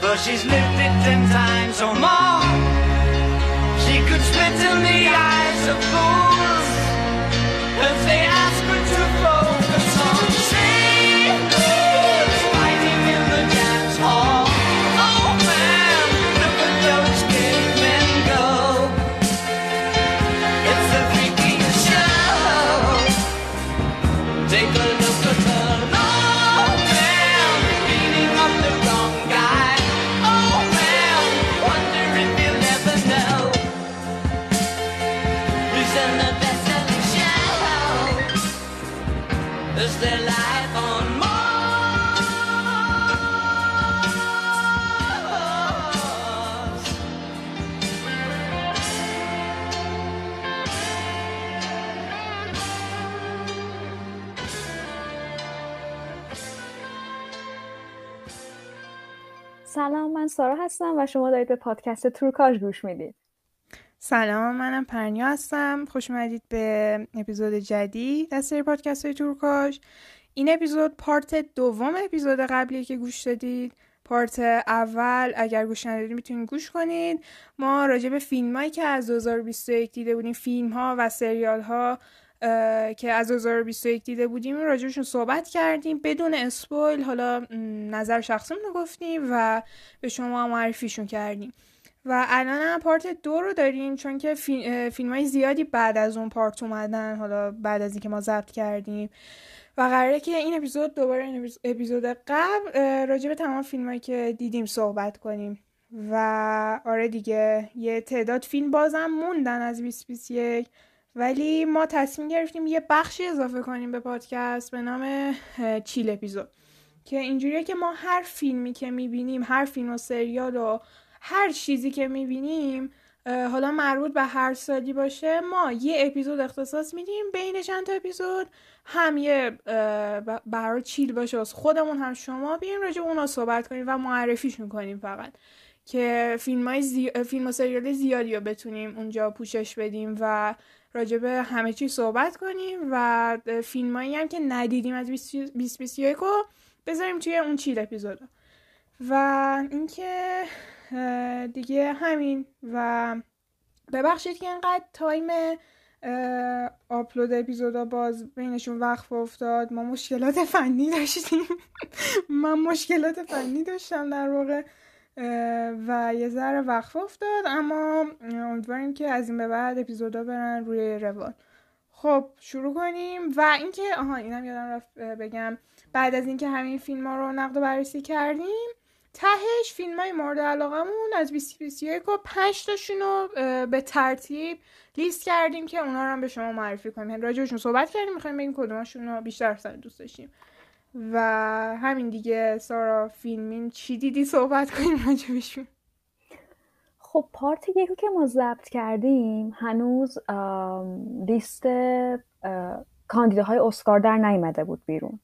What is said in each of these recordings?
For she's lived it ten times or more She could spit in the eyes of fools If they سلام من سارا هستم و شما دارید به پادکست تورکاش گوش می‌دید. سلام منم پرنیا هستم. خوش اومدید به اپیزود جدید از سری پادکست های تورکاش این اپیزود پارت دوم اپیزود قبلی که گوش دادید. پارت اول اگر گوش ندادید می‌تونید گوش کنید. ما راجع به فیلم هایی که از 2021 دیده بودیم فیلم ها و سریال ها که از 2021 دیده بودیم راجبشون صحبت کردیم. بدون اسپویل حالا نظر شخصیمون رو گفتیم و به شما معرفیشون کردیم. و الان هم پارت دو رو داریم چون که فیلم های زیادی بعد از اون پارت اومدن حالا بعد از اینکه ما ضبط کردیم. و قراره که این اپیزود دوباره این اپیز- اپیزود قبل راجع به تمام فیلم هایی که دیدیم صحبت کنیم. و آره دیگه یه تعداد فیلم بازم موندن از 2021 ولی ما تصمیم گرفتیم یه بخشی اضافه کنیم به پادکست به نام چیل اپیزود. که اینجوریه که ما هر فیلمی که می‌بینیم هر فیلم و سریال و هر چیزی که می‌بینیم حالا مربوط به هر سالی باشه ما یه اپیزود اختصاص میدیم بین چند تا اپیزود. هم یه برای چیل باشه واسه خودمون هم شما بیایم راجع اونا صحبت کنیم و معرفیشون کنیم فقط. که فیلم های زی... فیلم و سریال زیادی رو بتونیم اونجا پوشش بدیم و راجع به همه چی صحبت کنیم و فیلم هایی هم که ندیدیم از 2021 رو بذاریم توی اون چیل اپیزود و اینکه دیگه همین و ببخشید که انقدر تایم آپلود اپیزودا باز بینشون وقف افتاد. ما مشکلات فنی داشتیم. من مشکلات فنی داشتم در واقع. و یه ذره وقف افتاد اما امیدواریم که از این به بعد اپیزودا برن روی روال. خب شروع کنیم. و اینکه آها اینم یادم رفت بگم. بعد از اینکه همین فیلم ها رو نقد و بررسی کردیم تهش فیلم های مورد علاقمون از 2021 و 5 تاشون رو به ترتیب لیست کردیم که اونا رو هم به شما معرفی کنیم. یعنی راجعشون صحبت کردیم می‌خوایم بگیم کدومشون رو بیشتر سر دوست داشتیم. و همین دیگه سارا فیلمین چی دیدی صحبت کنیم راجبشون؟ خب پارت یک رو که ما ضبط کردیم هنوز لیست اه، کاندیداهای اسکار در نیامده بود بیرون.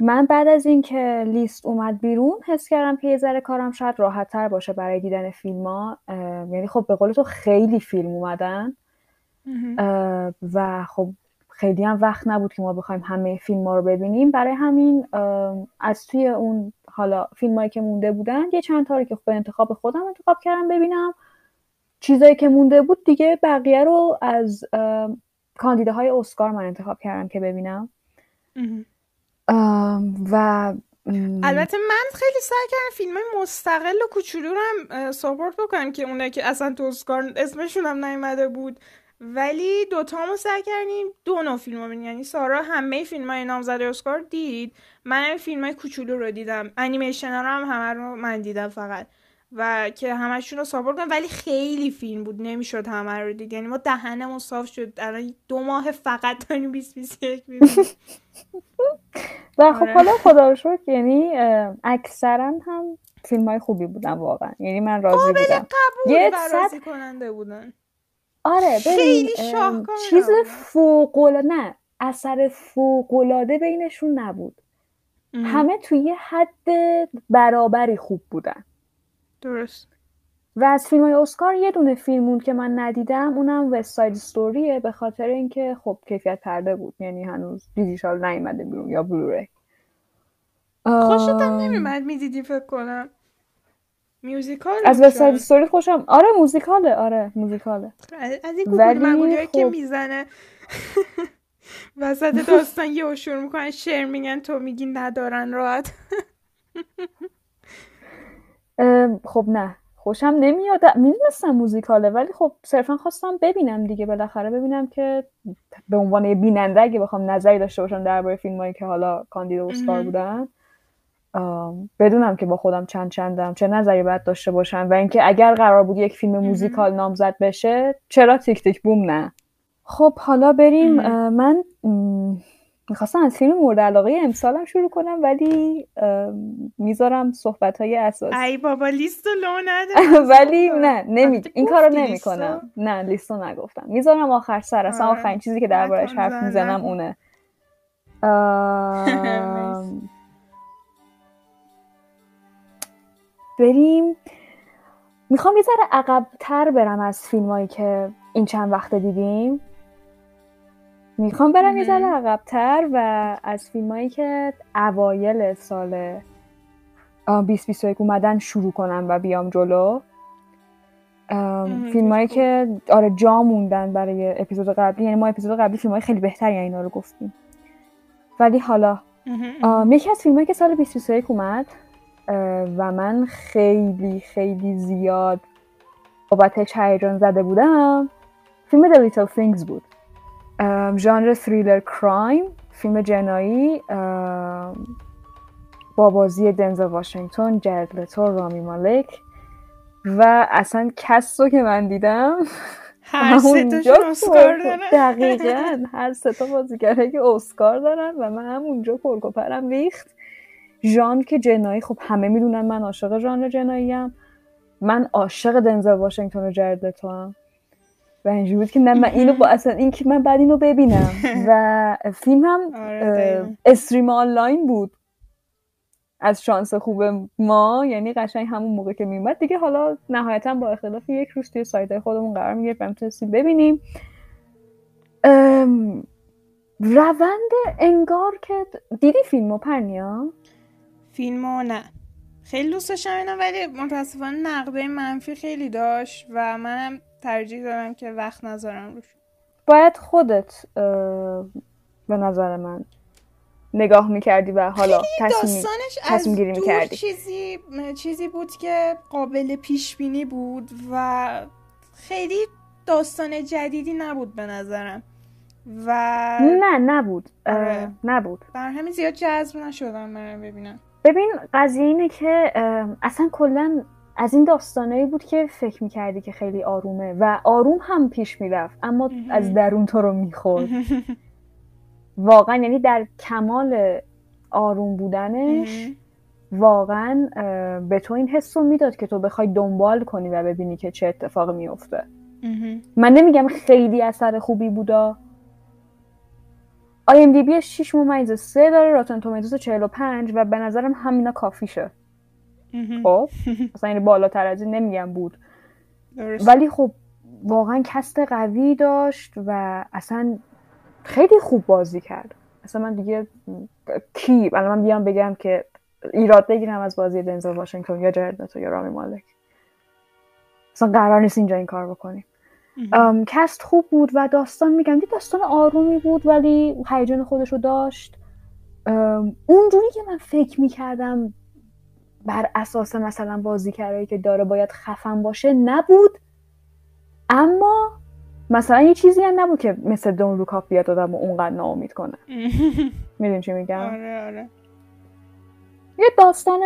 من بعد از اینکه لیست اومد بیرون حس کردم که یه ذره کارم شاید راحت تر باشه برای دیدن فیلم ها یعنی خب به قول تو خیلی فیلم اومدن. و خب خیلی هم وقت نبود که ما بخوایم همه فیلم ها رو ببینیم. برای همین از توی اون حالا فیلم هایی که مونده بودن یه چند تا رو که به انتخاب خودم انتخاب کردم ببینم. چیزایی که مونده بود دیگه بقیه رو از کاندیداهای اسکار من انتخاب کردم که ببینم. و البته من خیلی سعی کردم فیلم مستقل و کوچولو رو هم ساپورت بکنم که اونایی که اصلا تو اسکار اسمشون هم نیومده بود ولی دوتامو سعی کردیم دو نوع فیلم رو ببینیم. یعنی سارا همه فیلم های نامزد اسکار دید. من فیلم های کوچولو رو دیدم. انیمیشن ها رو هم همه رو من دیدم فقط. و که همشون رو ساپورت کنم ولی خیلی فیلم بود. نمی‌شد همه رو دید. یعنی ما دهنمون صاف شد. الان دو ماه فقط داریم 2021 می‌بینیم. و خب آره. حالا خدا رو شکر یعنی اکثرا هم فیلم های خوبی بودن واقعا. یعنی من راضی بودم. قبول یه صد... کننده بودن. آره خیلی چیز فوق نه اثر فوق بینشون نبود. همه توی حد برابری خوب بودن. درست. و از فیلم های اسکار یه دونه فیلم که من ندیدم اونم West Side Story ه به خاطر اینکه خب کیفیت پرده بود یعنی هنوز دیجیتال نیومده بیرون یا Blu-ray خوشت هم نمیمد می‌دیدی فکر کنم؟ musical از West Side Story خوشم. آره موزیکاله آره موزیکاله. از این ولی خب... که می‌زنه. وسط داستان یه شروع می‌کنن شعر میگن تو میگی ندارن راحت. خب نه. خوشم نمیاد. می‌دونستم موزیکاله ولی خب صرفا خواستم ببینم دیگه. بالاخره ببینم که به عنوان بیننده اگه بخوام نظری داشته باشم درباره فیلمایی که حالا کاندید اسکار بودن. بدونم که با خودم چند چندم چه نظری باید داشته باشم و اینکه اگر قرار بود یک فیلم موزیکال نامزد بشه چرا تیک تیک بوم نه؟ خب حالا بریم. من می‌خواستم از فیلم مورد علاقه امسالم شروع کنم ولی می‌ذارم صحبت های اساسی. ای بابا لیستو لو ولی نه نمی... این کارو نمی کنم. نه لیستو نگفتم. می‌ذارم آخر سر. اصلا. آخرین چیزی که دربارش حرف می‌زنم اونه. بریم. می‌خوام یه ذره عقبتر برم از فیلمایی که این چند وقته دیدیم. می‌خوام برم یه ذره عقبتر و از فیلمایی که اوایل سال 2021 اومدن شروع کنم و بیام جلو. فیلمایی که آره جا موندن برای اپیزود قبلی یعنی ما اپیزود قبلی فیلمای خیلی بهتری اینا رو گفتیم. ولی حالا یکی از فیلمایی که سال 2021 اومد و من خیلی خیلی زیاد بابتش هیجان زده بودم. فیلم The Little Things بود. ژانر تریلر کرایم فیلم جنایی با بازی دنزل واشنگتن جرد لتو رامی مالک. و اصلا کس رو که من دیدم هر سه اسکار دارن. دقیقا هر سه تا بازیگره که اسکار دارن و من همونجا پرکوپرم ریخت. ژان که جنایی خب همه می‌دونن من عاشق ژانر جنایی هم من عاشق دنزل واشنگتن و جرد لتو هم و اینجوری بود که نه من اینو با اصلا این که من بعد اینو ببینم. و فیلم هم آره، استریم آنلاین بود. از شانس خوب ما یعنی قشنگ همون موقع که میومد دیگه حالا نهایتا با اختلاف یک روز توی سایت خودمون قرار می‌گرفت و می‌تونستیم ببینیم. روند انگار که دیدی فیلمو پرنیا؟ فیلمو نه. خیلی دوست داشتم ولی متاسفانه نقده منفی خیلی داشت و منم ترجیح دارم که وقت نذارم روش. باید خودت به نظر من نگاه می‌کردی و حالا تصمیم, تصمیم گیری می‌کردی. چیزی چیزی بود که قابل پیش بینی بود و خیلی داستان جدیدی نبود به نظرم. و نه نبود. آره. نبود. بر همین زیاد جذب نشدم برم ببینم. ببین قضیه اینه که اصلا کلا از این داستانایی بود که فکر می‌کردی که خیلی آرومه و آروم هم پیش می‌رفت اما از درون تو رو می‌خورد. واقعا یعنی در کمال آروم بودنش واقعا به تو این حس رو می‌داد که تو بخوای دنبال کنی و ببینی که چه اتفاقی میفته من نمیگم خیلی اثر خوبی بودا IMDb 6 ممیز 3 داره Rotten Tomatoes 45 و به نظرم همینا کافیشه. خب؟ مثلا این بالاتر از این نمیگم بود. ولی خب واقعا cast قوی داشت و اصلا خیلی خوب بازی کرد. اصلا من دیگه کی؟ الان من بیام بگم که ایراد بگیرم از بازی دنزل واشنگتن یا جرد یا رامی مالک اصلا قرار نیست اینجا این کار بکنیم. کست خوب بود و داستان میگم. داستان آرومی بود ولی هیجان خودش رو داشت. اونجوری که من فکر می‌کردم بر اساس مثلا بازیگرایی که داره باید خفن باشه نبود. اما مثلا یه چیزی هم نبود که مثل دون روکاف بیاد آدم و اونقدر ناامید کنه. می‌دونی چی میگم؟ آره آره. یه داستان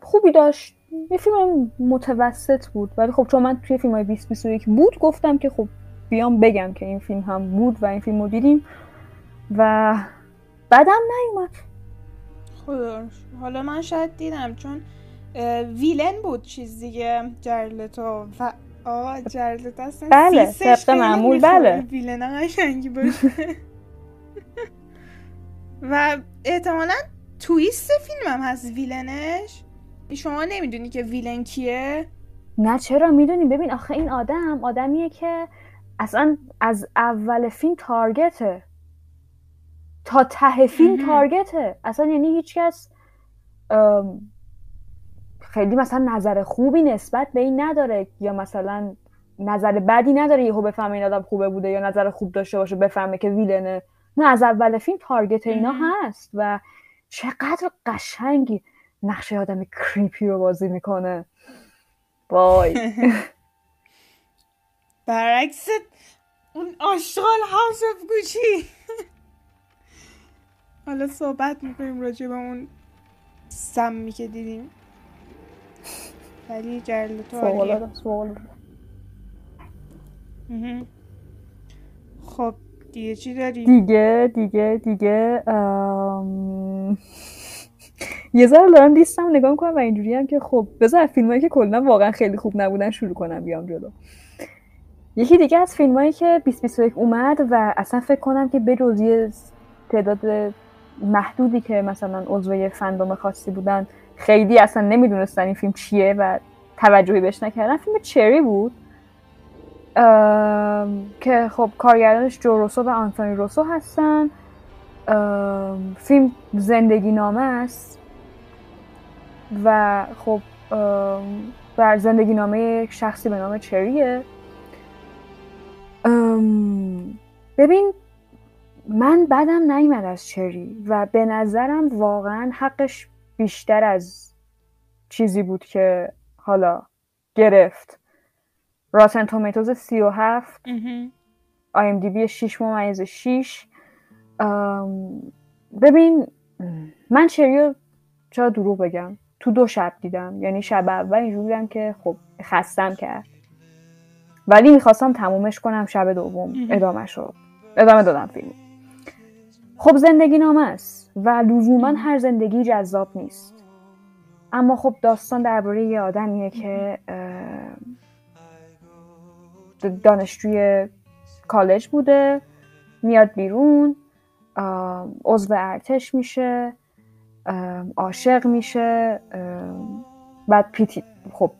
خوبی داشت. یه فیلم متوسط بود ولی خب چون من توی فیلم های 2021 بود گفتم که خب بیام بگم که این فیلم هم بود و این فیلم رو دیدیم و بعدم نیومد. خدا حالا من شاید دیدم چون ویلن بود چیز دیگه جرلتو و آه جرلتو اصلا بله طبق معمول بله. ویلن قشنگی باشه. و احتمالا تویست فیلم هم هست ویلنش. شما نمی‌دونی که ویلن کیه؟ نه چرا؟ می‌دونی. ببین آخه این آدم آدمیه که اصلا از اول فیلم تارگته. تا ته فیلم تارگته. اصلا یعنی هیچکس خیلی مثلا نظر خوبی نسبت به این نداره. یا مثلا نظر بدی نداره. یهو بفهمه این آدم خوبه بوده یا نظر خوب داشته باشه بفهمه که ویلنه. نه از اول فیلم تارگت اینا هست. و چقدر قشنگی. نقشه آدم کریپی رو بازی می‌کنه. وای. برعکس اون آشغال هاوس اف گوچی. حالا صحبت می‌کنیم راجع به اون سمی که دیدیم. ولی تو خب دیگه چی داری؟ دیگه دیگه دیگه یه ذره دارم لیستم نگاه می‌کنم و اینجوری هم که خب بذار فیلم که کلا واقعا خیلی خوب نبودن شروع کنم بیام جلو. یکی دیگه از فیلم هایی که 2021 اومد و اصلا فکر کنم که به جزی تعداد محدودی که مثلا عضو فندوم خاصی بودن خیلی اصلا نمی‌دونستن این فیلم چیه و توجهی بهش نکردن. فیلم چری بود؟ که خب کارگردانش جو روسو و آنتونی روسو هستن. فیلم زندگی نامه است. و خب بر زندگی نامه شخصی به نام چریه. ببین من بدم نیمد از چری و به نظرم واقعا حقش بیشتر از چیزی بود که حالا گرفت. راتن تومیتوز سی و هفت آی ام دی بی شیش ممیز شیش ببین من چریو چرا دروغ بگم؟ تو دو شب دیدم. یعنی شب اول اینجور بودم که خب خستم کرد. ولی می‌خواستم تمومش کنم شب دوم. ادامه شد ادامه دادم فیلم. خب زندگی نامه است و لزوما هر زندگی جذاب نیست. اما خب داستان درباره یه آدمیه که دانشجوی کالج بوده میاد بیرون عضو ارتش میشه. عاشق میشه بعد پیتی خب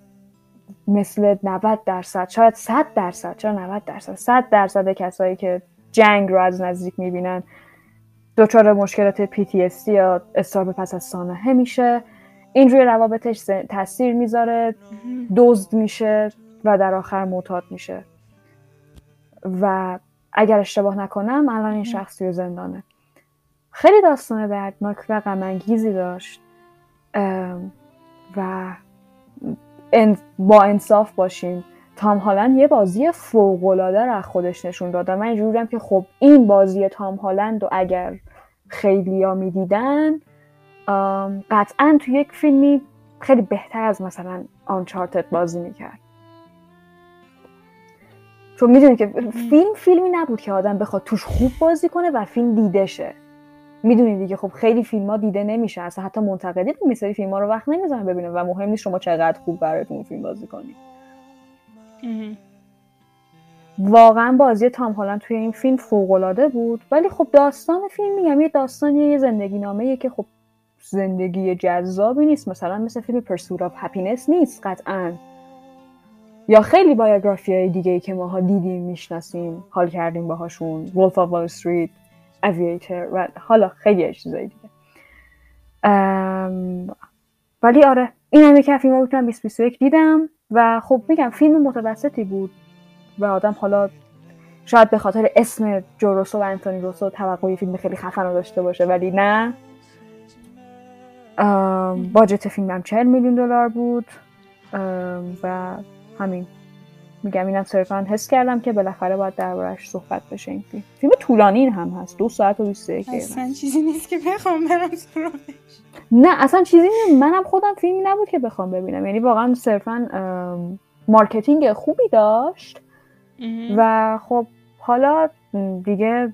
مثل 90 درصد شاید 100 درصد چرا 90 درصد؟ 100 درصد کسایی که جنگ رو از نزدیک می‌بینن دچار مشکلات PTSD یا استراب پس از سانحه میشه. این روی روابطش تاثیر می‌ذاره دزد میشه و در آخر معتاد میشه. و اگر اشتباه نکنم الان این شخصی زندانه. خیلی داستان دردناک و غمانگیزی داشت. و با انصاف باشیم. تام هالند یه بازی فوقالعاده رو از خودش نشون داد من اینجوریم که خب این بازی تام هالند رو اگر خیلی ها می‌دیدن قطعا تو یک فیلمی خیلی بهتر از مثلا آنچارتد بازی می‌کرد. چون می‌دونی که فیلم فیلمی نبود که آدم بخواد توش خوب بازی کنه و فیلم دیده شه می‌دونید دیگه خب خیلی فیلم ها دیده نمیشه اصلا حتی منتقدی تو میسری فیلم ها رو وقت نمی‌زنه ببینه و مهم نیست شما چقدر خوب براتون فیلم بازی کنید. واقعا بازی تام هالند توی این فیلم فوق العاده بود ولی خب داستان فیلم میگم یه داستانی یه زندگی نامه که خب زندگی جذابی نیست مثلا مثل فیلم Pursuit of Happyness نیست قطعا. یا خیلی biography های دیگه ای که ماها دیدیم می‌شناسیم حال کردیم باهاشون Wolf of Wall Street Aviator و حالا خیلی چیزایی دیگه. ولی آره این هم یکی فیلم بود 2021 دیدم و خب میگم فیلم متوسطی بود و آدم حالا شاید به خاطر اسم جو روسو و انتونی روسو توقعی فیلم خیلی خفن رو داشته باشه ولی نه. باجت فیلمم 40 میلیون دلار بود. و همین. میگم اینم صرفا حس کردم که بالاخره باید دربارش صحبت بشه این فیلم. فیلم طولانی هم هست دو ساعت و 21 اصلا چیزی نیست که بخوام برم نه اصلا چیزی نیست. منم خودم فیلمی نبود که بخوام ببینم. یعنی واقعا صرفا marketing خوبی داشت. و خب حالا دیگه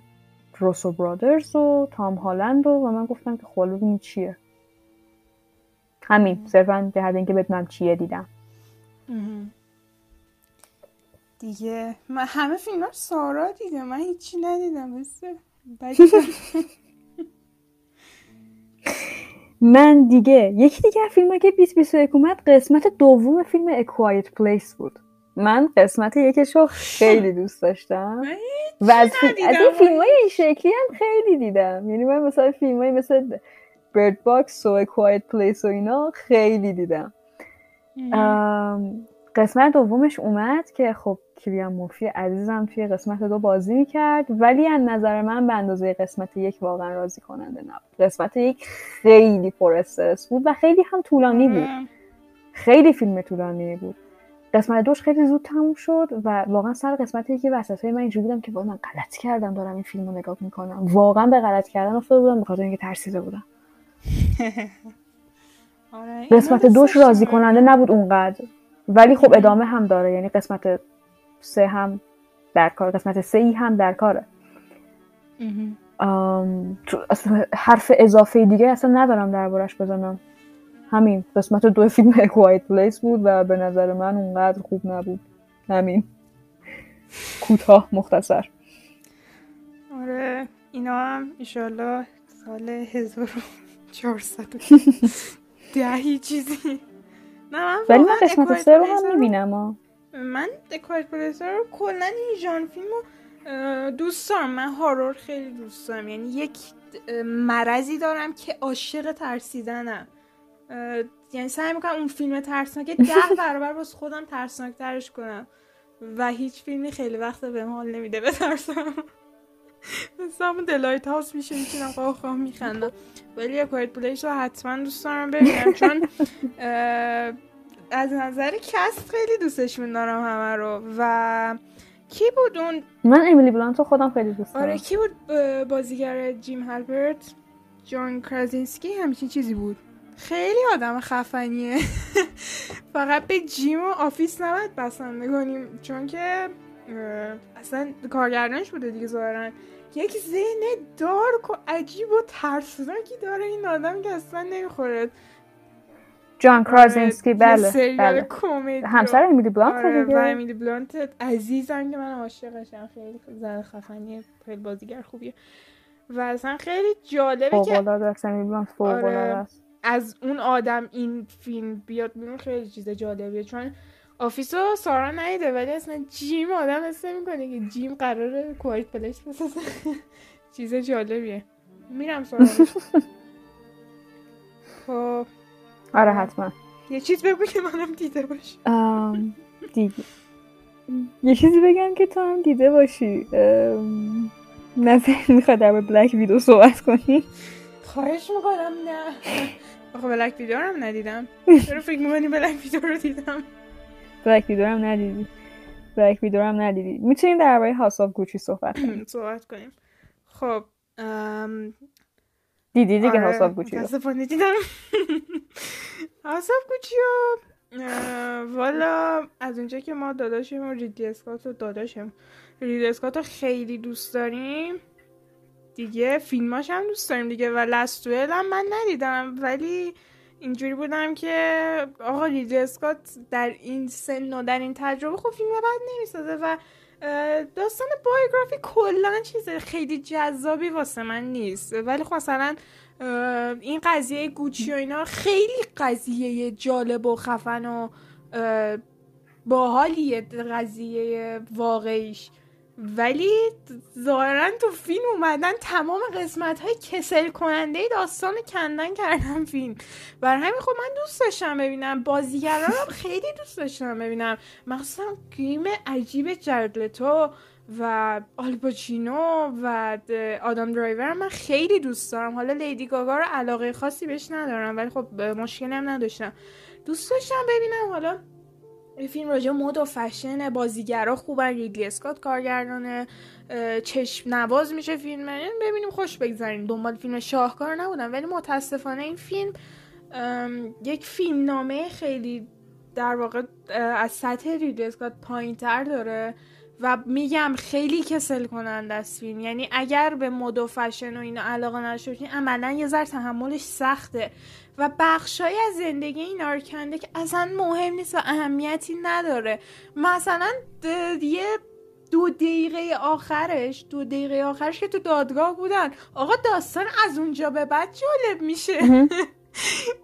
روسو Brothers و تام هالند و, و من گفتم که خب ببینید چیه. همین صرفا به اینکه بدونم چیه دیدم. دیگه. من همه فیلم سارا دیدم. من هیچی ندیدم. من دیگه یکی دیگه فیلم که 2021 اومد قسمت دوم فیلم A Quiet Place بود. من قسمت یکش رو خیلی دوست داشتم. و از, فیلم... از این فیلم های این شکلی هم خیلی دیدم. یعنی من مثلا فیلم های مثل Bird Box و A Quiet Place و اینا خیلی دیدم. قسمت دومش اومد که خب کیلیان مورفی عزیزم توی قسمت دو بازی می‌کرد ولی از نظر من به اندازه قسمت یک واقعا راضی کننده نبود. قسمت یک خیلی پر استرس بود و خیلی هم طولانی بود. خیلی فیلم طولانی بود. قسمت دوش خیلی زود تموم شد و واقعا سر قسمت یکی وسط من اینجوری بودم که من غلط کردم دارم این فیلم رو نگاه می‌کنم. واقعا به غلط کردن افتاده بودم بخاطر اینکه ترسیده بودم. آره، قسمت دوش راضی کننده نبود اونقدر. ولی خب ادامه هم داره یعنی قسمت سه هم در کار قسمت سه ای هم در کاره. حرف اضافه دیگه اصلا ندارم دربارش بزنم. همین قسمت دو فیلم اکوایت پلیس بود و به نظر من اونقدر خوب نبود. همین. کوتاه مختصر. آره اینا هم ایشالله سال 1400 دهی چیزی. من ولی من قسمت سه رو هم می‌بینم من اکوایت پلیس رو کلا این ژان فیلم رو دوست دارم. من هارور خیلی دوست دارم. یعنی یک مرضی دارم که عاشق ترسیدنم. یعنی سعی می‌کنم اون فیلم ترسناک ده برابر واسه خودم ترسناک ترش کنم. و هیچ فیلمی خیلی وقت بهم حال نمیده بترسم مثل همون The Lighthouse میشه میشینم قاه قاه میخندم. ولی A Quiet Place رو حتما دوست دارم ببینم چون از نظر cast خیلی دوستش دارم همه رو. و کی بود اون؟ من امیلی بلانت رو خودم خیلی دوست دارم. آره کی بود بازیگر جیم هالپرت جان کرازینسکی همچین چیزی بود. خیلی آدم خفنیه. فقط به جیم و Office نباید بسنده کنیم چون که اصلا کارگردانش بوده دیگه ظاهرا. یک ذهن dark و عجیب و ترسناکی داره. این آدم که اصلا نمی‌خوره. جان آره، کرازینسکی بله, بله. همسر امیلی بلانت آره و امیلی بلانت عزیزم که من عاشقشم. خیلی زن خفنیه خیلی بازیگر خوبیه. و اصلا خیلی جالبه که آره از اون آدم این فیلم بیاد بیرون خیلی چیز جالبیه. چون آفیسو سارا نیده ولی اصلا جیم آدم حس می‌کنه که جیم قراره کوایت پلیس بسازه. چیز جالبیه. میرم سارا خب. آره حتما. یه چیز بگو که منم دیده باشی دیگه. یه چیزی بگم که تو هم دیده باشی. نظر می‌خواد درباره Black Widow صحبت کنی؟ خواهش می‌کنم نه. آخه Black Widow هم ندیدم. چرا فکر می‌کنی Black Widow رو دیدم؟ Black Widow هم ندیدی. Black Widow هم ندیدی. می‌تونیم درباره House of Gucci صحبت کنیم. صحبت کنیم. خب دیدی دیگه آره. House of Gucci رو. دیدم. House of Gucci والا از اونجا که ما داداشیم و ریدلی اسکات رو داداشم ریدلی اسکات رو خیلی دوست داریم. دیگه فیلماش هم دوست داریم دیگه و Last Duel هم من ندیدم. ولی اینجوری بودم که آقا ریدلی اسکات در این سن و در این تجربه خب فیلم بد نمی‌سازه و داستان بایوگرافی کلا چیز خیلی جذابی واسه من نیست. ولی خب مثلا این قضیه گوچی و اینا خیلی قضیه جالب و خفن و باحالیه قضیه واقعیش. ولی ظاهرا تو فیلم اومدن تمام قسمت های کسل کننده داستان کندن کردن فیلم. بر همین خب من دوست داشتم ببینم. بازیگران هم خیلی دوست داشتم ببینم. مخصوصا گریم عجیب جرد لتو و آلپاچینو و آدم درایور من خیلی دوست دارم. حالا لیدی گاگا رو علاقه خاصی بهش ندارم ولی خب مشکلی هم نداشتم. دوست داشتم ببینم حالا این فیلم راجع مد و فشن بازیگرا خوبن. ریدلی اسکات کارگردانه. چشم نواز میشه فیلم این ببینیم خوش بگذاریم دنبال فیلم شاهکار نبودم ولی متاسفانه این فیلم یک فیلم نامه خیلی در واقع از سطح ریدلی اسکات پایین تر داره و میگم خیلی کسل کننده است فیلم. یعنی اگر به مد و فشن و اینا علاقه نداشته عملا یه ذره تحملش سخته. و بخشای از زندگی اینا رو کنده که اصلا مهم نیست و اهمیتی نداره. مثلا یه دو دقیقه آخرش دو دقیقه آخرش که تو دادگاه بودن آقا داستان از اونجا به بعد جالب میشه.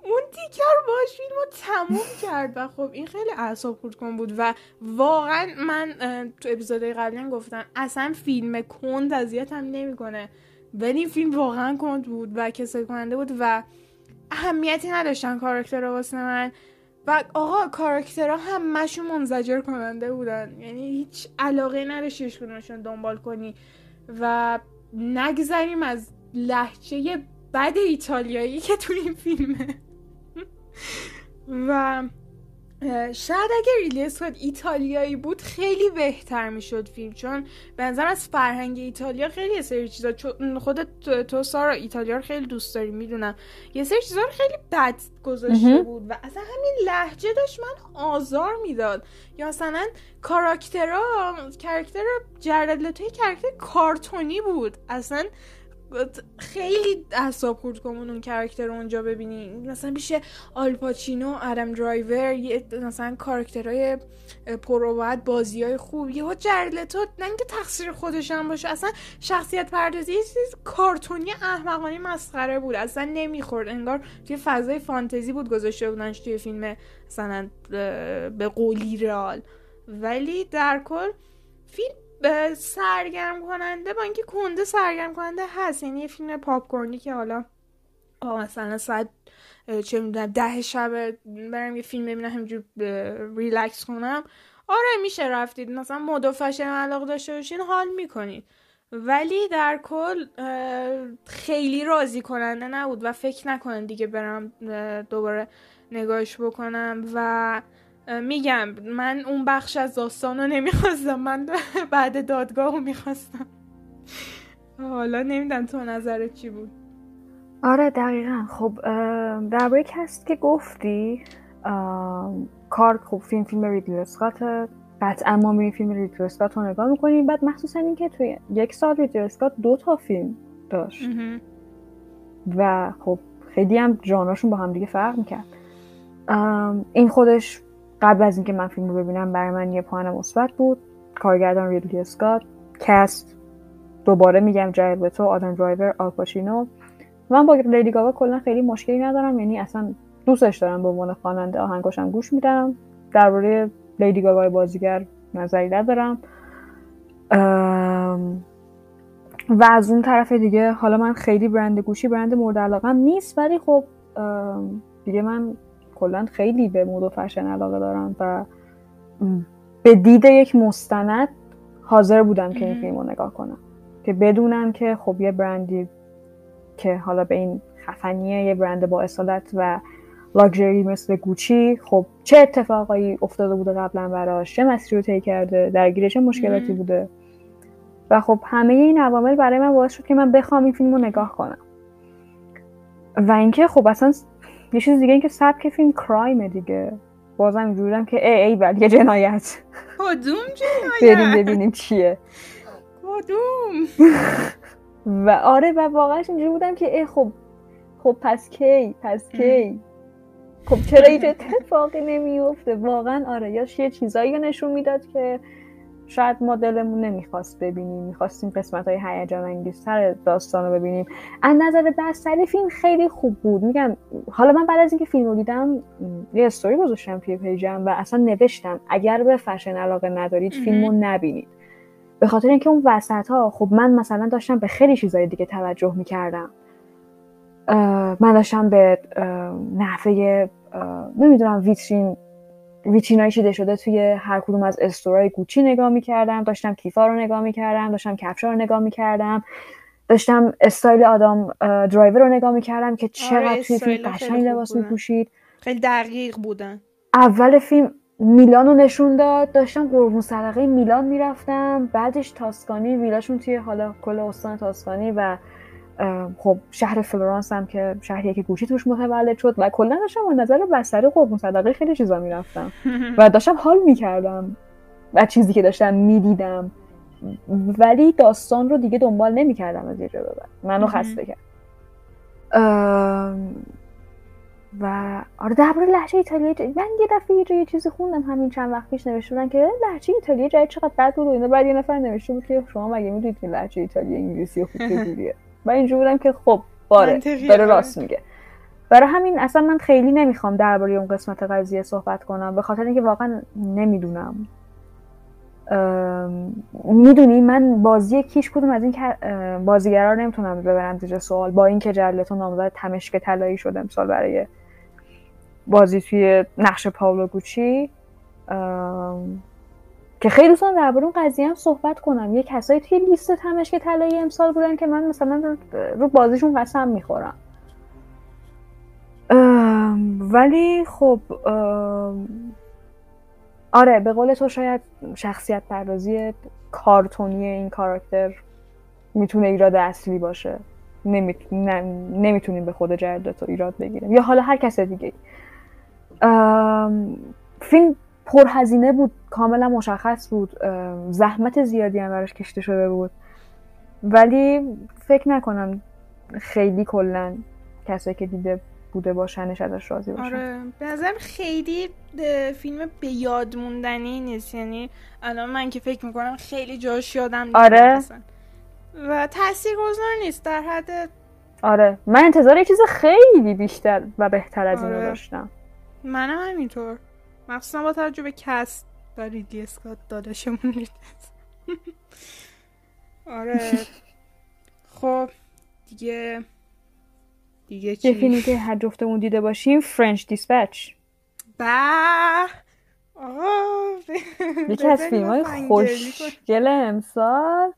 اون تیکر باش فیلم رو تموم کرد و خب این خیلی اعصاب خورد کن بود و واقعا من تو اپیزود قبلی گفتم اصلا فیلم کند اذیتم نمی‌کنه. ولی این فیلم واقعا کند بود و کسل کننده بود و اهمیتی نداشتن کاراکتر واسه من. و آقا کاراکترها همشون منزجر کننده بودن. یعنی هیچ علاقه نداشتیش کنشون دنبال کنی. و نگذریم از لحچه بد ایتالیایی که تو این فیلمه. و شاید اگر ریلی اسکات ایتالیایی بود خیلی بهتر می‌شد فیلم چون به نظر از فرهنگ ایتالیا خیلی یه سری چیزا خودت تو سارا ایتالیا رو خیلی دوست داری می‌دونم. یه سری چیزا رو خیلی بد گذاشته بود و اصلا همین لحجه داشت من آزار می‌داد. یا مثلا کاراکترها کرکتر جرد لتوی کرکتر کارتونی بود. اصلا خیلی اعصاب خورد کن اون character اونجا ببینی. مثلا میشه آلپاچینو ادم درایور مثلا کارکترهای پروبت بازی های خوب. یهو جرد لتو نه اینکه تقصیر خودش هم باشه اصلا شخصیت پردازی یه چیز کارتونی احمقانه مسخره بود. اصلا نمی‌خورد. انگار توی فضای فانتزی بود گذاشته بودنش توی فیلم مثلا به قولی real ولی در کل فیلم سرگرم کننده با اینکه کنده سرگرم کننده هست. یعنی یه فیلم پاپ کورنی که حالا مثلا ساعت چه می‌دونم ده شب برم یه فیلم ببینم همینجور ریلکس کنم. آره میشه رفتید. مثلا مد و فشن علاقه داشته باشین حال می‌کنید. ولی در کل خیلی راضی کننده نبود و فکر نکنن دیگه برم دوباره نگاهش بکنم و میگم من اون بخش از داستان رو نمی‌خواستم. من بعد دادگاه رو می‌خواستم. حالا نمی‌دونم تو نظرت چی بود. آره دقیقا. خب درباره کست که گفتی کار خب فیلم فیلم ریدلی اسکات قطعا ما میریم فیلم ریدلی اسکات رو نگاه می‌کنیم. بعد مخصوصا اینکه توی یک سال ریدلی اسکات دو تا فیلم داشت. و خب خیلی هم ژانراشون با هم دیگه فرق می‌کرد. این خودش قبل از اینکه من فیلم رو ببینم برای من یه پوان مثبت بود. کارگردان ریدلی اسکات. cast دوباره میگم جرد لتو آدم درایور آلپاشینو من با لیدی گاگا کلا خیلی مشکلی ندارم. یعنی اصلا دوستش دارم به عنوان خواننده آهنگاشم گوش میدم. درباره لیدی گاگای بازیگر نظری ندارم. و از اون طرف دیگه حالا من خیلی برند گوشی برند مورد علاقم نیست ولی خب دیگه من کلا خیلی به مود و فشن علاقه دارم و به دید یک مستند حاضر بودم که این فیلم رو نگاه کنم. که بدونم که خب یه برندی که حالا به این خفنیه یه برند با اصالت و لاکچری مثل گوچی خب چه اتفاقایی افتاده بوده قبلا براش؟ چه مسیری رو طی کرده؟ درگیر چه مشکلاتی بوده؟ و خب همه این عوامل برای من باعث شد که من بخوام این فیلم رو نگاه کنم. و اینکه خب اصلا یه چیز دیگه اینکه سبک فیلم کرایم دیگه. بازم اینجوریدم که ای ای بل یه جنایت. کدوم جنایت؟ بریم ببینیم چیه. کدوم؟ و آره و واقعا اینجوری بودم که ای خب خب پس کی؟ پس کی؟ خب چرا اینجا اتفاقی نمیفته واقعا آره یا یه چیزایی نشون می‌داد که شاید ما دلمون نمی‌خواست ببینیم می‌خواستیم قسمت های هیجان انگیزتر داستان رو ببینیم. از نظر بستری فیلم خیلی خوب بود. میگم حالا من بعد از اینکه فیلم رو دیدم یه استوری گذاشتم توی پیجم و اصلا نوشتم اگر به فشن علاقه ندارید فیلم رو نبینید. به خاطر اینکه اون وسط ها خب من مثلا داشتم به خیلی چیزای دیگه توجه می‌کردم. من داشتم به نحوه نمی‌دونم ویترین ویترینای چیده شده توی هر کدوم از استورای گوچی نگاه می‌کردم داشتم کیفا رو نگاه می‌کردم داشتم کفشا رو نگاه می‌کردم داشتم استایل آدم درایور رو نگاه می‌کردم که چقدر آره توی فیلم قشنگ لباس میپوشید. خیلی دقیق بودن. اول فیلم میلان رو نشون داد داشتم قربون صدقه میلان می‌رفتم بعدش تاسکانی ویلاشون توی حالا کل استان تاسکانی و خب شهر فلورانس هم که شهریه که گوشی توش متولد شد و کلا داشتم از نظر بستری قربون صدقه خیلی چیزا می‌رفتم. و داشتم حال می‌کردم و چیزی که داشتم می‌دیدم. ولی داستان رو دیگه دنبال نمی‌کردم از یه جا ببر منو خسته کرد. و آره درباره لحجه ایتالیایی من یه دفعه یه, یه چیزی خوندم همین چند وقت پیش نوشته بودن که لحجه ایتالیایی جای چقدر بد بود و اینا. بعد یه نفر نوشته بود که شما مگه می‌دونید که لحجه ایتالیایی انگلیسی خوب چجوریه و اینجوری بودم که خب باره داره راست میگه. برای همین اصلا من خیلی نمی‌خوام درباره اون قسمت قضیه صحبت کنم به خاطر اینکه واقعا نمی‌دونم. می‌دونی من بازی کیش کدوم از این بازیگرا نمی‌تونم ببرم زیر سوال با اینکه جلتون نامزد تمشک طلایی شده امسال برای بازی توی نقش پاولو گوچی. که خیلی دوستان درباره اون قضیه هم صحبت کنم. یه کسایی توی لیست تمشک طلایی امسال بودن که من مثلا رو بازیشون قسم می‌خورم. ولی خب آره به قول تو شاید شخصیت پردازی کارتونی این کاراکتر می‌تونه ایراد اصلی باشه. نمی‌تونیم به خود تو ایراد بگیریم. یا حالا هر کس دیگه فیلم پرهزینه بود. کاملا مشخص بود زحمت زیادی هم براش کشته شده بود. ولی فکر نکنم خیلی کلا کسایی که دیده بوده باشنش ازش راضی باشن. آره به نظرم خیلی فیلم به یاد موندنی نیست. یعنی الان من که فکر می‌کنم خیلی جاش یادم آره. و تاثیر گذار نیست در حد آره. من انتظار چیز خیلی بیشتر و بهتر از آره. اینو داشتم. منم همینطور. مخصوصا با توجه به cast و ریدلی اسکات داداشمون آره. خب دیگه دیگه چی؟ فیلمی که هر جفتمون دیده باشیم French Dispatch به یکی از فیلم های خوشگل امسال.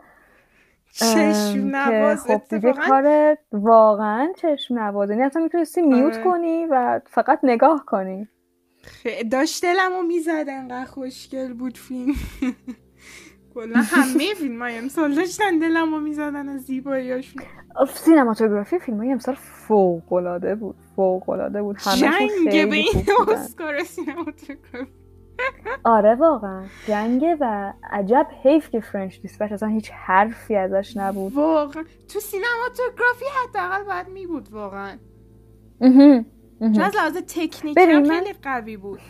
چشم نواز خب دیگه کار واقعا چشم نواز یعنی می‌تونستی mute آره. کنی و فقط نگاه کنی. داشت دلمو می‌زد انقدر خوشگل بود فیلم. کلا همه فیلم های امسال داشتن دلمو می‌زدن از زیباییاشون سینماتوگرافی فیلم های امسال فوق العاده بود. فوق العاده بود جنگ به این اسکار سینماتوگرافی. آره واقعا. جنگه و عجب حیف که فرنچ دیسپچ اصلا هیچ حرفی ازش نبود. واقعا. تو سینماتوگرافی حداقل باید می بود واقعا چون از لحاظ تکنیکی خیلی قوی بود.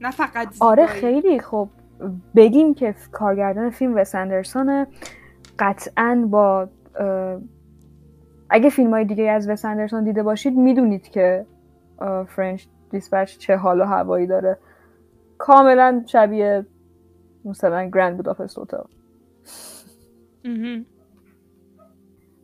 نه فقط آره خیلی. خب بگیم که کارگردان فیلم وس اندرسون قطعا با اگه فیلم های دیگه از وس اندرسون دیده باشید می‌دونید که French Dispatch چه حال و هوایی داره. کاملا شبیه مثلا Grand Budapest Hotel.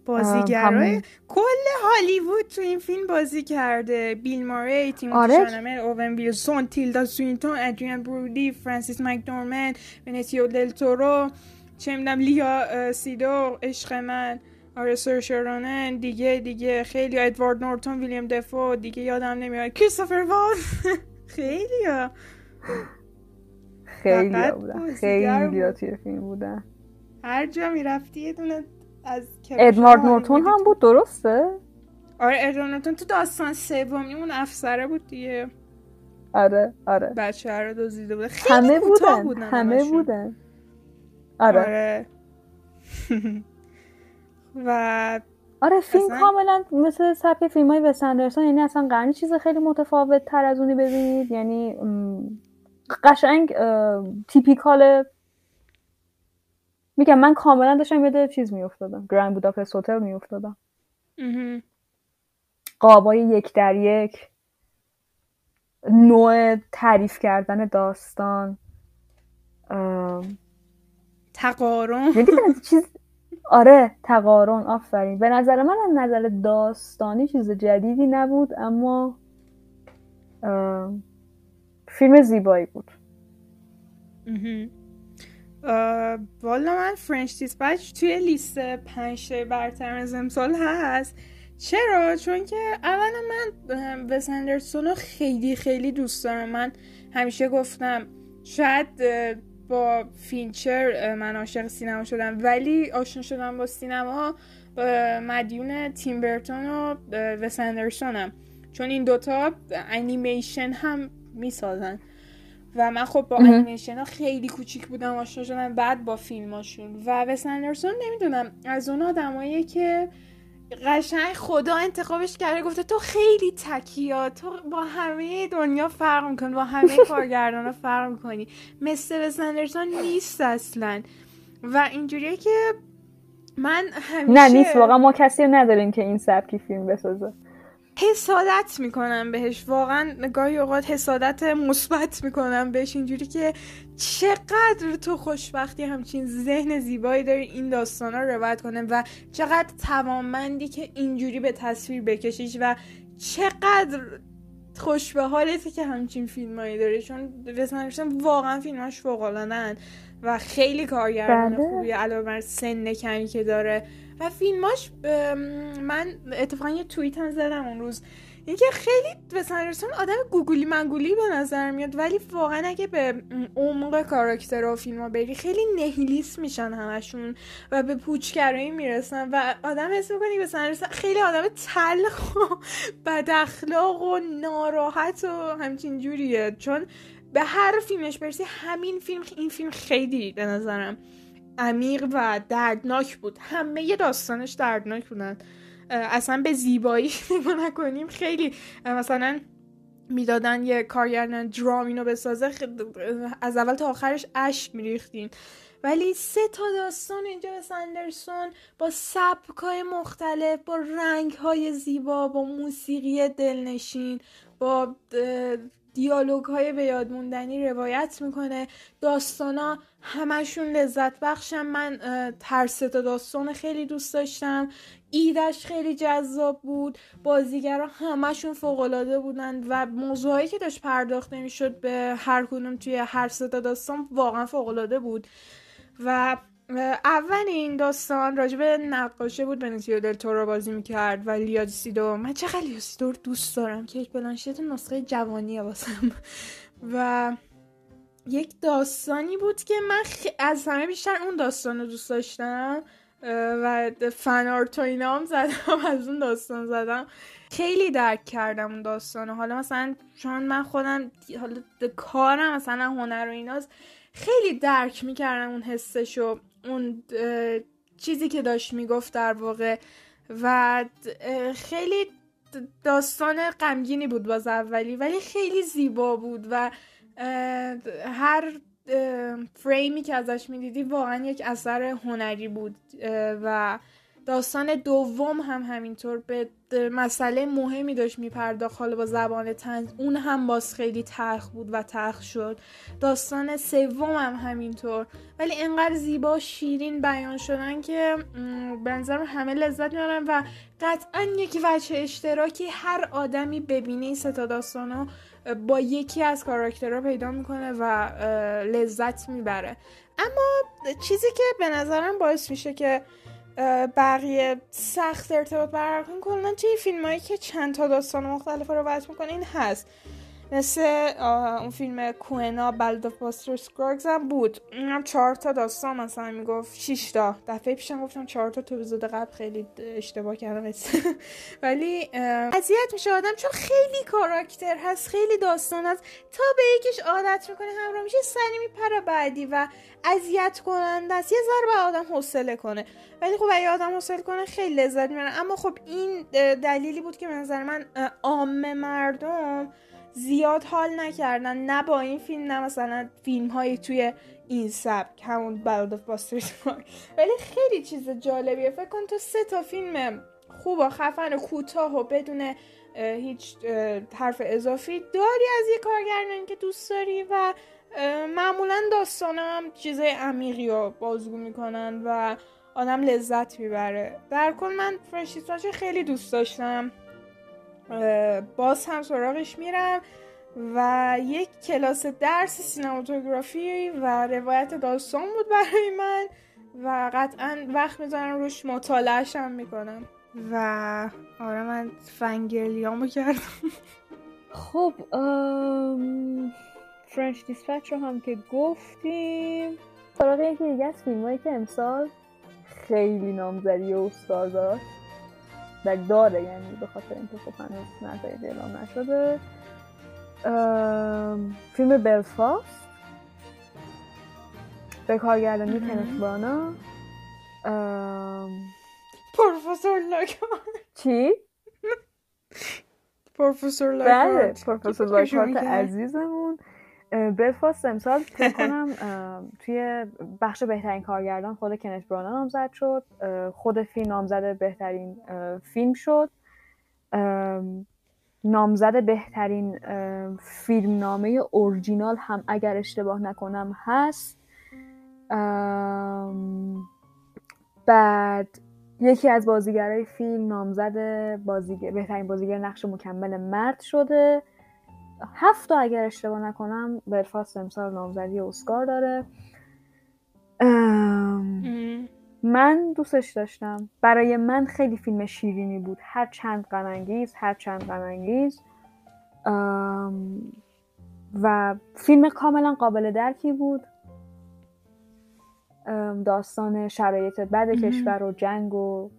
بازیگرای کل هالیوود تو این فیلم بازی کرده. بیل ماری تیم آره. شانمر اوون ویلسون تیلدا سوینتون ادریان برودی فرانسیس مکدورمند ونیسیو دل تورو چه می‌دونم لیا سیدو عشق من آره سرشرانن دیگه دیگه خیلی ادوارد نورتون ویلیام دفو دیگه یادم نمیاد. کریستوفر وال. خیلی ها خیلی بودن. خیلی توی فیلم بودن. هر جا می‌رفتی یه دونه از ادوارد نورتون هم بود درسته؟ آره ادوارد نورتون تو داستان سومی اون افسره بود دیگه. آره آره. بچه رو دزدیده بوده. خیلی همه بودن, بودن همه بودن. آره, آره. و آره فیلم کاملا مثل سبک فیلم های وس یعنی اصلا قرنی چیز خیلی متفاوت تر از اونی ببینید. یعنی قشنگ تیپیکال میگم من کاملا داشتم یاد چیز میافتادم. گرند بوداپست هتل میافتادم. قابای یک در یک. نوع تعریف کردن داستان. تقارن. یعنی چیز؟ آره تقارن. آفرین. به نظر من از نظر داستانی چیز جدیدی نبود اما فیلم زیبایی بود. والا من French Dispatch توی لیست پنج برتر از امسال هست. چرا؟ چون که اولا من وس رو خیلی خیلی دوست دارم. من همیشه گفتم شاید با فینچر من عاشق سینما شدم. ولی آشنا شدم با سینما مدیون تیم برتون و وس چون این دوتا انیمیشن هم می‌سازن. و من خب با انیمیشن ها خیلی کوچیک بودم آشنا شدم بعد با فیلماشون. و وس اندرسون نمی‌دونم از اون آدمایی که قشنگ خدا انتخابش کرده گفته تو خیلی تکیا تو با همه دنیا فرق می‌کنی با همه کارگردان ها فرق می‌کنی. مثل وس اندرسون نیست اصلا. و اینجوریه که من همیشه نه نیست واقعا ما کسی نداریم که این سبکی فیلم بسازه. حسادت می‌کنم بهش. واقعا گاهی اوقات حسادت مثبت می‌کنم بهش. اینجوری که چقدر تو خوشبختی همچین ذهن زیبایی داری این داستان رو روایت کنه و چقدر توانمندی که اینجوری به تصویر بکشیش و چقدر خوش به حالتی که همچین فیلمایی داره چون رسانشون واقعا فیلماش فوق و خیلی کارگردان بله. خوبی علاوه بر سن کمی که داره. و فیلماش من اتفاقا یه توییت هم زدم اون روز. اینکه خیلی به سنرسون آدم گوگلی منگولی به نظر میاد ولی واقعا اگه به عمق کاراکتر و فیلم ها بری خیلی نهیلیست میشن همشون و به پوچگرایی می‌رسن و آدم حس می‌کنی به سنرسون خیلی آدم تلخ و بد اخلاق و ناراحت و همچین جوریه. چون به هر فیلمش برسی همین فیلم این فیلم خیلی به نظرم عمیق و دردناک بود. همه داستانش دردناک بودن. اصلا به زیبایی نگاه نکنیم. خیلی مثلا می‌دادن یه کارگردان درام اینو بسازه از اول تا آخرش اشک میریختین. ولی سه تا داستان اینجا به سندرسون با سبکای مختلف با رنگ های زیبا با موسیقی دلنشین با دیالوگ های به یاد موندنی روایت می‌کنه. داستانا همشون لذت بخشم من ترس تا داستان خیلی دوست داشتم. ایدش خیلی جذاب بود. بازیگرا همشون فوق بودن و موضوعی که داشت پرداخت نمی‌شد به هر کدوم توی هر سه داستان واقعا فوق بود. و اول این داستان راجب نقاشه بود بنتیو دل رو بازی می‌کرد و لیادیسیدو من چقدر لیادیسیدو رو دوست دارم که یک بلانشت نسخه جوانی واسم. و یک داستانی بود که من از همه بیشتر اون داستان رو دوست داشتم و فنارت و اینا هم زدم از اون داستان زدم. خیلی درک کردم اون داستان حالا مثلا چون من خودم حالا کارم مثلا هنر و ایناست خیلی درک می‌کردم اون حسشو. اون چیزی که داشت می‌گفت در واقع. و خیلی داستان غمگینی بود باز اولی ولی خیلی زیبا بود و هر فریمی که ازش می‌دیدی واقعا یک اثر هنری بود و داستان دوم هم همینطور به مسئله مهمی داشت میپرداخت حالا با زبان تنز. اون هم باز خیلی تلخ بود و تلخ شد. داستان سوم هم همینطور. ولی انقدر زیبا شیرین بیان شدن که بنظرم همه لذت میارن و قطعا یکی وجه اشتراکی هر آدمی ببینه این ستا داستانو با یکی از کاراکترها پیدا می‌کنه و لذت می‌بره. اما چیزی که به نظرم باعث میشه که بقیه سخت ارتباط برقرار کنن. کلا توی فیلم هایی که چند تا داستان مختلف رو روایت می‌کنه این هست. مثل اون فیلم کوئن‌ها Ballad of Buster Scruggs هم بود. هم چهار تا داستان مثلا می‌گفت 6 تا. دفعه پیشم گفتم چهار تا تو اپیزود قبل خیلی اشتباه کردم. ولی اذیت میشه آدم چون خیلی کاراکتر هست خیلی داستان هست. تا به یکیش عادت می‌کنه همراه میشه سری میپره بعدی و اذیت کننده است. یه ذره به آدم حوصله کنه. ولی خب اگه آدم حوصله کنه خیلی لذت می‌بره. اما خب این دلیلی بود که به نظر من عام مردم زیاد حال نکردن. نه با این فیلم نه مثلا فیلم های توی این سبک همون بلد آف ولی خیلی چیز جالبیه. فکر کن تو سه تا فیلم خوب و خفن و کوتاه و بدون هیچ حرف اضافی داری از یه کارگردانی که دوست داری و معمولا داستان هم چیزای عمیقی رو بازگو می‌کنن و آدم لذت می‌بره. در کل من فرشیستاش خیلی دوست داشتم. باز هم سراغش میرم و یک کلاس درس سینماتوگرافی و روایت داستان بود برای من و قطعا وقت می‌ذارم روش مطالعهش هم می‌کنم. و آره من فنگرلیامو کردم. خب فرنش دیسپچ رو هم که گفتیم. سراغ یکی دیگه از فیلم که امسال خیلی نامزدی و استار و داره یعنی به خاطر اینکه خب هنوز نتایج اعلام نشده. فیلم بلفاست. به کارگردانی کنت برانا پروفسور لاکارت چی؟ پروفسور لاکارت بله پروفسور لاکارت عزیزمون. بلفاست امسال فکر کنم توی بخش بهترین کارگردان خود کنت برانا نامزد شد. خود فیلم نامزد بهترین فیلم شد. نامزد بهترین فیلم نامه اورجینال هم اگر اشتباه نکنم هست. بعد یکی از بازیگرای فیلم نامزد بازیگر بهترین بازیگر نقش مکمل مرد شده. هفت تا اگر اشتباه نکنم بلفاست امسال نامزدی اسکار داره. من دوستش داشتم. برای من خیلی فیلم شیرینی بود. هر چند غمانگیز هر چند غمانگیز و فیلم کاملا قابل درکی بود. داستان شرایط بد کشور و جنگ و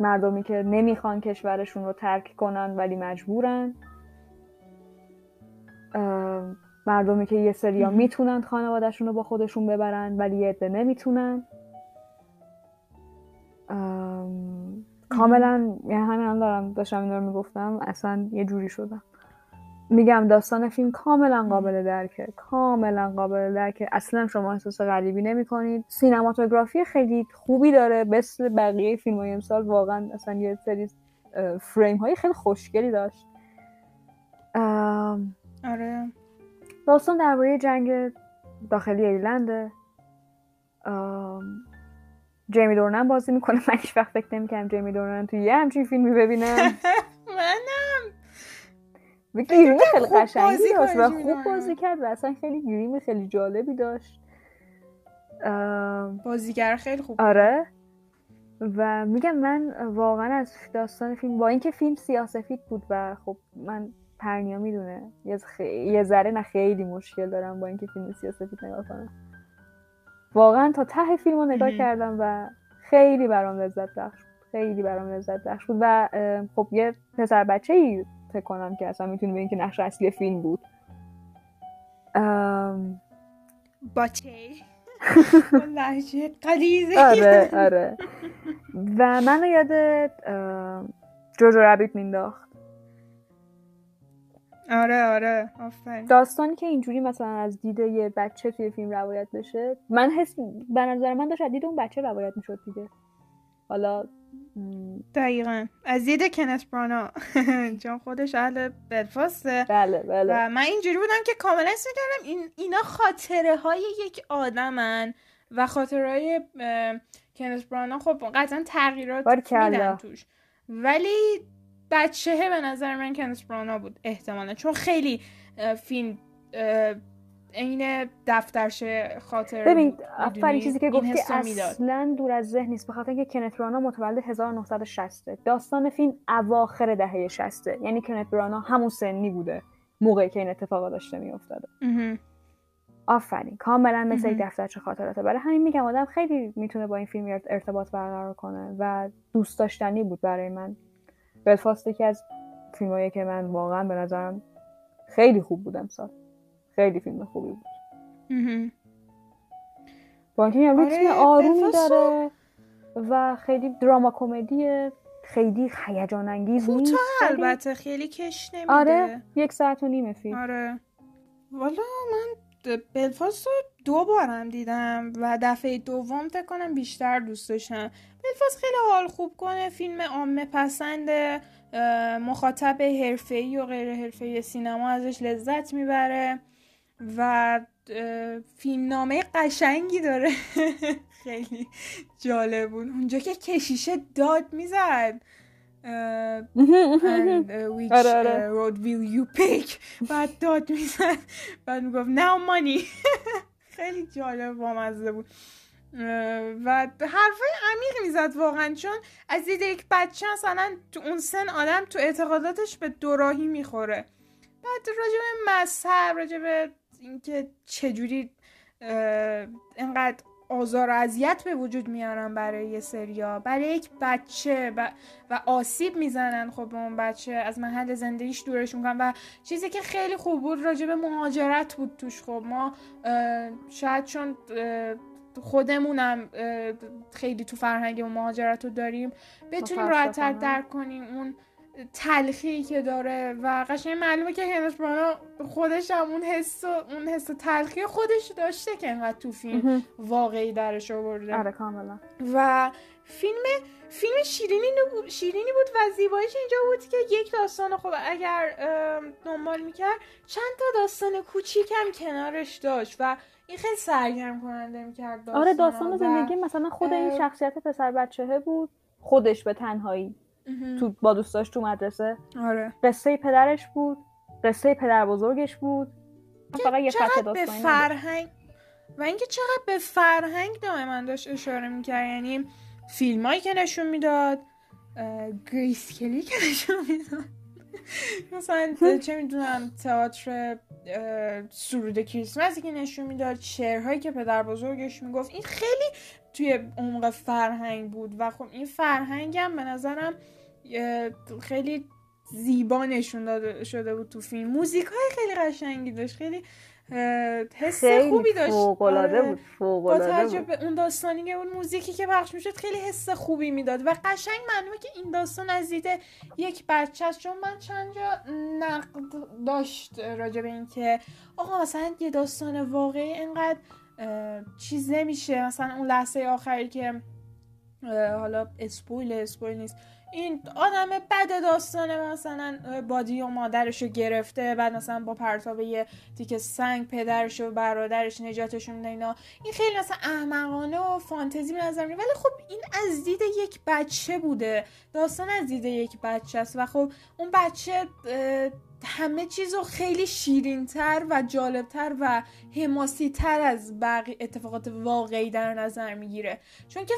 مردمی که نمی‌خوان کشورشون رو ترک کنن ولی مجبورن. مردمی که یه سریا می‌تونن خانوادهشون رو با خودشون ببرن ولی یه عده نمی‌تونن. کاملا یعنی همین دارم داشتم این رو می‌گفتم اصلا یه جوری شدم. میگم داستان فیلم کاملا قابل درکه کاملا قابل درکه. اصلا شما احساس غریبی نمی کنید سینماتوگرافی خیلی خوبی داره. مثل بقیه فیلم های امسال واقعا اصلا یه سری فریم های خیلی خوشگلی داشت. آره. داستان درباره جنگ داخلی ایرلنده جیمی دورنن بازی می‌کنه. من هیچ وقت فکر نمی‌کنم جیمی دورنن توی یه همچین فیلمی ببینم منم. گیریم خیلی قشنگی داشت و خوب بازی کرد و اصلا خیلی گیریم خیلی جالبی داشت. بازیگر خیلی خوب آره. و میگم من واقعا از داستان فیلم با اینکه فیلم سیاسفید بود و خب من پرنیا می‌دونه. یه, خ... یه ذره نه خیلی مشکل دارم با اینکه فیلم سیاسفید نگاه کنم. واقعا تا ته فیلم رو نگاه کردم و خیلی برام لذت بخش خیلی برام لذت بخش بود و خب یه پسر بچه ای فکر کنم که اصلا می‌تونی بگین که نقش اصلی فیلم بود. ام... باچه لحجه قلیزه. آره آره. و منو یاد جوجو رابیت مینداخت آره آره آفرین. داستانی که اینجوری مثلا از دید یه بچه توی فیلم روایت بشه من حس به نظر من داشت از دید اون بچه روایت می‌شد دیگه. حالا دقیقا. از دید کنت برانا. چون خودش اهل بلفاسته. بله بله. و من اینجوری بودم که کاملا کردم این اینا خاطره های یک آدمن و خاطره های کنت برانا خب قطعا تغییرات میدن توش. ولی بچه به نظر من کنت برانا بود احتمالا. چون خیلی فیلم عین دفترش خاطر ببین آفرین چیزی که گفتی اصلا دور از ذهن نیست بخاطر اینکه کنت برانا متولد 1960 داستان فیلم اواخر دهه 60 یعنی کنت برانا همون سنی بوده موقعی که این اتفاقا داشته میافتاده. آفرین کاملا مثل یک دفترچه خاطراته برای همین میگم آدم خیلی می‌تونه با این فیلم ارتباط برقرار کنه و دوست داشتنی بود برای من. بلفاست یکی از فیلمایی که من واقعا به نظرم خیلی خوب بود امسال. خیلی فیلم خوبی بود. با اینکه یه آره، آرومی داره و خیلی دراما کمدی خیلی هیجان انگیز نیست البته خیلی کش نمیده. آره یک ساعت و نیمه فیلم. آره. والا من بلفاست رو دو بارم دیدم و دفعه دوم فکر کنم بیشتر دوست داشتم. بلفاست خیلی حال خوب کنه فیلم عامه پسند مخاطب حرفه‌ای و غیر حرفه‌ای سینما ازش لذت می‌بره و فیلم نامه قشنگی داره. خیلی جالب بود. اونجا که کشیشه داد می‌زد. which آره، آره. road will you pick. بعد داد می‌زد. بعد می‌گفت now money. خیلی جالب بامزه بود. و حرفای عمیق می‌زد واقعا چون از دید یک بچه مثلا تو اون سن آدم تو اعتقاداتش به دوراهی می‌خوره. بعد راجع به مذهب راجع به اینکه چجوری اینقدر آزار و اذیت به وجود میارن برای یه سریا. برای یک بچه و, و آسیب می‌زنن خب به اون بچه. از محل زندگیش دورش می‌کنن و چیزی که خیلی خوب بود راجع به مهاجرت بود توش. خب ما شاید چون خودمونم خیلی تو فرهنگ مهاجرت رو داریم بتونیم راحتتر درک کنیم اون تلخی که داره و قشنگ معلومه که هنش برانا خودش هم اون حس اون حس تلخی خودش داشته که انقدر تو فیلم واقعی درش آورده. آره کاملا. و فیلم فیلم شیرینی بود شیرینی بود و زیباییش اینجا بود که یک داستان خب اگر دنبال می‌کرد چند تا داستان کوچیکم کنارش داشت و این خیلی سرگرم کننده می‌کرد داستان آره داستان زندگی مثلا خود این شخصیت پسر بچهه بود خودش به تنهایی تو با دوستاش تو مدرسه. آره. قصه پدرش بود. قصه پدر بزرگش بود. فقط یه به فرهنگ و اینکه چقدر به فرهنگ من داشت اشاره می‌کرد. یعنی فیلمایی که نشون می‌داد گریس کلی که نشون می‌داد. مثلا چه می‌دونم تئاتر سرود کریسمسی که نشون می‌داد شعرهایی که پدر بزرگش می‌گفت. این خیلی توی عمق فرهنگ بود و خب این فرهنگم به نظرم خیلی زیبا نشون داده شده بود تو فیلم. موزیک های خیلی قشنگی داشت. خیلی حس خوبی داشت. فوقلاده آره. بود فوقلاده با اون داستانی که اون موزیکی که پخش می‌شد خیلی حس خوبی می‌داد. و قشنگ معلومه که این داستان از دید یک بچه است. چون من چند جا نقد داشت راجع به اینکه آقا مثلا یه داستان واقعی اینقدر چیز نمیشه مثلا اون لحظه آخری که حالا اسپویل اسپویل نیست. این آدم بد داستانه مثلا بادی و مادرشو گرفته بعد مثلا با پرتاب یه تیک سنگ پدرش و برادرش نجاتشون میده اینا. این خیلی مثلا احمقانه و فانتزی به نظر ولی خب این از دید یک بچه بوده. داستان از دید یک بچه است و خب اون بچه همه چیز رو خیلی شیرینتر و جالبتر و حماسیتر از بقیه اتفاقات واقعی در نظر می‌گیره. چون که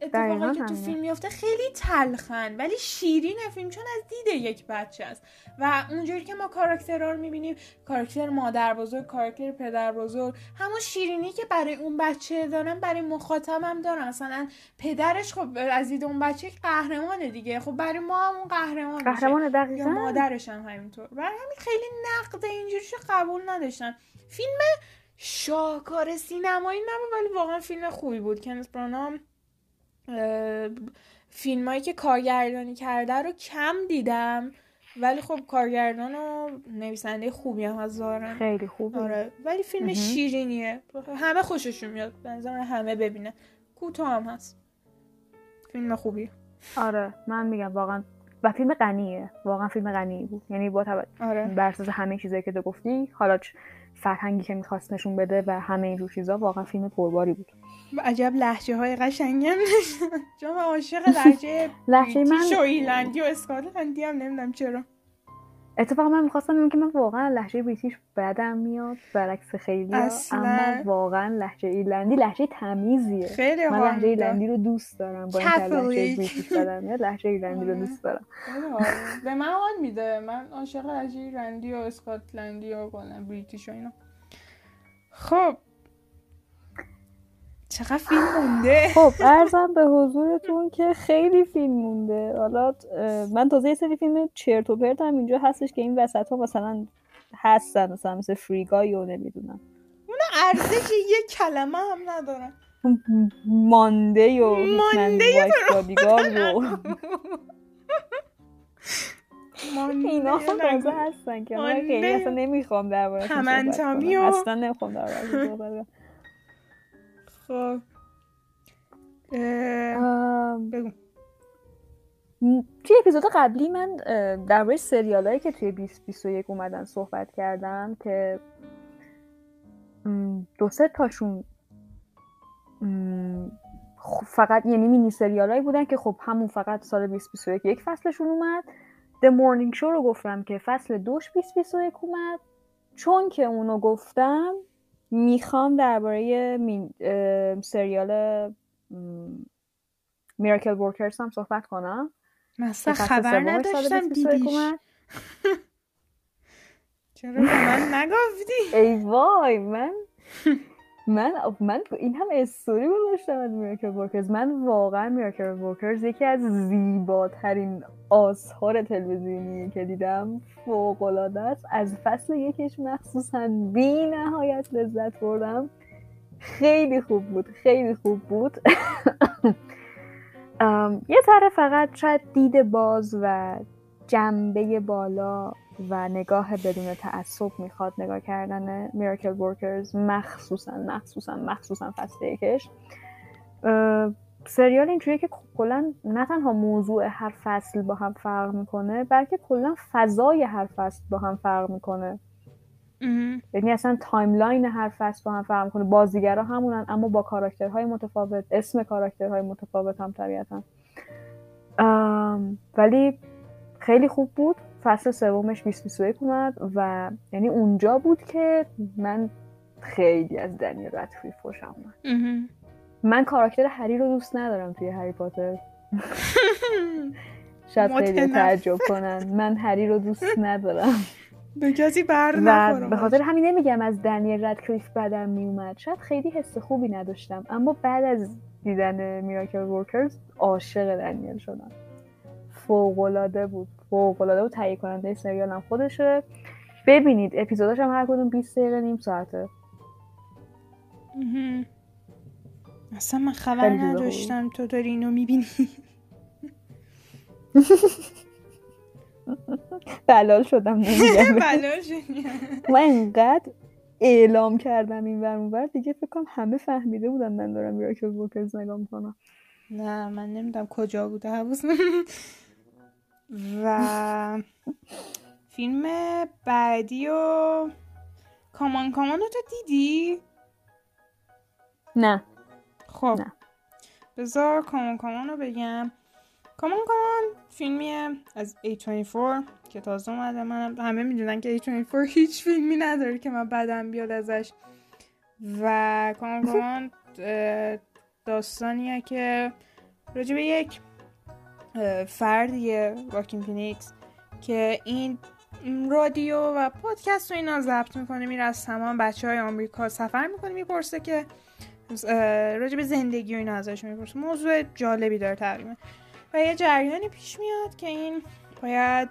اتفاقاتی که تو فیلم میافته خیلی تلخن ولی شیرین فیلم چون از دید یک بچه است. و اونجوری که ما کاراکترها رو می‌بینیم کاراکتر مادر بزرگ کاراکتر پدر بزرگ همون شیرینی که برای اون بچه دارن برای مخاطبم دارن. مثلا پدرش خب از دید اون بچه قهرمانه دیگه. خب برای ما هم اون قهرمان قهرمان دقیقاً. مادرش هم همینطور. و همین خیلی نقد اینجوریشو قبول نداشتن فیلم شاهکار سینمایی نبود ولی واقعا فیلم خوبی بود. کنس برانام فیلمایی که کارگردانی کرده رو کم دیدم. ولی خب کارگردان و نویسنده خوبی هم از خیلی خوبه آره. ولی فیلم شیرینیه. همه خوششون میاد. بنظرم همه ببینه. کوتاه هم هست. فیلم خوبی آره. من میگم واقعا و فیلم غنیه. واقعا فیلم غنی بود. یعنی با تب... آره. بر اساس همه چیزایی که تو گفتی حالا فرهنگی که می‌خواست نشون بده و همه این چیزا واقعا فیلم پرباری بود. عجب لحجه های قشنگی هم چون من عاشق لحجه لحجه من و اسکاتلندی هم نمی‌دونم چرا. اتفاقا من می‌خواستم بگم که من واقعا لحجه بریتیش بدم میاد. برعکس خیلی اما واقعا لحجه ایرلندی لحجه تمیزیه. خیلی من لحجه ایرلندی رو دوست دارم. با اینکه لحجه بریتیش بدم میاد لحجه ایرلندی رو دوست دارم. به من حال میده. من عاشق لحجه ایرلندی و اسکاتلندی و بریتیش و اینا. خب. چقدر فیلم مونده؟ خب ارزم به حضورتون که خیلی فیلم مونده. حالا من تازه یه سری فیلم چرت و پرت هم اینجا هستش که این وسط ها مثلا هستن مثلا مثل فریگای و نمی‌دونم. اون ارزش یه کلمه هم ندارن. مانده و مانده و اینا تازه هستن که من خیلی اصلا نمی‌خوام درباره اصلا نمی‌خوام درباره خب. توی اپیزود قبلی من درباره سریال هایی که توی 2021 اومدن صحبت کردم که دو سه تاشون فقط یعنی مینی سریال هایی بودن که خب همون فقط سال 2021 یک فصلشون اومد. The Morning Show رو گفتم که فصل دوش 2021 اومد. چون که اونو گفتم می‌خوام درباره سریال میراکل ورکرز هم صحبت کنم. مثلا خبر نداشتم دیدیش چرا من نگفتی؟ ای وای من من من این هم استوری گذاشتم از میراکل ورکرز من واقعا میراکل ورکرز یکی از زیباترین آثار تلویزیونی که دیدم فوق العاده است. از فصل یکش مخصوصا بی نهایت لذت بردم. خیلی خوب بود خیلی خوب بود. یه ذره فقط شاید دید باز و جنبه بالا و نگاه بدون تعصب می‌خواد نگاه کردن میراکل ورکرز مخصوصا مخصوصا مخصوصا فصل یکش. سریال اینجوریه که کلا نه تنها موضوع هر فصل با هم فرق می‌کنه بلکه کلا فضای هر فصل با هم فرق می‌کنه. یعنی اصلا timeline هر فصل با هم فرق می‌کنه. بازیگرا همونن اما با کاراکترهای متفاوت اسم کاراکترهای متفاوت هم طبیعتا. ولی خیلی خوب بود. فصل سومش 2021 اومد و یعنی اونجا بود که من خیلی از دنیل ردکلیف خوشم اومد. من کاراکتر هری رو دوست ندارم توی هری پاتر. شاید خیلی تعجب کنن. من هری رو دوست ندارم. به کسی بر به خاطر همین نمیگم از دنیل ردکلیف بدم میومد. شاید خیلی حس خوبی نداشتم اما بعد از دیدن میراکل ورکرز عاشق دنیل شدم. فوقالعاده بود. فوقالعاده بود تهیه کننده سریال هم خودشه. ببینید اپیزوداش هم هر کدوم 20 دقیقه نیم ساعته. اصلا من خبر نداشتم. تو داری اینو می‌بینی؟ بلال شدم نمیگم. بلال شدم من انقدر اعلام کردم این ور دیگه فکر کنم همه فهمیده بودن من دارم میراکل بوکرز نگاه می‌کنم. نه من نمی‌دونم کجا بوده حواس و فیلم بعدی و کامان کامان رو تو دیدی؟ نه. خب. نه. بذار کامان کامان رو بگم. C'mon C'mon فیلمیه از A24 که تازه اومده. من همه می‌دونن که A24 هیچ فیلمی نداره که من بدم بیاد ازش. و C'mon C'mon داستانیه که راجب یک فردیه واکین فینیکس که این رادیو و پادکست رو اینا ضبط می‌کنه میره از تمام بچه های آمریکا سفر می‌کنه می‌پرسه که راجع زندگی و اینا ازش می‌پرسه. موضوع جالبی داره تقریبا. و یه جریانی پیش میاد که این باید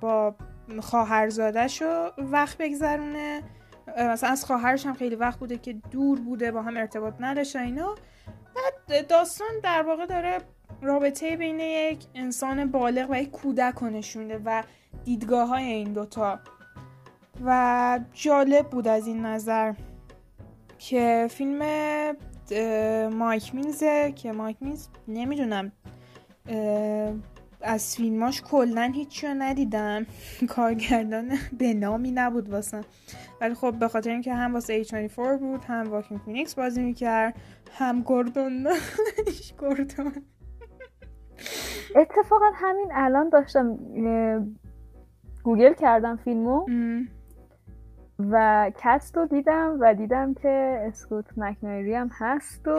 با خواهرزادش رو وقت بگذرونه. مثلا از خواهرش هم خیلی وقت بوده که دور بوده با هم ارتباط نداشته اینا. بعد داستان در واقع داره رابطه بین یک انسان بالغ و یک کودک نشون و دیدگاه های این دوتا. و جالب بود از این نظر که فیلم مایک مینزه که مایک مینز نمی‌دونم از فیلماش کلا هیچی رو ندیدم. کارگردان به نامی نبود واسم. ولی خب به خاطر اینکه هم واسه A24 بود هم واکین فینیکس بازی می‌کرد هم گوردون گوردون اتفاقا همین الان داشتم گوگل کردم فیلمو و cast رو دیدم و دیدم که اسکوت مکنایری هم هست و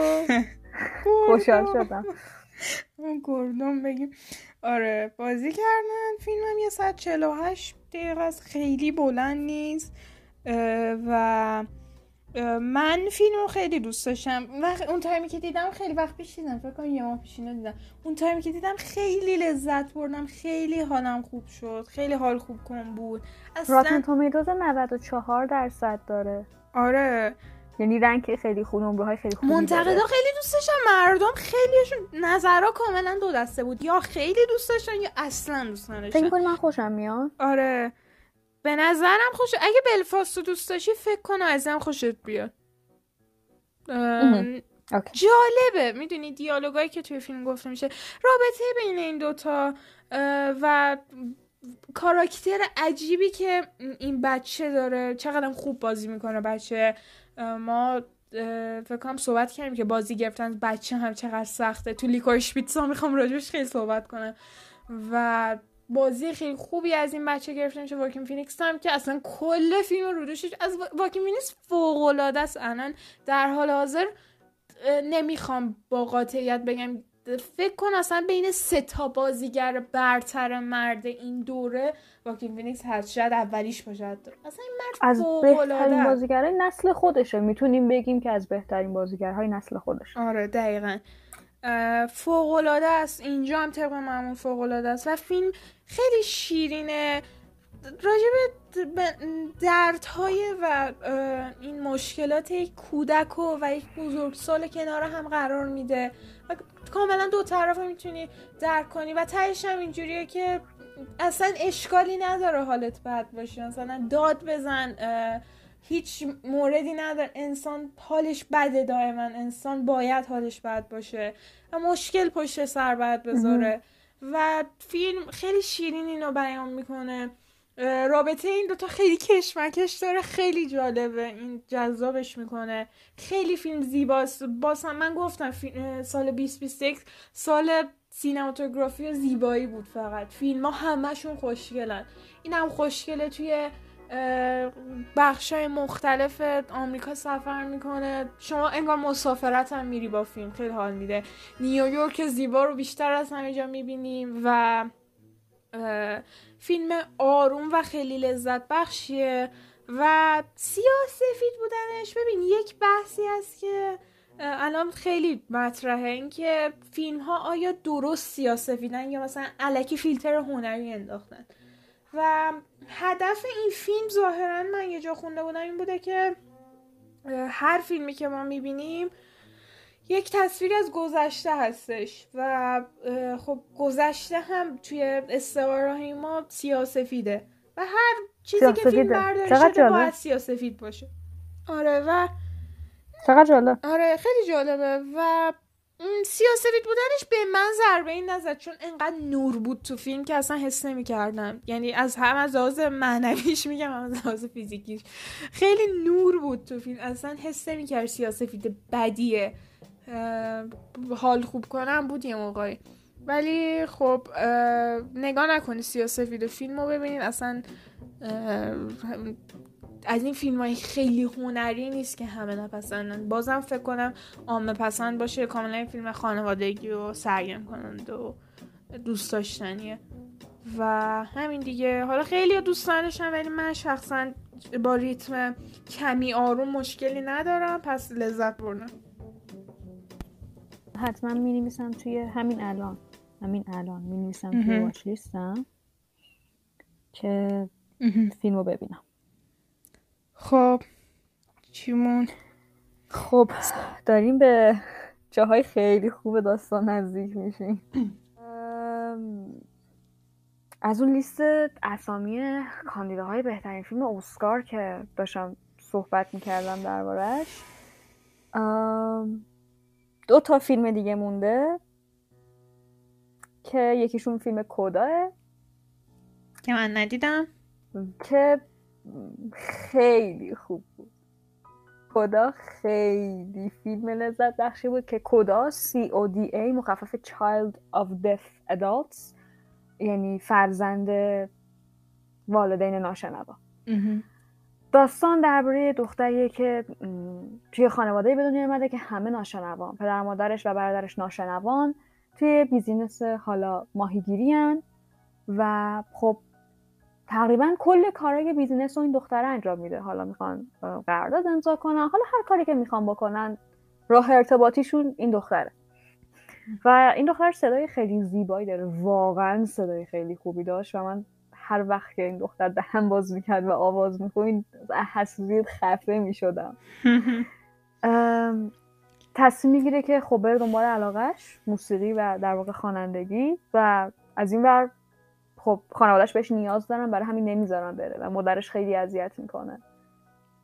خوشحال شدم. اون گردون بگیم. آره بازی کردن فیلمم یه ساعت 48 دقیقه است. خیلی بلند نیست و من فیلم رو خیلی دوست داشتم. و اون تایمی که دیدم خیلی وقت پیش دیدم. فکر کنم یه ماه پیش دیدم. اون تایمی که دیدم خیلی لذت بردم. خیلی حالم خوب شد. خیلی حال خوب کن بود. اصلا راتن تومیتوز 94 درصد داره. آره. یعنی رنگ خیلی خوب نمره های خیلی خوبی منتقدا خیلی دوست داشتن. مردم خیلیشون نظرها کاملا دو دسته بود. یا خیلی دوست داشتن یا اصلا دوست نداشتن. فکر من خوشم میاد؟ آره. به نظرم خوش اگه بلفاست دوست داشتی فکر کن ازم خوشت بیاد. جالبه. می‌دونی دیالوگایی که توی فیلم گفته میشه. رابطه بین این دوتا و کاراکتر عجیبی که این بچه داره. چقدر خوب بازی می‌کنه بچه. ما فکر کنم صحبت کردیم که بازی گرفتن. بچه هم چقدر سخته. تو Licorice Pizza می‌خوام راجبش خیلی صحبت کنم. و بازی خیلی خوبی از این بچه گرفته میشه. واکین فینیکس هم که اصلا کل فیلم رو از واکین فینیکس فوق العاده است. الان در حال حاضر نمی‌خوام با قاطعیت بگم. فکر کن اصلا بین سه تا بازیگر برتر مرد این دوره واکین فینیکس هست شاید اولیش باشد اصلا این مرد از بهترین بازیگرای نسل خودشه. می‌تونیم بگیم که از بهترین بازیگرهای نسل خودش آره دقیقا. فوق العاده است. اینجا هم طبق معمول فوق العاده است. و فیلم خیلی شیرینه. راجب دردهای و این مشکلات یک کودک و, و یک بزرگسال کنار هم قرار میده. و کاملا دو طرف می‌تونی درک کنی. و تهش هم اینجوریه که اصلا اشکالی نداره حالت بد باشه. مثلا داد بزن هیچ موردی نداره. انسان حالش بده دائما. انسان باید حالش بد باشه. و مشکل پشت سر باید بذاره. و فیلم خیلی شیرین اینو بیان می‌کنه. رابطه این دوتا خیلی کشمکش داره. خیلی جالبه. این جذابش می‌کنه. خیلی فیلم زیباست. باز هم من گفتم سال 2021 سال سینماتوگرافی و زیبایی بود فقط. فیلم ها همهشون خوشگلن. این هم خوشگله توی بخش های مختلف آمریکا سفر می‌کنه. شما انگار مسافرت هم میری با فیلم خیلی حال میده. نیویورک زیبا رو بیشتر از همه جا می‌بینیم و فیلم آروم و خیلی لذت بخشیه و سیاه سفید بودنش. ببین یک بحثی هست که الان خیلی مطرحه. اینکه فیلم ها آیا درست سیاه سفیدن یا مثلا علکی فیلتر هنری انداختن؟ و هدف این فیلم ظاهرا من یه جا خونده بودم این بوده که هر فیلمی که ما می‌بینیم یک تصویر از گذشته هستش و خب گذشته هم توی استعاره ما سیاسفیده و هر چیزی که فیلم برداری شده باید سیاسفید باشه. آره و چقدر جالب؟ آره خیلی جالبه و سیاسفید بودنش به من ضربه این نزد چون انقدر نور بود تو فیلم که اصلا حس نمی کردم یعنی از هم از لحاظ معنویش میگم هم از لحاظ فیزیکیش. خیلی نور بود تو فیلم. اصلا حس نمی کرد سیاسفید بدیه حال خوب کنم بود یه موقعی. ولی خب نگاه نکنی سیاسفید فیلم رو ببینید. اصلا از این فیلم های خیلی هنری نیست که همه نپسندن. بازم فکر کنم عامه پسند باشه کاملا این فیلم خانوادگی و سرگرم کنند و دوست داشتنیه. و همین دیگه. حالا خیلی دوست دارشم ولی من شخصا با ریتم کمی آروم مشکلی ندارم. پس لذت بردم. حتما می نویسم توی همین الان. همین الان می نویسم توی واچ لیستم که فیلم رو ببینم. خب چیمون؟ خب داریم به جاهای خیلی خوب داستان نزدیک میشیم. از اون لیست اسامی کاندیداهای بهترین فیلم اسکار که داشتم صحبت می‌کردم دربارهش دو تا فیلم دیگه مونده که یکیشون فیلم کوداه که من ندیدم. که خیلی خوب بود. کدا خیلی فیلم لذت بخشی بود که کدا CODA مخفف Child of Deaf Adults یعنی فرزند والدین ناشنوا. داستان درباره دختریه که توی خانواده به دنیا اومده که همه ناشنوان پدر مادرش و برادرش ناشنوان توی business حالا ماهیگیری و خب تقریبا کل کارای business رو این دختره انجام میده. حالا می‌خوان قرارداد امضا کنن. حالا هر کاری که می‌خوان بکنن راه ارتباطیشون این دختره. و این دختر صدای خیلی زیبایی داره. واقعا صدای خیلی خوبی داشت و من هر وقت که این دختر دهن باز می‌کرد و آواز می‌خوند حسوزیت خفه می‌شدم. تصمیم می‌گیره که خب بره دنبال علاقش موسیقی و در واقع خوانندگی و از این ور خب خانوادهش بهش نیاز دارن برای همین نمی‌ذارن بره و مادرش خیلی اذیت می‌کنه.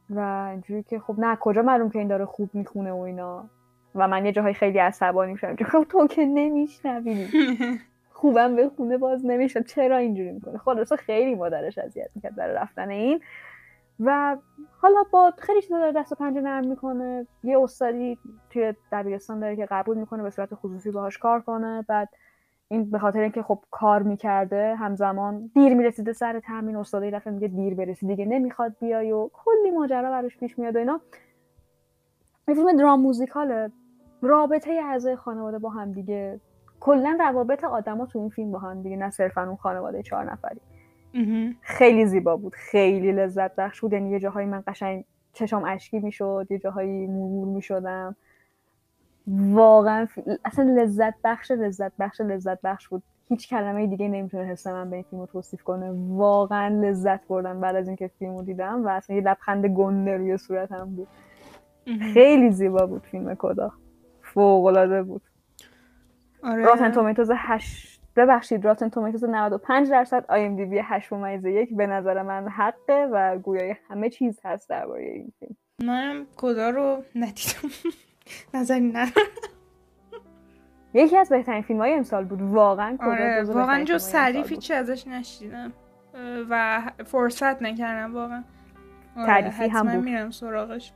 و اینجوری که خب نه کجا معلوم که این داره خوب می‌خونه و اینا. و من یه جاهای خیلی عصبانی میشم. خب تو که نمیشنوی. خوبم به خونه باز نمیشه چرا اینجوری می‌کنه خلاصه خیلی مادرش اذیت می‌کرد برای رفتن این. و حالا با خیلی چیزا داره دست و پنجه نرم می‌کنه. یه استادی توی دبیرستان داره که قبول می‌کنه به صورت خصوصی باهاش کار کنه. بعد این به خاطر اینکه خب کار می‌کرده همزمان دیر می‌رسیده سر تمرین استاد دفعه میگه دیر برسی دیگه نمی‌خواد بیای و کلی ماجرا براش پیش میاد و اینا. این فیلم درام موزیکاله رابطه اعضای خانواده با هم دیگه. کلا روابط آدما تو این فیلم با هم دیگه نه صرفا اون خانواده چهار نفری. خیلی زیبا بود خیلی لذت بخش بود. یعنی یه جاهایی من قشنگ چشام اشکی می‌شد یه جاهایی مورمور می‌شدم. واقعا اصلا لذت بخش لذت بخش لذت بخش بود. هیچ کلمه دیگه نمی‌تونه حس من به این فیلم رو توصیف کنه. واقعا لذت بردم بعد از اینکه فیلم رو دیدم و اصلا یه لبخند گنده روی صورتم بود. خیلی زیبا بود فیلم کدا. فوق العاده بود. آره. راتن تومیتوز 8 ببخشید راتن تومیتوز 95 درصد آی ام دی بی 8 ممیزه یک به نظر من حقه و گویای همه چیز هست درباره این فیلم. من کدا رو ندیدم. نظری نه یکی از بهترین فیلم های امسال بود. واقعا آره واقعا جو سریفی چی ازش نشیدم. و فرصت نکردم واقعا. آره تعریفی هم بود. میرم سراغش.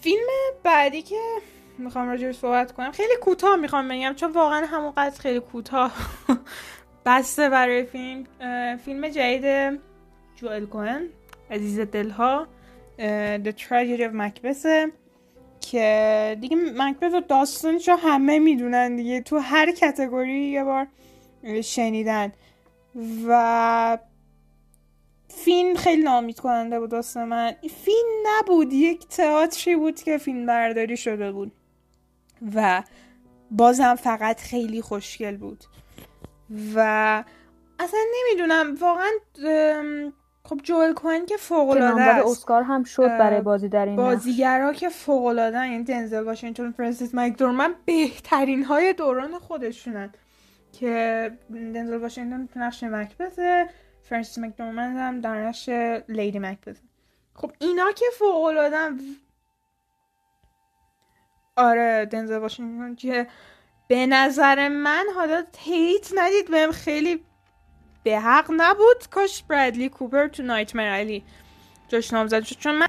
فیلم بعدی که می‌خوام راجعش صحبت کنم. خیلی کوتاه می‌خوام بگم چون واقعا همونقدر خیلی کوتاه بسته برای فیلم. فیلم جدید جوئل کوهن عزیز دلها. The Tragedy of Macbeth. که دیگه مکبث و داستانش رو همه می‌دونن دیگه. تو هر کتگوری یه بار شنیدن. و فیلم خیلی نامید کننده بود داستان من. فیلم نبود یک تئاتری بود که فیلم برداری شده بود. و بازم فقط خیلی خوشگل بود. و اصلا نمی‌دونم واقعا خب جوئل کوهن که فوق العاده است. اسکار هم شد برای بازی در این بازیگرا که فوق العاده یعنی دنزل واشنگتن فرانسیس مکدورمن بهترین های دوران خودشونن که دنزل واشنگتن تو نقش مکبث فرانسیس مکدورمن هم در نقش لیدی مکبث خب اینا که فوق العاده آره دنزل واشنگتن که به نظر من حالا تیت ندید بهم خیلی به حق نبود. کاش برادلی کوپر تو نایتمر علی جاش نامزد شد چون من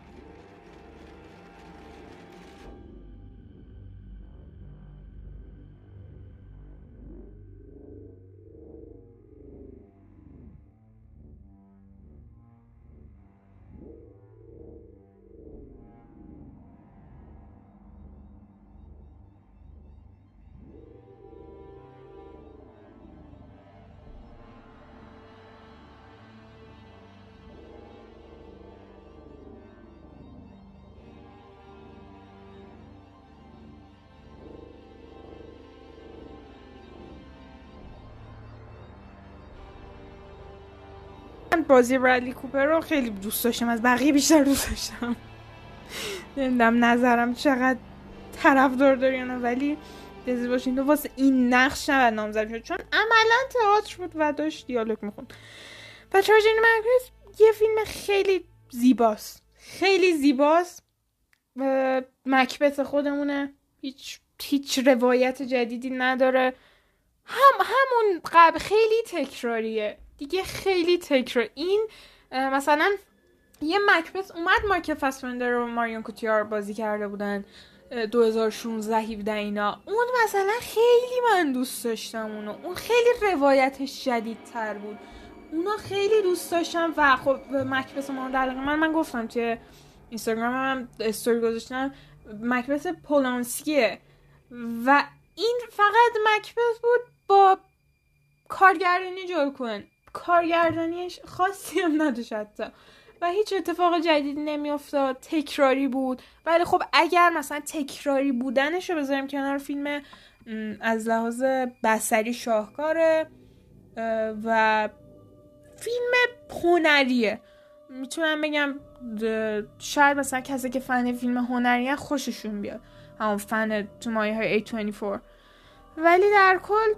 بازی برادلی کوپر رو خیلی دوست داشتم از بقیه بیشتر دوست داشتم. نمی‌دونم نظرم چقدر طرفدار داری نه ولی دزی واشنگتن واسه این نقش نباید نامزد شد چون عملا تئاتر بود و داشت دیالوگ می‌خوند. و چارجین مکریس یه فیلم خیلی زیباست. خیلی زیباست. و مکبت خودمونه. هیچ هیچ روایت جدیدی نداره. هم همون قبل خیلی تکراریه. دیگه خیلی تکرار این مثلا یه مکبت اومد مایک فسفندر رو ماریون کوتیار بازی کرده بودن 2016 17 اینا. اون مثلا خیلی من دوست داشتم اونو. اون خیلی روایتش جدیدتر بود. اونا خیلی دوست داشتم و خب مکبس ما در من من گفتم که اینستاگرام هم استوری گذاشتم مکبس پولانسکیه. و این فقط مکبس بود با کارگردانی جل کن کارگردانیش خاصی هم نداشت و هیچ اتفاق جدیدی نمیافتاد. تکراری بود. ولی خب اگر مثلا تکراری بودنش رو بذاریم کنار فیلم از لحاظ بسری شاهکاره و فیلم هنریه. می‌تونم بگم شاید مثلا کسی که فن فیلم هنری خوششون بیاد. همون فن تو مایه های A24 ولی در کل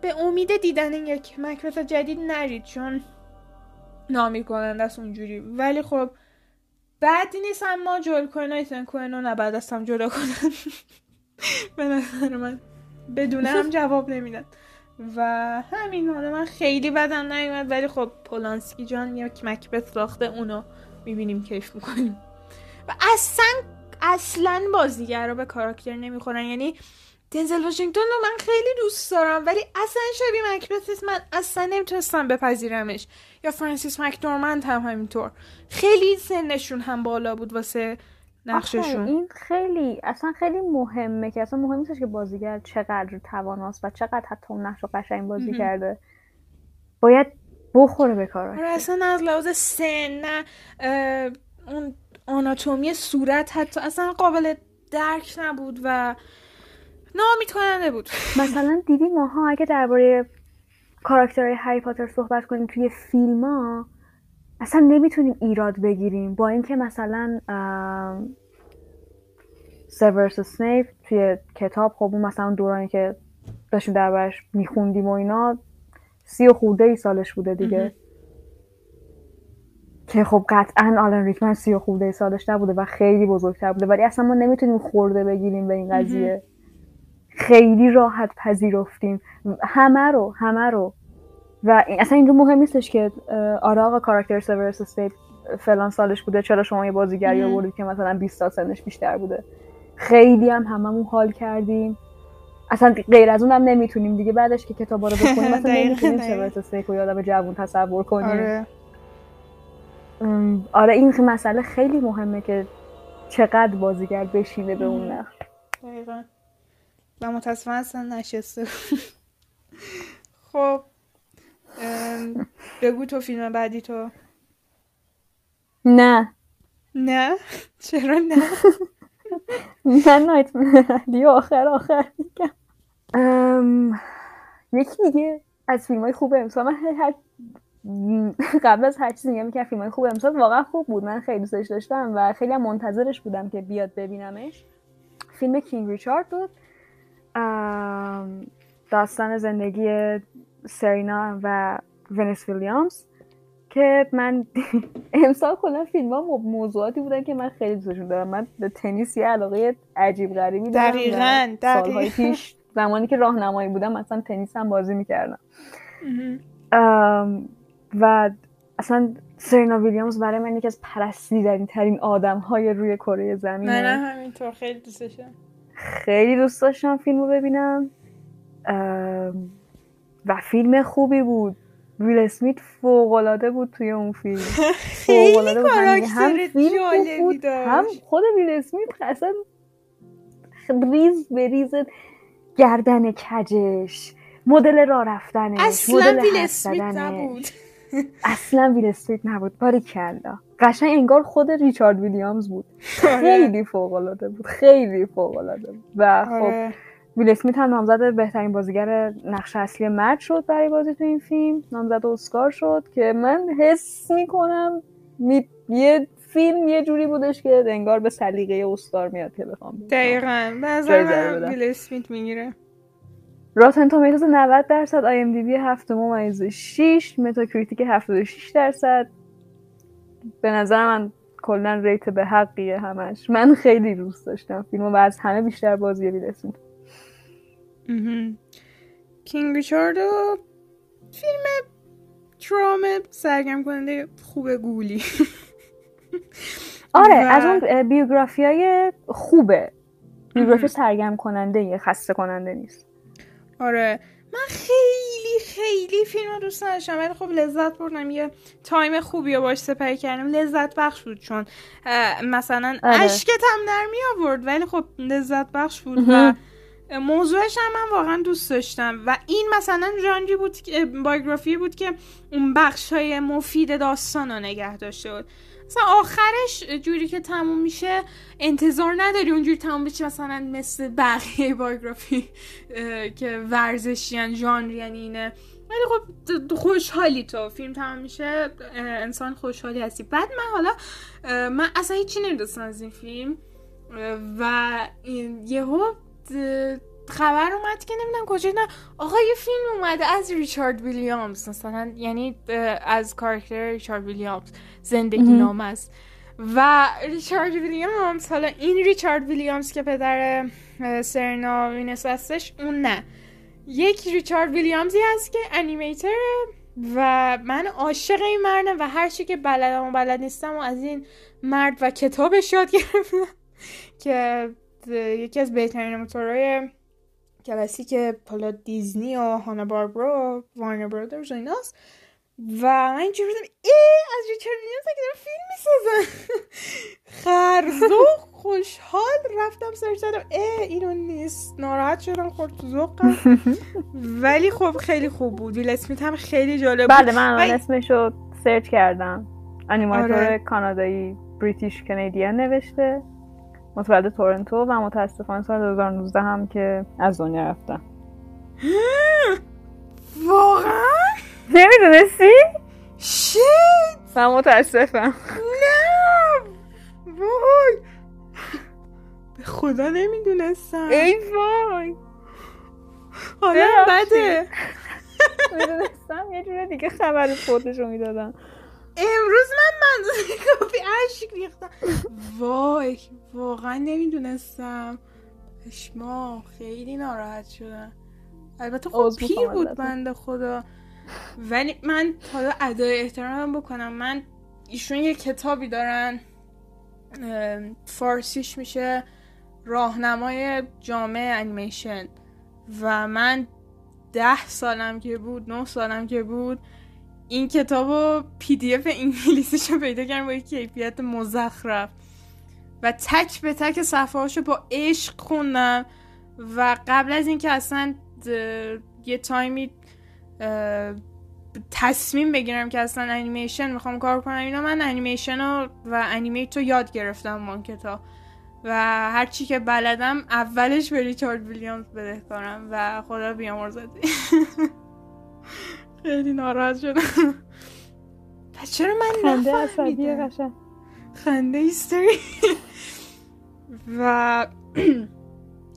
به امید دیدن یک مکبث جدید نرید چون نامی کنند از اونجوری. ولی خب بعد نیست اما جل کنن ایتن کنن و نباید از هم جدا کنن. به نظر من بدون هم جواب نمیدن. و همین حالا من خیلی بدم نیومد ولی خب پولانسکی جان یک مکبت ساخته اونو می‌بینیم کیف می‌کنیم. و اصلا اصلا بازیگر رو به کاراکتر نمی‌خورن. یعنی دنزل واشنگتون رو من خیلی دوست دارم ولی اصلا شبیه مکبث من اصلا نمی‌تونستم بپذیرمش. یا فرانسیس مکدورمند هم همینطور. خیلی سنشون هم بالا بود واسه نقششون. این خیلی اصلا خیلی مهمه که اصلا مهم نیستش که بازیگر چقدر تواناست و چقدر حتی اون نقش رو قشنگ بازی کرده. باید بخوره به کار آره، اصلا از لحاظ سن نه اون آناتومی صورت حتی اصلا قابل درک نبود و نامید کننده بود. مثلا دیدی ماها اگه درباره کاراکترهای هری پاتر صحبت کنیم توی فیلم ها اصلا نمی‌تونیم ایراد بگیریم. با اینکه مثلا سیورس سنیپ توی کتاب خب اون مثلا دورانی که داشتیم دربارش میخوندیم و اینا سی و خورده ای سالش بوده دیگه. که خب قطعا آلن ریکمن سی و خورده ای سالش نبوده و خیلی بزرگتر بوده. ولی اصلا ما نمی‌تونیم خورده بگیریم به این قضیه. خیلی راحت پذیرفتیم. همه رو همه رو. و اصلا اینجا مهم نیستش که آره آقا کاراکتر سیوروس اسنیپ فلان سالش بوده چرا شما یه بازیگری آوردید که مثلا 20 سال سنش بیشتر بوده؟ خیلی هم هممون حال کردیم. اصلا غیر از اونم نمی‌تونیم دیگه بعدش که کتابا رو بخونیم مثلا نمی‌تونیم سیورس استیپ و یادم جوون تصور کنیم. آره. آره این مسئله خیلی مهمه که چقدر بازیگر بشینه به اون نقش و متاسفانه اصلا نشسته. خب بگو تو فیلم بعدی تو. نه. نه؟ چرا نه؟ من نایت دی آخر آخر میگم. یکی دیگه از فیلم های خوب امسال من هر قبل از هر چیزی میگم که فیلم های خوب امسال واقعا خوب بود. من خیلی دوستش داشتم و خیلی هم منتظرش بودم که بیاد ببینمش. فیلم کینگ ریچارد بود. داستان زندگی سرینا و ونس ویلیامز که من امسال کلا فیلم ها موضوعاتی بودن که من خیلی دوستشون دارم. من به تنیس یه علاقه عجیب غریبی دارم. دقیقا سالهای پیش زمانی که راهنمایی بودم مثلا تنیس هم بازی می‌کردم. و اصلا سرینا ویلیامز برای من یکی از پرستیدنی ترین آدم های روی کره زمینه. من همینطور خیلی دوستشم خیلی دوست داشتم فیلم رو ببینم و فیلم خوبی بود. ویل اسمیت فوق العاده بود توی اون فیلم. العاده بود. هم فیلم بود هم خود ویل اسمیت اصلا ریز به ریز گردن کجش مدل راه رفتنش اصلا ویل اسمیت نبود. اصلا ویل اسمیت نبود. باریکلا قشنگ انگار خود ریچارد ویلیامز بود. آره. خیلی فوق العاده بود. خیلی فوق العاده و خب آره. ویل اسمیت هم نامزد بهترین بازیگر نقش اصلی مرد شد برای بازی تو این فیلم. نامزد اسکار شد که من حس می‌کنم می... یه فیلم یه جوری بودش که انگار به سلیقه اسکار میاد که بخوام دقیقا. نظر من ویل اسمیت می‌گیره. Rotten Tomatoes 90 درصد IMDb 7 ممیز 6 Metacritic 76 درصد. به نظر من کلا ریت به حقیه همش. من خیلی دوست داشتم فیلمو و از همه بیشتر بازی ویل اسمیت کینگ ریچاردو فیلم ترام سرگرم کننده خوب گولی. آره از اون بیوگرافی های خوبه. بیوگرافی سرگرم کننده خسته کننده نیست. آره. من خیلی خیلی فیلم رو دوست نداشتم. ولی خب لذت بردم. یه تایم خوبی رو باش سپری کردم. لذت بخش بود چون مثلا آره. اشکت هم در می آورد. ولی خب لذت بخش بود و موضوعش هم من واقعا دوست داشتم. و این مثلا ژانری بود بایوگرافی بود که اون بخش های مفید داستان رو نگه داشته بود. مثلا آخرش جوری که تموم میشه انتظار نداری اونجوری تموم بشه مثلا مثل بقیه بایوگرافی که ورزشی ژانری یعنی اینه. ولی خب خوشحالی تو. فیلم تمام میشه انسان خوشحالی هستی. بعد من حالا من اصلا هیچی نمی‌دونستم از این فیلم. و یهو خبر اومد که نمی‌دونم کجا نه. آقا یه فیلم اومده از ریچارد ویلیامز مثلا یعنی از کارکتر ریچارد ویلیامز زندگی نام است. و ریچارد ویلیامز حالا این ریچارد ویلیامز که پدر سرنا وینس هستش اون نه. یک ریچارد ویلیامزی هست که animator و من عاشق این مردم و هر چی که بلدم و بلد نیستم و از این مرد و کتابش یاد گرفتم. که یکی از بهترین animator های کلاسیک حالا دیزنی و Hanna-Barbera و Warner Brothers و ایناست. و من اینجوری بودم ای از ریچارد ویلیامز اگه دارم فیلم می‌سازن خرزو خوشحال رفتم سرچ زدم ای اینو نیست. ناراحت شدم خورد تو ذوقم. ولی خب خیلی خوب بود. ویل اسمیت هم خیلی جالب بود. بله من و... اسمشو سرچ کردم. انیماتور آره. کانادایی بریتیش کنیدین نوشته. متولد تورنتو و متاسفانه سال 2019 هم که از دنیا رفتم واقعا؟ نمی‌دونستی؟ شیت! من متاسفم. نه! وای! به خدا نمی‌دونستم. ای وای! حالا بده. می‌دونستم. یه جوره دیگه خبر فوتشو می‌دادم. امروز من منظور کافی عشق ریختم. وای واقعا نمی‌دونستم. پشما خیلی ناراحت شدم. البته خب پیر بود بنده خدا. ولی من حالا ادای احترام بکنم. من ایشون یه کتابی دارن. فارسیش میشه. راهنمای جامع انیمیشن. و من ده سالم که بود نه سالم که بود این کتاب رو PDF انگلیسیش رو پیدا کردم با یک کیفیت مزخرف. و تک به تک صفحه با عشق خوندم و قبل از اینکه اصلا یه تایمی تصمیم بگیرم که اصلا انیمیشن می‌خوام کار کنم اینا من انیمیشن رو و animate رو یاد گرفتم با کتاب. و هرچی که بلدم اولش به ریچارد ویلیامز کنم و خدا بیامرزدش خیلی ناراحت شدم. پس چرا من نفهمیدم؟ خنده هیستری و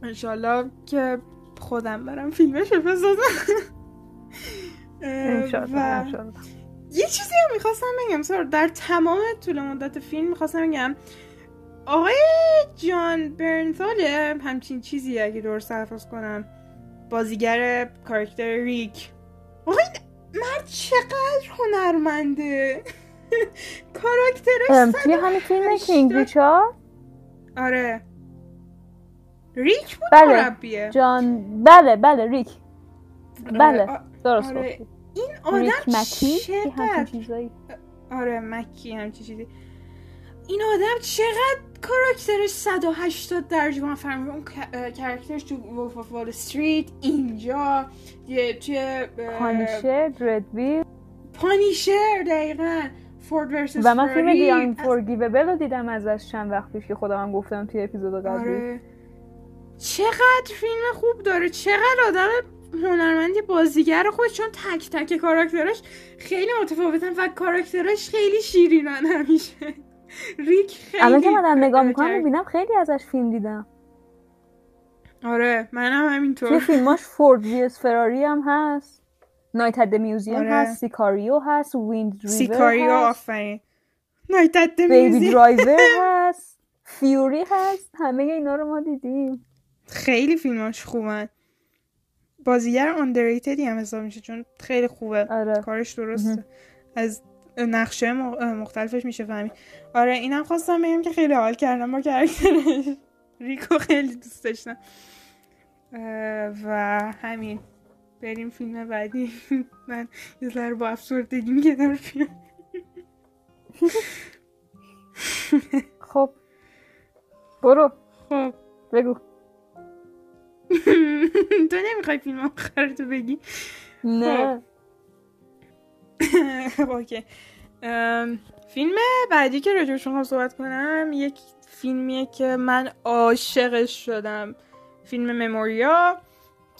انشالله که خودم برم فیلمش بسازم. و یه چیزی هم می‌خواستم بگم سر در تمام طول مدت فیلم می‌خواستم بگم آقای جان برنثال همچین چیزی اگه درست تلفظ کنم بازیگر کارکتر ریک. آقای مرد چقدر هنرمنده. کاراکترش توی همین فیلم King Richard آره. ریک بود بله. مربیه. جان بله بله ریک بله درست آره. این آدم چقدر آره مکی همچین چیزی. این آدم چقدر کاراکترش 180 درجه. من فهمیدم اون کاراکترش تو Wolf of Wall Street اینجا یه توی پانیشر دردویل پانیشر دقیقا. فورد ورسس و من فیلم دی آنفورگیوبل رو دیدم ازش چند وقت پیش که خودم گفتم توی اپیزود قبلی. آره. چقدر فیلم خوب داره. چقدر آدم هنرمندی بازیگر خود چون تک تک کاراکترش خیلی متفاوتن و کاراکترش خیلی شیرینن همیشه. ریک خیلی الان که من نگاه می‌کنم ببینم خیلی ازش فیلم دیدم. آره منم همینطور. توی فیلماش Ford versus Ferrari هم هست. Night at Museum آره. هست Sicario هست Wind River Sicario آفرین. Night at Baby Driver هست. Fury هست. همه اینا رو ما دیدیم. خیلی فیلماش خوبن. بازیگر underrated ی هم حساب میشه چون خیلی خوبه. آره. کارش درسته. از نقشه مختلفش میشه فهمید. آره اینم خواستم بگم که خیلی حال کردم با character ش. ریکو خیلی دوست داشتم. و همین. بریم فیلم بعدی. من یه ذره با افسردگی میگم فیلم خب. برو. خب. بگو. تو نمی‌خوای فیلم آخر تو بگی؟ نه. خب. اوکی. فیلم بعدی که راجبش می‌خوام صحبت کنم یک فیلمیه که من عاشقش شدم. فیلم مموریا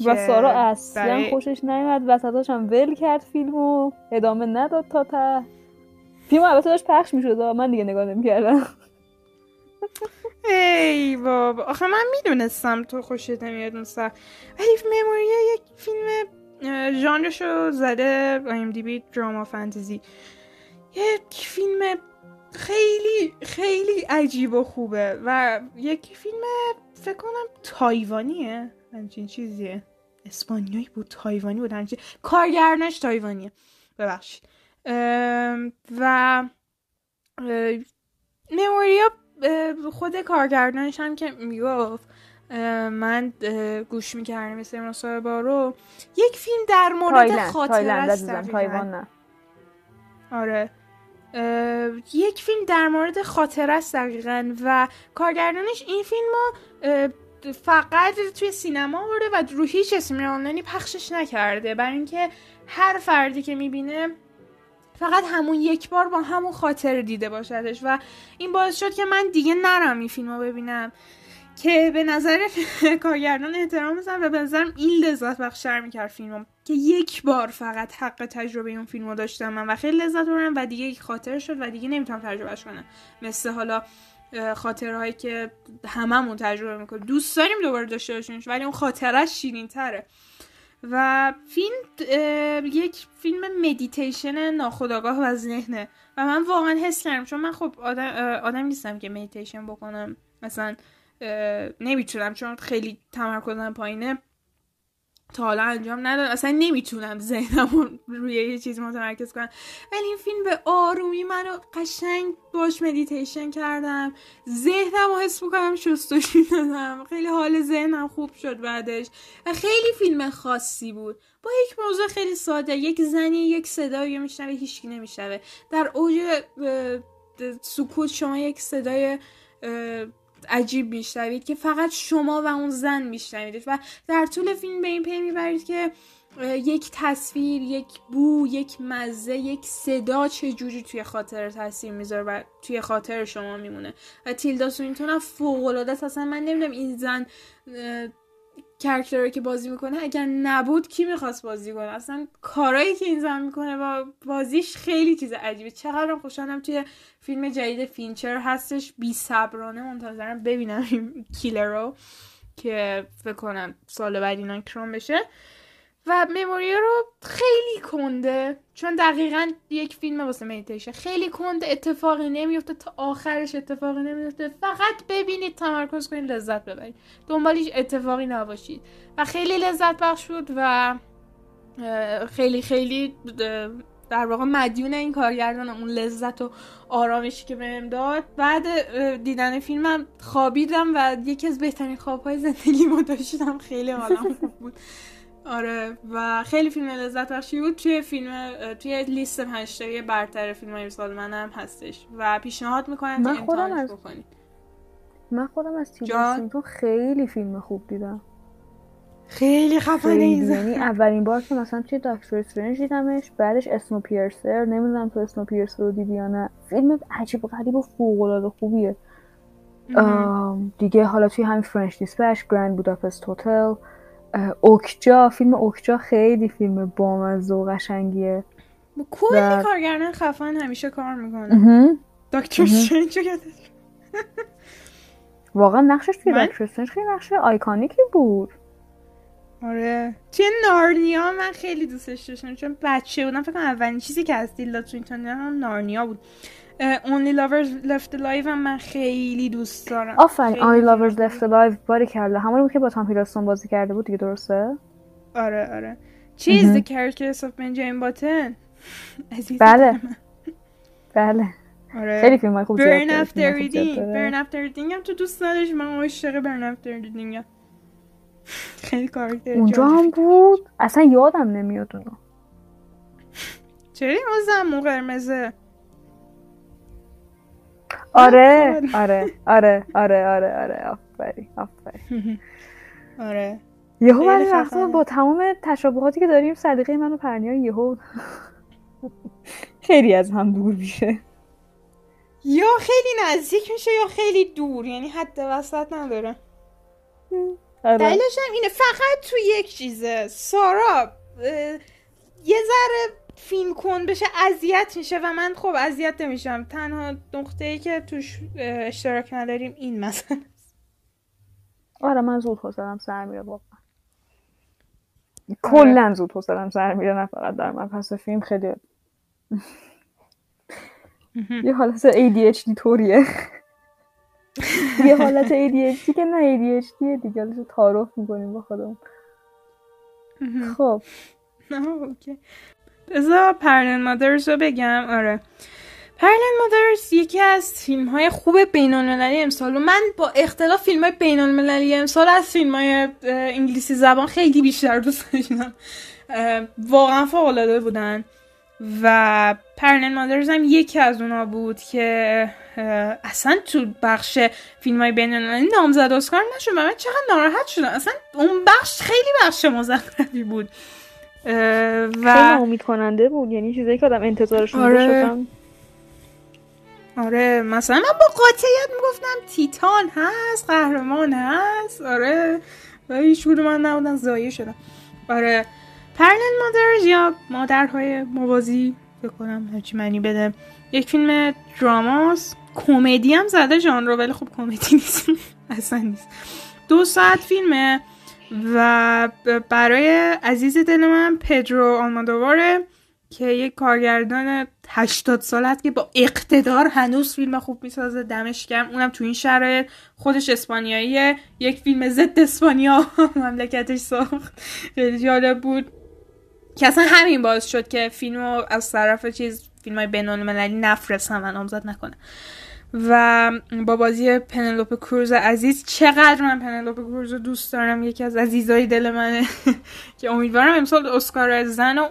و سارا اصلا برای... خوشش نیومد وسطاش هم ول کرد فیلمو ادامه نداد تا تا فیلم البته داشت پخش می‌شد من دیگه نگاه نمی‌کردم. ای بابا آخه من می‌دونستم تو خوشت نمیاد اون سر. ولی مموریا یک فیلم ژانرشو زده ایم دی بی دراما فانتزی. یک فیلم خیلی خیلی عجیب و خوبه و یک فیلم فکر کنم تایوانیه. همچین چیزیه. اسپانیایی بود تایوانی بود همچین کارگرنش تایوانیه. ببخشید. و مموریا خود کارگردانش هم که می‌گفت من گوش می‌کردم مثل مصاحبه رو یک فیلم در مورد خاطر است تایوان نه. آره. یک فیلم در مورد خاطر است دقیقا و کارگردانش این فیلم رو فقط توی سینما آورده و رو هیچ اسمی آنلاینی پخشش نکرده. برای اینکه هر فردی که می‌بینه فقط همون یک بار با همون خاطر دیده باشدش و این باعث شد که من دیگه نرم این فیلم رو ببینم. که به نظر کارگردان احترام بزنم و به نظرم این لذت بخشتر می‌کرد فیلمم که یک بار فقط حق تجربه اون فیلم رو داشتم من و خیلی لذت بردم و دیگه یک خاطر شد و دیگه نمی‌تونم تجربهش کنم. مثل حالا خاطرهایی که هممون تجربه می‌کنیم. دوست داریم دوباره داشته باشیمش ولی اون خاطرش شیرین تره و فیلم یک فیلم مدیتیشن ناخداگاه و ذهنه. و من واقعا حس کردم چون من خب آدم, آدم نیستم که مدیتیشن بکنم. مثلا نمی‌تونم چون خیلی تمرکزم پایینه. تا حالا انجام ندادم اصلا نمی‌تونم ذهنم روی یه چیز متمرکز کنم. ولی این فیلم به آرومی منو قشنگ باش مدیتیشن کردم. ذهنم رو حس می‌کنم شستشی دادم. خیلی حال ذهنم خوب شد بعدش. و خیلی فیلم خاصی بود. با یک موضوع خیلی ساده. یک زنی یک صدایی میشنوه هیچکی نمیشنوه. در اوج سکوت شما یک صدای عجیب میشنوید که فقط شما و اون زن میشنوید و در طول فیلم به این پی می‌برید که یک تصویر یک بو یک مزه یک صدا چه جوری توی خاطر تاثیر می‌ذاره و توی خاطر شما میمونه. و تیلدا سوینتون هم فوق العاده اصلا من نمی‌دونم این زن character ی که بازی می‌کنه اگر نبود کی می‌خواست بازی کنه؟ اصلا کارایی که این زن می‌کنه با بازیش خیلی چیز عجیبه. چقدر خوشحالم توی فیلم جدید فینچر هستش. بی صبرانه منتظرم ببینم این Killer رو که فکر کنم سال بعد اینا اکران بشه. و Memoria رو خیلی کنده. چون دقیقا یک فیلم واسه مدیتیشن خیلی کنده اتفاقی نمیفته تا آخرش اتفاقی نمیفته فقط ببینید تمرکز کنید لذت ببرید. دنبال هیچ اتفاقی نباشید. و خیلی لذت بخش بود و خیلی خیلی در واقع مدیون این کارگردان اون لذت و آرامشی که بهم داد. بعد دیدن فیلمم خوابیدم و یکی از بهترین خوابهای زندگی ما داشتم. خیلی حالم خوب بود. آره و خیلی فیلم لذت بخشی بود. توی فیلم توی لیست پنج برتر فیلم های سال منم هستش. و پیشنهاد می‌کنم که امتحانش بکنید من خودم از تیلر خیلی فیلم خوب دیدم. خیلی خفنه یعنی اولین بار که مثلا توی داکتر استرنج دیدمش بعدش اسنو پیرسر نمی‌دونم تو اسنو پیرسر رو دیدی یا نه. فیلم عجیب و غریب و فوق العاده خوبیه دیگه حالا توی همین فرنش دیسپش گرند بوداپست هتل. اوکجا فیلم اوکجا خیلی فیلم بامزه و قشنگیه. کلی و... کارگردان خفن همیشه کار می‌کنه. دکتر استرنج واقعا نقشش توی دکتر استرنج خیلی نقش آیکانیکی بود. آره. توی نارنیا من خیلی دوستش داشتم چون بچه بودم فکر کنم اولین چیزی که از دیلا تو هم نارنیا بود. Only Lovers Left Alive هم من خیلی دوست دارم. آفرین Only Lovers Left Alive باری کرده. همون بود که با تام هیدلستون بازی کرده بود دیگه درسته؟ آره آره. چیز The Characters of Benjamin Button. بله. بله. آره. خیلی فیلم های خوب Burn After Reading. Burn After Reading هم تو دوست نداشت. من عاشق Burn After Reading هم خیلی کارکتر اونجا هم بود. اصلا یادم نمیاد اونو. چرا این زمون قرمزه؟ آره آره. آره آره آره آره آفری آفری آره. یهو ولی وقتا با تمام تشابهاتی که داریم صدیقه منو پرنیا یهو خیلی از هم دور میشه. یا خیلی نزدیک میشه یا خیلی دور یعنی حد وسط نداره. آره. دلیلش هم اینه فقط تو یک چیزه. سارا یه ذره فیلم کن بشه اذیت میشه و من خب اذیت نمیشم. تنها نقطه ای که توش اشتراک نداریم این مثلا. آره من زود حوصلم سر میره واقعا. کلا آره. زود حوصلم سر میره نه فقط در من. پس فیلم خیلی یه حالت ADHD طوریه. یه حالت ADHD که نه ADHD دیگه. تعارف می‌کنیم با خودم خب. اوکی. بذار پرلن مادرز رو بگم. آره. پرلن مادرز یکی از فیلم های خوب بین المللی امسال و من با اختلاف فیلم های بین المللی امسال از فیلم های انگلیسی زبان خیلی بیشتر دوست داشتم. واقعا فوق العاده بودن. و پرنل مادرز هم یکی از اونا بود که اصلا تو بخش فیلم های بین نامزد اسکار نشد من چقدر ناراحت شدم. اصلا اون بخش خیلی بخش مزخرفی بود. و خیلی امید کننده بود. یعنی چیزایی که آدم انتظارشون آره. داشتم آره مثلا من با قاطعیت می‌گفتم تیتان هست قهرمان هست. آره. و هیچ من نبودن زایه شدم. آره. پرنل مادرز یا مادرهای موازی بکنم هرچی معنی بده. یک فیلم دراماست کمدی هم زده جان رو ولی خب کمدی نیست. اصلا نیست. دو ساعت فیلمه. و برای عزیز دل من پدرو آلمادواره که یک کارگردان 80 سالت که با اقتدار هنوز فیلم خوب می‌سازه. دمش گرم. اونم تو این شرایط. خودش اسپانیاییه. یک فیلم ضد اسپانیا مملکتش ساخت. خیلی جالب بود. که اصلا همین باعث شد که فیلمو از طرف چیز فیلم های بینون مللی نفرستم و نامزد نکنه. و با بازی پنلوپ کروز عزیز چقدر من پنلوپ کروز رو دوست دارم. یکی از عزیزای دل منه که امیدوارم امسال اسکار زن و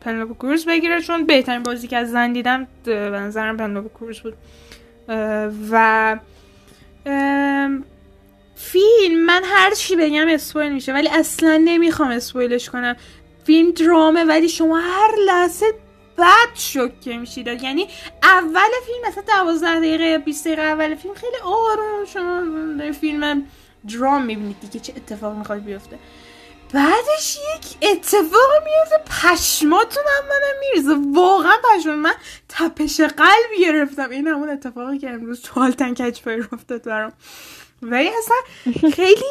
پنلوپ کروز بگیره چون بهترین بازی که از زن دیدم به نظرم پنلوپ کروز بود. و فیلم من هر چی بگم اسپویل میشه ولی اصلا نمی‌خوام اسپویلش کنم. فیلم درامه ولی شما هر لحظه بد شوکه میشید. یعنی اول فیلم مثلا دوازده دقیقه 20 دقیقه اول فیلم خیلی آروم شما فیلم درام می‌بینید دیگه چه اتفاق می‌خواد بیفته. بعدش یک اتفاق میفته پشماتون هم منم میریزه. واقعا پشمان من تپش قلب گرفتم. این همون اتفاقی که امروز تو حالتن کچ افتاد برام. ولی اصلا خیلی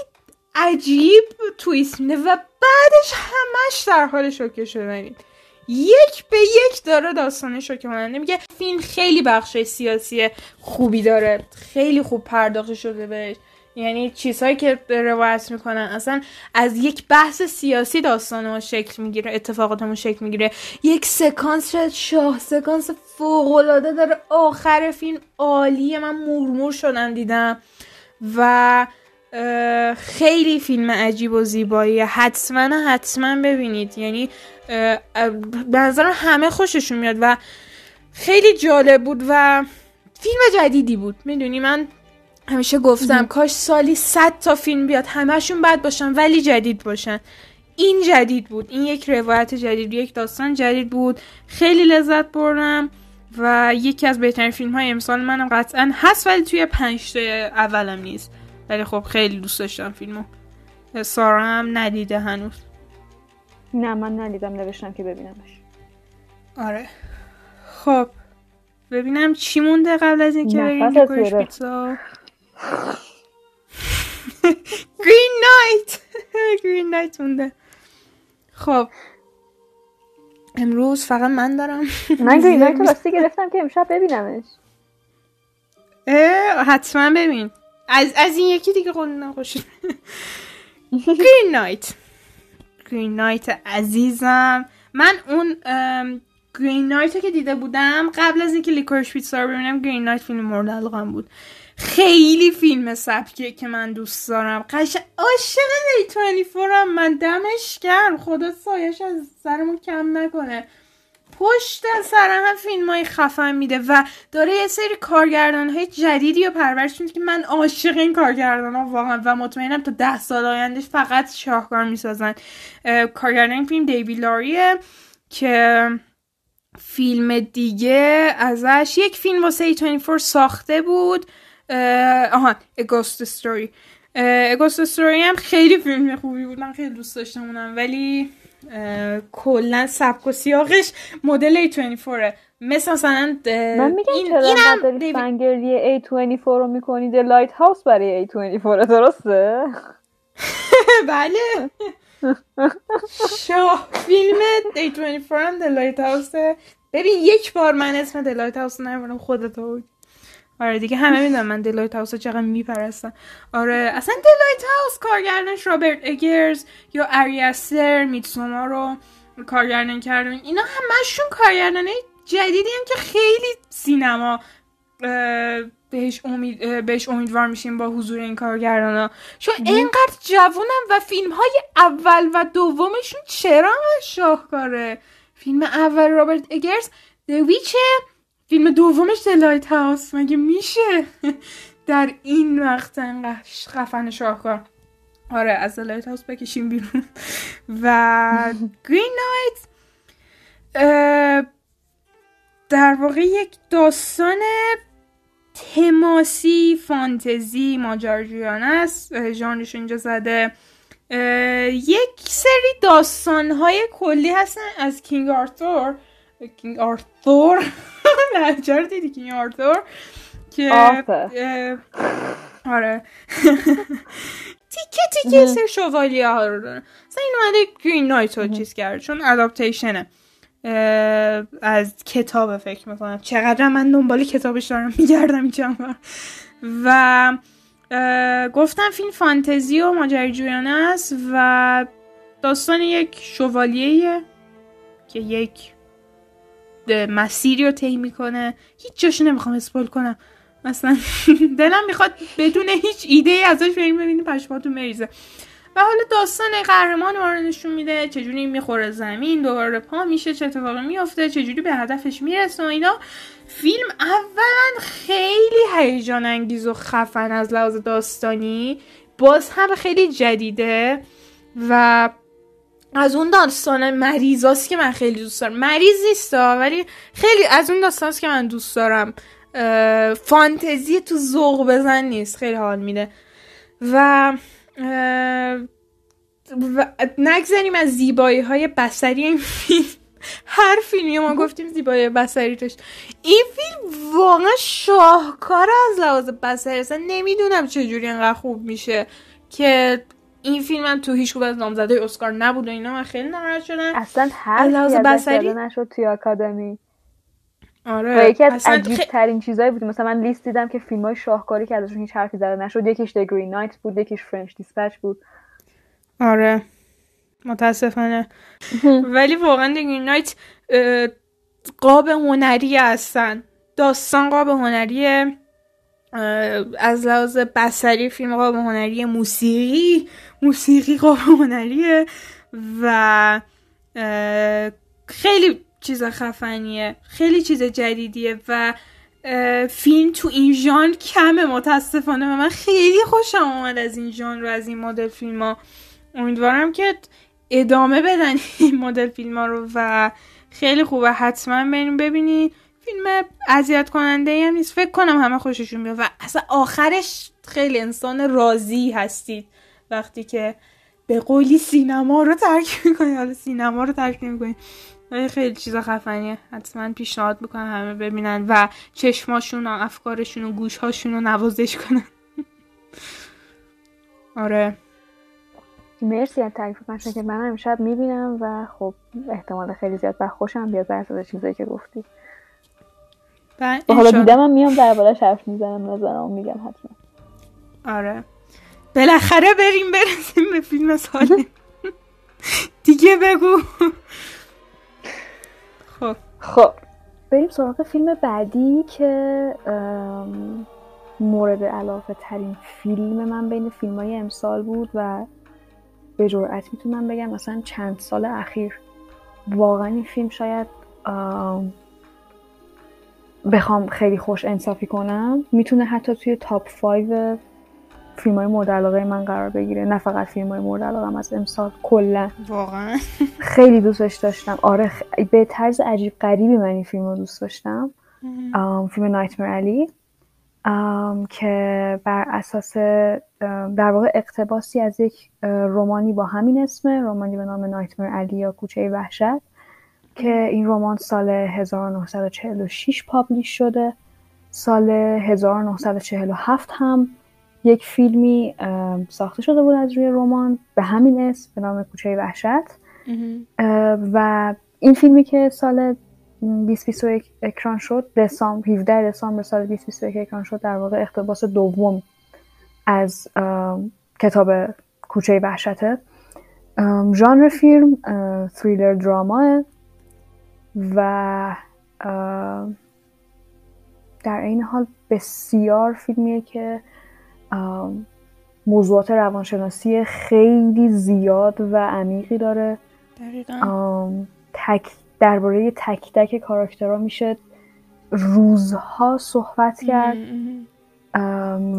عجیب تویست میده و بعدش همش در حال شوکه شدنید یک به یک داره داستان شوکه کننده میگه فیلم خیلی بخش سیاسی خوبی داره. خیلی خوب پرداخته شده بهش. یعنی چیزهایی که روایت می‌کنن اصلا از یک بحث سیاسی داستان ما شکل می‌گیره اتفاقات شکل می‌گیره. یک سکانس شاه سکانس فوقالعاده داره. آخر فیلم عالیه. من مورمور شدم دیدم. و خیلی فیلم عجیب و زیبایی حتما حتما ببینید. یعنی به نظر همه خوششون میاد و خیلی جالب بود و فیلم جدیدی بود. می‌دونی من همیشه گفتم کاش سالی صد تا فیلم بیاد همهشون بد باشن ولی جدید باشن. این جدید بود این یک روایت جدید یک داستان جدید بود. خیلی لذت بردم و یکی از بهترین فیلم های امسال منم قطعا هست ولی توی پنج اولم نیست. ولی خب خیلی دوست داشتم فیلمو. سارا هم ندیده هنوز. نه من ندیدم نوشتم که ببینمش. آره. خب ببینم چی مونده قبل از اینکه بریم لیکوریش پیتزا. گرین نایت گرین نایت مونده. خب. امروز فقط من دارم. من گرین نایت راستی گرفتم که امشب ببینمش. حتما ببین. از, از این یکی دیگه قول نخوش. گرین نایت گرین نایت عزیزم. من اون گرین نایت که دیده بودم قبل از اینکه لیکورش پیتزا رو ببینم گرین نایت فیلم مورد علاقم بود. خیلی فیلم سبکیه که من دوست دارم. قش عاشق دی 24 هم من دمش گرم. خدا سایش از سرمون کم نکنه. پشت سر هم فیلم های خفن میده و داره یه سری کارگردان های جدیدی رو پرورش میده که من عاشق این کارگردان ها واقعا و مطمئنم تا ده سال آیندهش فقط شاهکار می‌سازن. کارگردان فیلم دیوی لاریه که فیلم دیگه ازش یک فیلم واسه 24 ساخته بود. آهان اگوست استوری اگوست استوری هم خیلی فیلم خوبی بود. من خیلی دوست داشتم اونم ولی کلا سبک و سیاقش مدل A24 مثل مثلا من میگم این چرا اینم داری دیو... فنگرلی A24 رو می‌کنی؟ The لایت هاوس برای A24 درسته؟ بله. شاه فیلم A24 هم The Lighthouse ببین یک بار من اسم The House نمی‌برم خودت بود آره دیگه همه می‌دونم من The Lighthouse چقدر میپرستم. آره اصلا The Lighthouse کارگردانش رابرت اگرز یا آری استر Midsommar رو کارگردان کردن. اینا همشون کارگردانه جدیدی هم که خیلی سینما بهش, امید بهش امیدوار میشیم با حضور این کارگردان ها چون اینقدر جوونم و فیلم های اول و دومشون چرا شاهکاره؟ فیلم اول رابرت اگرز The Witch ه فیلم دومش The Lighthouse مگه میشه؟ در این وقت انقدر خفن شاهکار. آره از Lighthouse بکشیم بیرون. و Green Knight در واقع یک داستان حماسی فانتزی ماجراجویانه است. ژانرش اینجا زده. یک سری داستان های کلی هستن. از King Arthur King Arthur نجار دیدی King Arthur که آره. تیکه تیکه سر شوالیه ها رو داره. مثلا این اومده Green Knight رو چیز کرد چون adaptation ه از کتاب فکر می‌کنم. چقدر من دنبال کتابش دارم میگردم این و گفتم فیلم فانتزی و ماجراجویانه است و داستان یک شوالیه که یک مسیری رو طی می‌کنه. هیچ جاشو نمی‌خوام اسپول کنم. مثلا دلم می‌خواد بدون هیچ ایده ای ازش بریم ببینیم پشماتون مریزه و حالا داستان قهرمان ما رو نشون میده. چجوری می‌خوره زمین دوباره پا میشه چه اتفاقی میفته چجوری به هدفش می‌رسه و اینا. فیلم اولا خیلی هیجان انگیز و خفن از لحاظ داستانی. باز هم خیلی جدیده و از اون داستان مریضاست که من خیلی دوست دارم. مریض نیستا ولی خیلی از اون داستانست که من دوست دارم. فانتزی تو ذوق بزن نیست خیلی حال میده. و و نگذاریم از زیبایی های بسری این فیلم. هر فیلمی ما گفتیم زیبایی بسری داشت این فیلم واقعا شاهکار از لحاظ بسری اصلا نمی‌دونم چجوری انقدر خوب میشه که این فیلم هم تو هیچ از نامزده اسکار نبود و اینا من خیلی ناراحت شدم. اصلا هر لحاظ بسری نشد توی آکادمی. آره و یکی از عجیب ترین چیزایی بود مثلا من لیست دیدم که فیلم های شاهکاری که ازشون هیچ حرفی زده نشد. یکیش The Green Knight بود یکیش فرنچ دیسپچ بود. آره متاسفانه. ولی واقعا The Green Knight قاب هنری هستن. داستان قاب هنری از لحاظ بسری فیلم قاب هنری موسیقی موسیقی قاب هنریه و خیلی چیز خفنیه خیلی چیز جدیدیه و فیلم تو این ژانر کمه متاسفانه و من خیلی خوشم آمد از این ژانر و از این مدل فیلم ها امیدوارم که ادامه بدن این مدل فیلم ها رو و خیلی خوبه. حتما بریم ببینید فیلم اذیت کننده هم نیست. فکر کنم همه خوششون بیاد و اصلا آخرش خیلی انسان راضی هستید. وقتی که به قولی سینما رو ترک می‌کنید حالا سینما رو ترک نمی‌کنید خیلی چیزا خفنیه. حتما پیشنهاد می‌کنم همه ببینن و چشماشون و افکارشون و گوشهاشون رو نوازش کنن. آره. مرسی از تعریف که من امشب می‌بینم و خب احتمال خیلی زیاد و خوشم بیاد بر اساس چیزایی که گفتی. و حالا دیدم هم میام درباره حرف می‌زنم نظرم میگم حتما. آره. بالاخره بریم برسیم به فیلم ساله دیگه بگو. خب. خب. بریم سراغ فیلم بعدی که مورد علاقه ترین فیلم من بین فیلم های امسال بود و به جرأت می‌تونم بگم مثلا چند سال اخیر. واقعا این فیلم شاید بخوام خیلی خوش انصافی کنم می‌تونه حتی توی تاپ 5 فیلم های مورد علاقه من قرار بگیره. نه فقط فیلم های مورد علاقه از امسال کلا. واقعا. خیلی دوستش داشتم. آره به طرز عجیب غریبی من این فیلم رو دوست داشتم. فیلم نایتمر علی که بر اساس در واقع اقتباسی از یک رومانی با همین اسم رومانی به نام نایتمر علی یا کوچه وحشت. که این رمان سال 1946 پابلیش شده. سال 1947 هم یک فیلمی ساخته شده بود از روی رمان به همین اسم به نام کوچه وحشت. و این فیلمی که سال 2021 اکران شد دسامبر 17 دسامبر سال 2021 اکران شد در واقع اقتباس دوم از کتاب کوچه وحشته. ژانر فیلم تریلر دراما و در این حال بسیار فیلمیه که موضوعات روانشناسی خیلی زیاد و عمیقی داره. تک درباره تک تک کاراکترها میشه روزها صحبت کرد.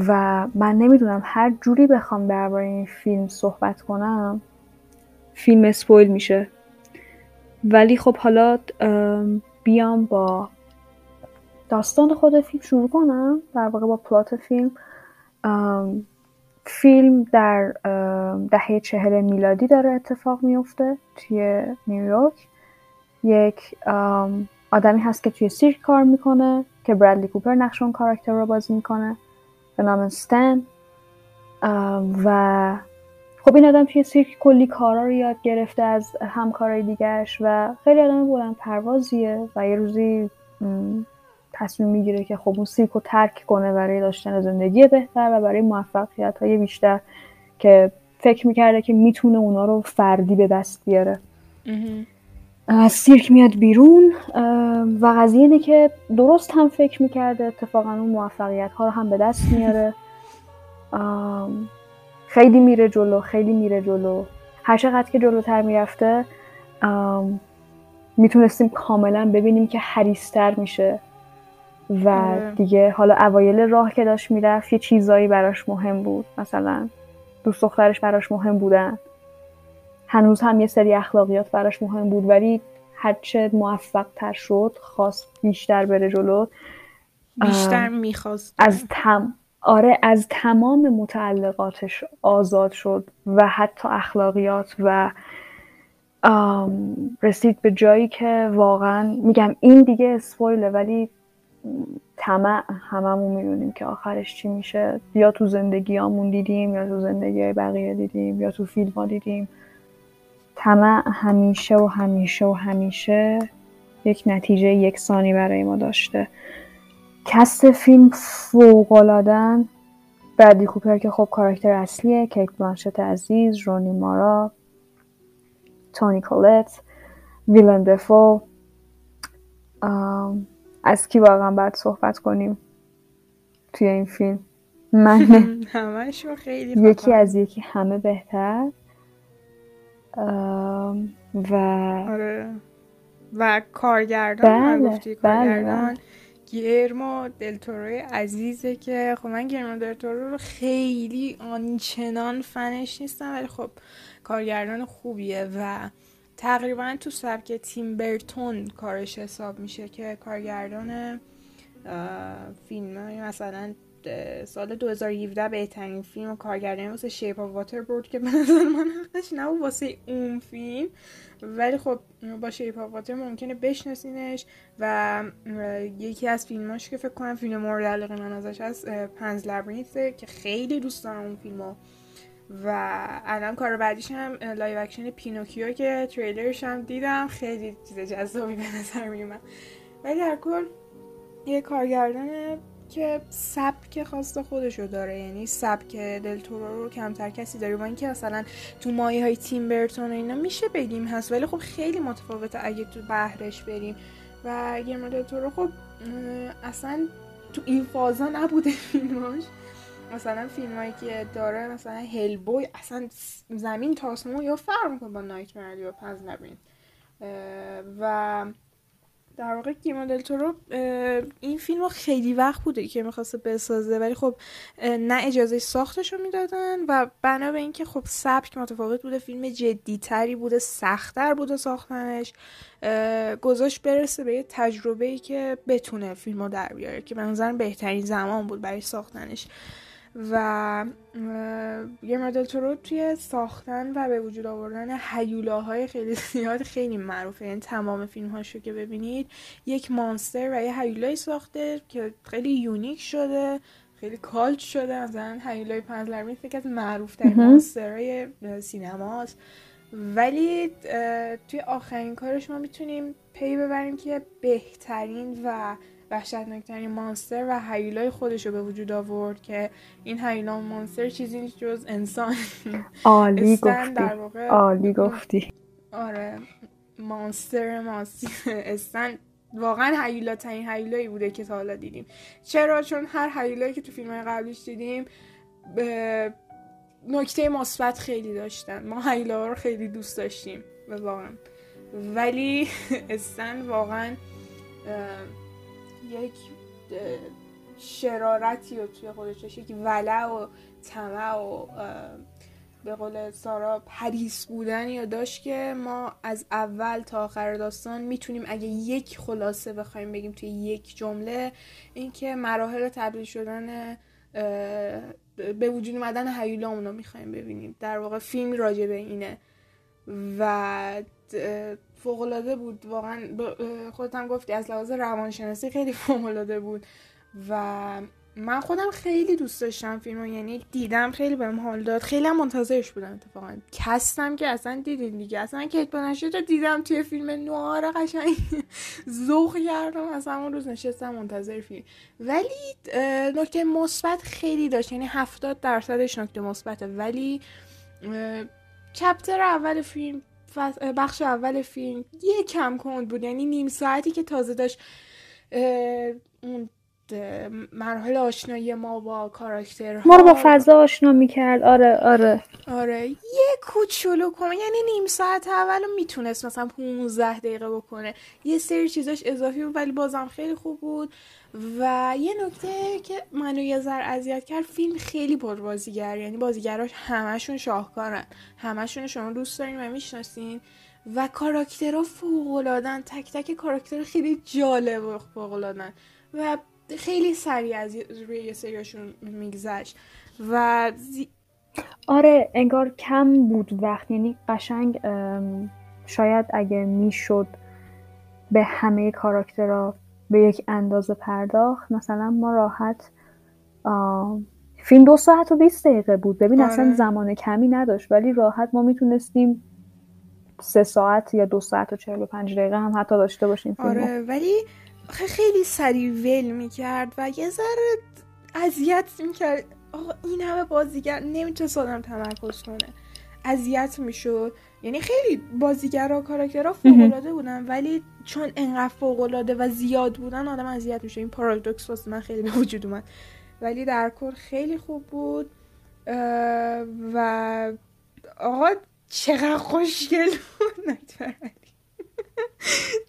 و من نمی‌دونم هر جوری بخوام درباره این فیلم صحبت کنم فیلم اسپویل میشه. ولی خب حالا بیام با داستان خود فیلم شروع کنم. در واقع با پلات فیلم فیلم در دهه چهل میلادی داره اتفاق میفته توی نیویورک. یک آدمی هست که توی سیرک کار می‌کنه که برادلی کوپر نقش اون کاراکتر رو بازی می‌کنه. به نام ستن و خب این آدم توی سیرک کلی کارا رو یاد گرفته از همکارای دیگرش و خیلی آدم بلند پروازیه و یه روزی تصمیم می‌گیره که خب اون سیرک رو ترک کنه برای داشتن زندگی بهتر و برای موفقیت های بیشتر که فکر می‌کرده که می‌تونه اونا رو فردی به دست بیاره. از سیرک میاد بیرون و قضیه اینه که درست هم فکر می‌کرده اتفاقا اون موفقیت ها رو هم به دست میاره. خیلی میره جلو خیلی میره جلو. هر چقدر که جلوتر می‌رفته می‌تونستیم کاملا ببینیم که حریستر میشه. و آره. دیگه حالا اوایل راه که داشت می‌رفت یه چیزایی براش مهم بود. مثلا دوست دخترش براش مهم بودن. هنوز هم یه سری اخلاقیات براش مهم بود ولی هرچه موفق تر شد خواست بیشتر بره جلو. بیشتر می‌خواست. از تم. آره از تمام متعلقاتش آزاد شد و حتی اخلاقیات و رسید به جایی که واقعا میگم این دیگه اسپویله ولی طمع هممون می‌دونیم که آخرش چی میشه. یا تو زندگیامون دیدیم یا تو زندگی بقیه دیدیم یا تو فیلم ها دیدیم. طمع همیشه و همیشه و همیشه یک نتیجه یکسانی برای ما داشته. کست فیلم فوقالعادن بعدی کوپر که خب کاراکتر اصلیه کیک بلانشت عزیز رونی مارا تونی کولت ویلن دفو از کی واقعا باید صحبت کنیم توی این فیلم من خیلی یکی از یکی همه بهتر و آره. و کارگردان بله. گفتی بله، کارگردان بله. گرما دلتوروی عزیزه که خب من گرما دلتورو رو خیلی آنچنان فنش نیستم ولی خب کارگردان خوبیه و تقریبا تو سبک تیم برتون کارش حساب میشه که کارگردان فیلم مثلا سال 2017 بهترین فیلم و کارگردانی واسه Shape of Water برد که به نظر من حقش نبود واسه اون فیلم. ولی خب با Shape of Water ممکنه بشناسینش و یکی از فیلماش که فکر کنم فیلم مورد علاقه من ازش هست Pan's Labyrinth ه که خیلی دوست دارم اون فیلمو. و الان کار بعدیش هم live action پینوکیو که تریلرش هم دیدم. خیلی چیز جذابی به نظر میومد. ولی در کل یه کارگردان که سبک خاص خودشو داره. یعنی سبک دلتورو رو کمتر کسی داره. با اینکه مثلا تو مایه های تیم برتون و اینا میشه بگیم هست ولی خب خیلی متفاوته اگه تو بحرش بریم. و گیرمو دلتورو خب اصلا تو این فازا نبوده فیلماش. مثلا فیلم هایی که داره مثلا هلبوی اصلا زمین تاسمو یا فرق می‌کنه با نایت و پنز و در واقع گیما دلتورو این فیلم خیلی وقت بوده که می‌خواسته بسازه ولی خب نه اجازه ساختش رو می‌دادن و بنا به اینکه خب سبک متفاوت بوده فیلم جدیتری بوده سختتر بوده ساختنش گذاشت برسه به یه تجربه ای که بتونه فیلم رو در بیاره که به بهترین زمان بود برای ساختنش. و گیرمو دلتورو توی ساختن و به وجود آوردن هیولاهای خیلی زیاد خیلی معروفه. یعنی تمام فیلم هاشو که ببینید یک monster و یه هیولای ساخته که خیلی unique شده خیلی cult شده. مثلا هیولای Pan's Labyrinth فکر از معروف ترین monster های سینماست. ولی توی آخرین کارش ما می‌تونیم پی ببریم که بهترین و وحشتناکترین مانستر و حیولای خودش رو به وجود آورد که این حیولا مانستر چیزی نیست جز انسان. عالی گفتی در واقع... عالی گفتی. آره مانستر ماسی استن واقعا حیولا ترین حیولایی بوده که تا حالا دیدیم. چرا؟ چون هر حیولایی که تو فیلم قبلیش دیدیم به نکته مثبت خیلی داشتن. ما حیولا رو خیلی دوست داشتیم. واقعا. ولی استن واقعا یک شرارتی رو توی خودش داشت. یک ولع و طمع و به قول سارا پریس بودن یا داشت که ما از اول تا آخر داستان می‌تونیم اگه یک خلاصه بخوایم بگیم توی یک جمله اینکه مراحل تبدیل شدن به وجود اومدن هیولامون رو می‌خوایم ببینیم. در واقع فیلم راجع به اینه. و فوقلاده بود. واقعا خودت هم گفتی از لحاظ روانشناسی خیلی فوقلاده بود. و من خودم خیلی دوست داشتم فیلمو یعنی دیدم خیلی بهم حال داد. خیلی هم منتظرش بودم اتفاقا. کستم که اصلا دیدین دیگه. اصلا کیت بلنشت رو دیدم توی فیلم نوار قشنگ. ذوق کردم. از همون روز نشستم منتظر فیلم. ولی نکته مثبت خیلی داشت. یعنی هفتاد درصدش نکته مثبته. ولی چپتر اول فیلم بخش اول فیلم یه کم کند بود. یعنی نیم ساعتی که تازه داشت اون مراحل آشنایی ما با کاراکترها ما رو با فضا آشنا می‌کرد. آره آره. آره. یه کوچولو کنه یعنی نیم ساعت اولو می‌تونست مثلا 15 دقیقه بکنه. یه سری چیزاش اضافی بود ولی بازم خیلی خوب بود. و یه نکته که منو یه ذر اذیت کرد فیلم خیلی پر بازیگر یعنی بازیگراش همشون شاهکارن. همشون شما دوست دارین و می‌شناسین و کاراکترها فوقلادن تک تک کاراکتر خیلی جالب و فوقلادن و خیلی سریع از روی یه سریاشون میگذشت. و آره انگار کم بود وقت. یعنی قشنگ شاید اگه می‌شد به همه کاراکترها به یک اندازه پرداخت مثلا ما راحت فیلم دو ساعت و 20 دقیقه بود. ببین آره. اصلا زمان کمی نداشت ولی راحت ما می‌تونستیم سه ساعت یا دو ساعت و چهل و پنج دقیقه هم حتی داشته باشیم آره ولی خیلی سریع ول می‌کرد و یه ذره اذیت می‌کرد. آقا این همه بازیگر نمی‌تونست آدم تمرکز کنه. اذیت می‌شد. یعنی خیلی بازیگرا کاراکترها فوقالعاده بودن ولی چون انقدر فوقالعاده و زیاد بودن آدم اذیت میشه این پارادوکس واسه من خیلی به وجود اومد. ولی در کل خیلی خوب بود. و آقا چقدر خوشگل بود.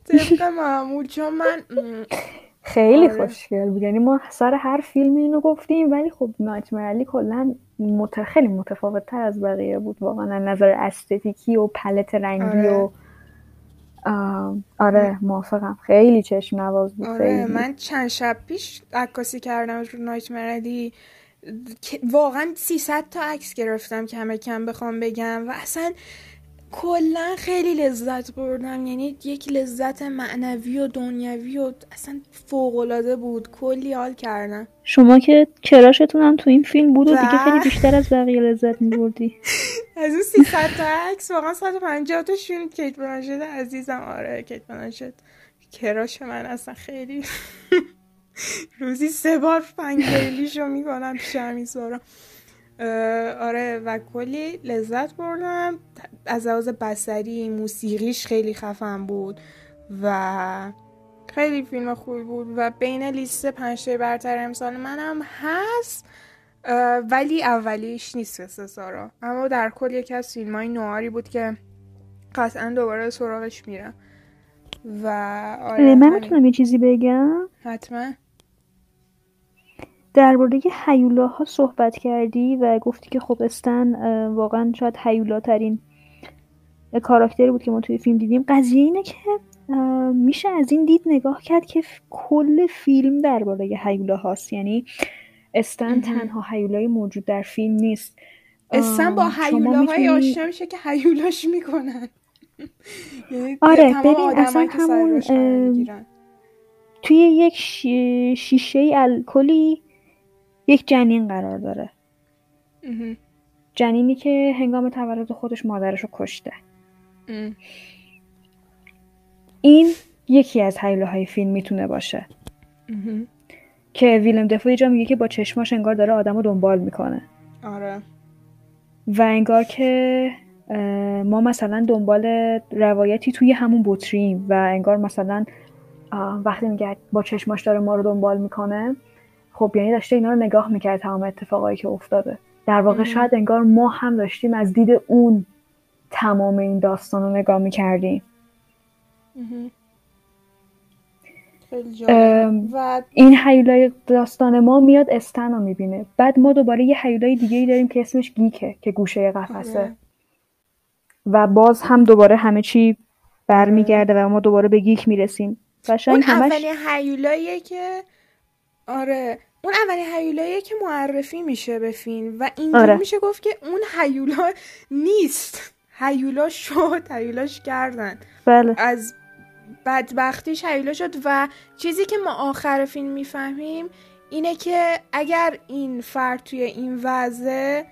طبق معمول چون من خیلی آره. خوشگل بود. یعنی ما سر هر فیلم اینو گفتیم ولی خب نایت علی کلا مت... خیلی متفاوت تر از بقیه بود واقعا نظر استتیکی و پلت رنگی آره. و آره موافقم. خیلی چشم نواز بود. آره من چند شب پیش عکاسی کردم رو نایت علی واقعا 300 تا عکس گرفتم که همه کم بخوام بگم. و اصلا کلا خیلی لذت بردم. یعنی یک لذت معنوی و دنیوی و اصلا فوق العاده بود. کلی حال کردم. شما که کراشتون هم تو این فیلم بود و دیگه خیلی بیشتر از بقیه لذت میبردی. از اون 300 تا عکس واقعا 150 تاشون کیت برانشت عزیزم آره کیت برانشت کراش من اصلا خیلی روزی سه بار فنگلیشو می‌کنم پیش همین آره و کلی لذت بردم. از لحاظ بسری موسیقیش خیلی خفن بود و خیلی فیلم خوبی بود و بین لیست پنجتای برتر امسال منم هست ولی اولیش نیست سارا اما در کل یکی از فیلم های نواری بود که قطعا دوباره سراغش میرم. و آره من می‌تونم یه چیزی بگم؟ حتما. درباره هیولاها صحبت کردی و گفتی که خب استن واقعا شاید هیولا ترین کاراکتری بود که ما توی فیلم دیدیم. قضیه اینه که میشه از این دید نگاه کرد که کل فیلم درباره هیولا هاست یعنی استن تنها هیولای موجود در فیلم نیست. استن با هیولاهای آشنا میشه که هیولاش می‌کنن. یعنی آره ببین اصلا همون توی یک شیشه الکلی یک جنین قرار داره. جنینی که هنگام تولد خودش مادرش رو کشته. این یکی از حیله فیلم می‌تونه باشه. که ویلم دفو جا میگه که با چشماش انگار داره آدم رو دنبال می‌کنه. آره. و انگار که ما مثلا دنبال روایتی توی همون بطریم و انگار مثلا وقتی میگه با چشماش داره ما رو دنبال می‌کنه خب یعنی داشته اینا رو نگاه می‌کرد تمام اتفاقایی که افتاده. در واقع شاید انگار ما هم داشتیم از دید اون تمام این داستان رو نگاه می‌کردیم. و این حیولای داستان ما میاد استن رو می‌بینه. بعد ما دوباره یه حیولای دیگه ای داریم که اسمش گیکه که گوشه قفسه. آره. و باز هم دوباره همه چی برمیگرده و ما دوباره به گیک می‌رسیم. اون همش... اولین حیولاییه که آره اون اولین حیولاییه که معرفی میشه به فیلم و اینجوری آره. میشه گفت که اون حیولا نیست حیولا شد حیولاش کردن بله. از بدبختیش حیولا شد و چیزی که ما آخر فیلم می‌فهمیم اینه که اگر این فرد توی این وضع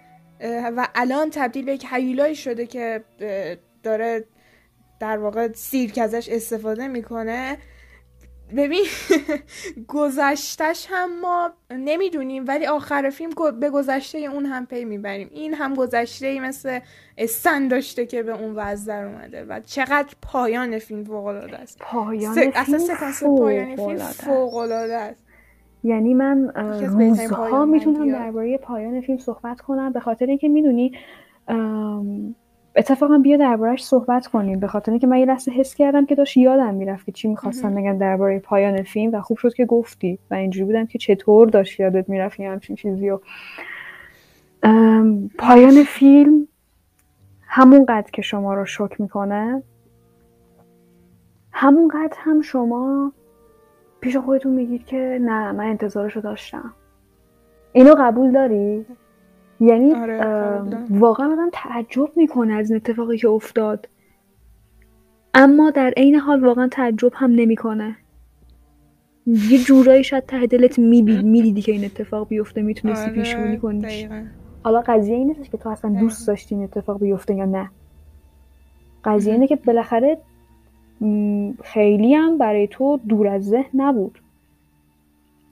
و الان تبدیل به یک حیولایی شده که داره در واقع سیرک ازش استفاده می‌کنه ببین گذشتش هم ما نمی‌دونیم ولی آخر فیلم به گذشته اون هم پی می‌بریم. این هم گذشته ای مثل استن داشته که به اون وضع در اومده و چقدر پایان فیلم فوق العاده است. پایان فیلم اصلا پایان فیلم فوق العاده است. یعنی من روزها می‌تونم درباره پایان فیلم صحبت کنم به خاطر اینکه می‌دونی اتفاقا بیا دربارهش صحبت کنیم. به خاطر اینکه من یه لحظه حس کردم که داشت یادم می‌رفت که چی می‌خواستم بگم درباره پایان فیلم و خوب شد که گفتی و اینجوری بودم که چطور داشت یادت می‌رفت یه همچین چیزی و پایان فیلم همونقدر که شما رو شک می‌کنه همونقدر هم شما پیش خودتون میگید که نه من انتظارشو داشتم. اینو قبول داری؟ یعنی آره، واقعا آدم تعجب می‌کنه از این اتفاقی که افتاد. اما در عین حال واقعا تعجب هم نمی‌کنه. یه جورایی شاید ته دلت می‌دیدی که این اتفاق بیفته می‌تونستی آره، پیش بینی کنی حالا قضیه این نیست که تو اصلا دوست داشتی این اتفاق بیفته یا نه. قضیه اینه که بالاخره خیلی هم برای تو دور از ذهن نبود.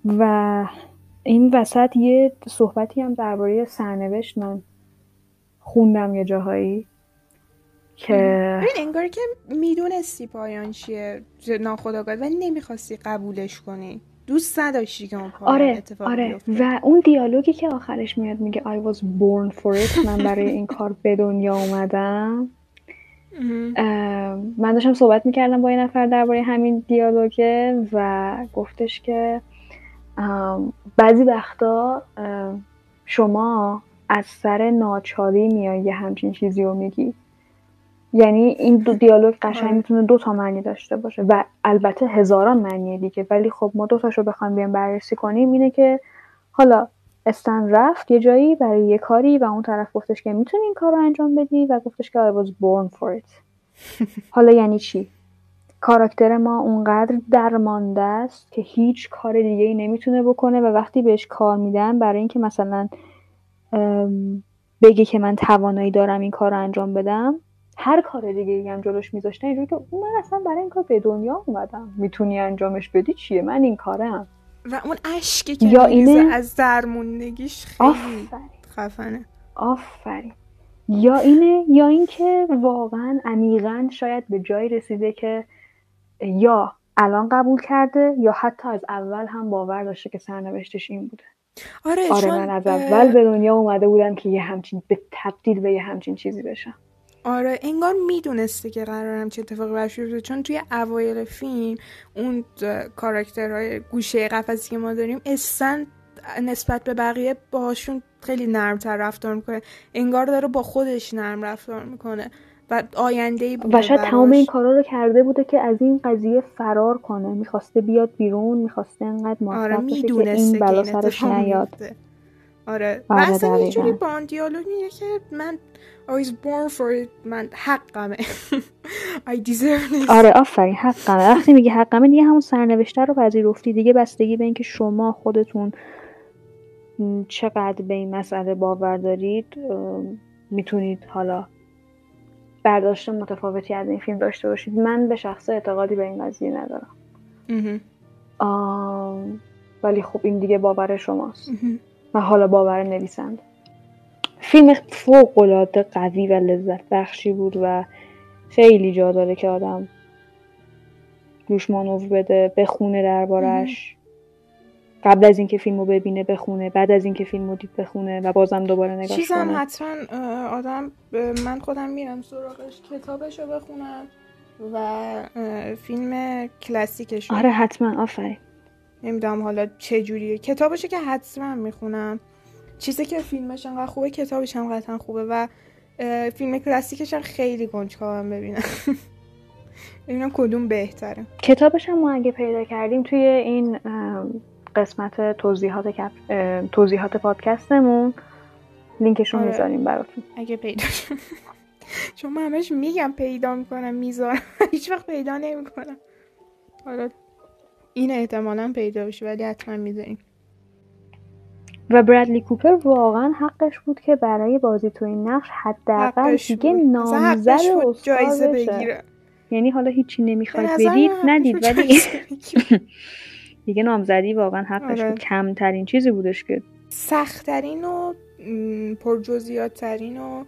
و این وسط یه صحبتی هم درباره سرنوشت من خوندم یه جاهایی که این انگار که می‌دونستی پایان چیه ناخداگاه و نمی‌خواستی قبولش کنی. دوست نداشتی که اون پایان آره، اتفاق آره. و اون دیالوگی که آخرش میاد میگه I was born for it من برای این کار به دنیا اومدم. من داشتم صحبت می‌کردم با یه نفر درباره همین دیالوگه و گفتش که بعضی وقتا شما از سر ناچاری میای یه همچین چیزی رو میگی. یعنی این دو دیالوگ قشنگ آره. می‌تونه دو تا معنی داشته باشه و البته هزاران معنی دیگه. ولی خب ما دو تاشو بخوایم بیام بررسی کنیم اینه که حالا استن رفت یه جایی برای یه کاری و اون طرف گفتش که می‌تونی این کار رو انجام بدی و گفتش که I was born for it. حالا یعنی چی؟ کاراکتر ما اونقدر درمانده است که هیچ کار دیگه ای نمی‌تونه بکنه و وقتی بهش کار میدن برای اینکه مثلا بگه که من توانایی دارم این کار رو انجام بدم هر کار دیگه ای هم جلوش میذاشته اینجوری که من اصلا برای این کار به دنیا اومدم. می‌تونی انجامش بدی چیه؟ من این کارم. و اون اشکی که یا اینه... از درموندگیش خیلی خفنه. آفرین. یا اینه؟ یا اینکه واقعا عمیقا شاید به جایی رسیده که یا الان قبول کرده یا حتی از اول هم باور داشته که سرنوشتش این بوده. آره, آره من از اول به دنیا اومده بودم که یه همچین به تبدیل به یه همچین چیزی بشم. آره انگار می‌دونسته که قرار همچین اتفاقی براش بیفته چون توی اوایل فیلم اون کاراکترهای گوشه قفسی که ما داریم استن نسبت به بقیه باشون خیلی نرمتر رفتار می‌کنه. انگار داره با خودش نرم رفتار می‌کنه. و آینده ای و شاید تمام این کارا رو کرده بوده که از این قضیه فرار کنه. می‌خواسته بیاد بیرون می‌خواسته انقدر آره که این بلا سرش نیاد. آره. و آره، اصلا اینجوری با اون دیالوگ میگه که من I was born for it. من حقمه. I deserve it آره آفرین حقمه. وقتی میگه حقمه دیگه همون سرنوشته رو پذیرفتی. دیگه بستگی به اینکه شما خودتون چقدر به این مسئله باور دارید می‌تونید حالا برداشت متفاوتی از این فیلم داشته باشید. من به شخص اعتقادی به این قضیه ندارم. ولی خب این دیگه باور شماست. و حالا باور نویسند فیلم فوق العاده قوی و لذت بخشی بود و خیلی جا داره که آدم روش مانور بده بخونه دربارش. قبل از اینکه فیلمو ببینه بخونه بعد از اینکه فیلمو دید بخونه و بازم دوباره نگاش چیزم کنه. حتما آدم من خودم میرم سراغش کتابشو بخونم و فیلم کلاسیکش آره حتما آفرین. نمی‌دونم حالا چه جوریه. کتابشه که حتما می‌خونم. چیزی که فیلمش انقدر خوبه کتابش هم قطعا خوبه و فیلم کلاسیکش هم خیلی گنجکاوم ببینم. ببینم کدوم بهتره. کتابش هم ما اگه پیدا کردیم توی این قسمت توضیحات. توضیحات پادکستمون. لینکش رو آره. می‌ذاریم براتون. اگه پیدا چون من همش میگم پیدا می‌کنم می‌ذارم. هیچ وقت پیدا نمی‌کنم. حالا این احتمالا پیدا بشه ولی حتما می‌ذاریم. و برادلی کوپر واقعا حقش بود که برای بازی تو این نقش حداقل دیگه نامزد جایزه بگیره. یعنی حالا هیچی نمی‌خواید بدید ندید ولی دیگه نامزدی واقعا حقش آره. کمترین چیزی بودش که سختترین و پرجزئیاتترین و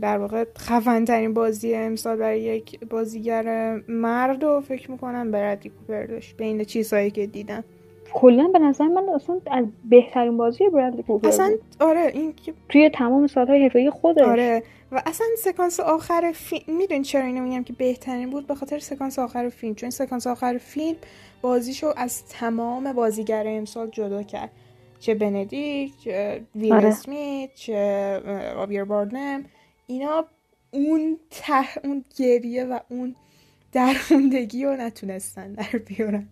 در واقع خفنترین بازی امسال برای یک بازیگر مرد و فکر می‌کنم برادلی کوپر داشت بین چیزهایی که دیدم. کلا به نظر من اصلا از بهترین بازی برادلی کوپر اصلا آره این توی تمام سالهای حرفه‌ای خودش. آره و اصلا سکانس آخر فیلم می‌دونی چرا اینو میگم که بهترین بود؟ به خاطر سکانس آخر فیلم. چون سکانس آخر فیلم بازیشو از تمام بازیگر امسال جدا کرد. چه بندیک چه ویل آره. اسمیت چه آبیر باردنم اینا اون ته اون گریه و اون درموندگی رو نتونستن در بیارن.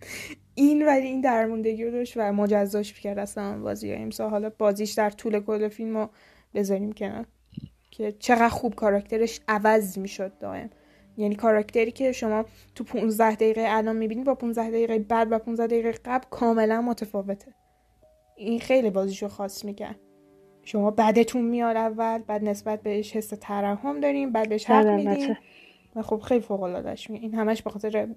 این ولی این درموندگی رو داشت و مجزاش کرد اصلا بازی امسال. حالا بازیش در طول کل فیلم رو بذاریم کنار. که چقدر خوب کاراکترش عوض می‌شد دائم. یعنی کاراکتری که شما تو 15 دقیقه الان می‌بینید با 15 دقیقه بعد و 15 دقیقه قبل کاملا متفاوته. این خیلی بازیشو خاص می‌کرد. شما بعدتون میاد اول بعد نسبت بهش حس ترحم داریم بعد بهش حق میدیم. و خب خیلی فوق العاده این همش به خاطر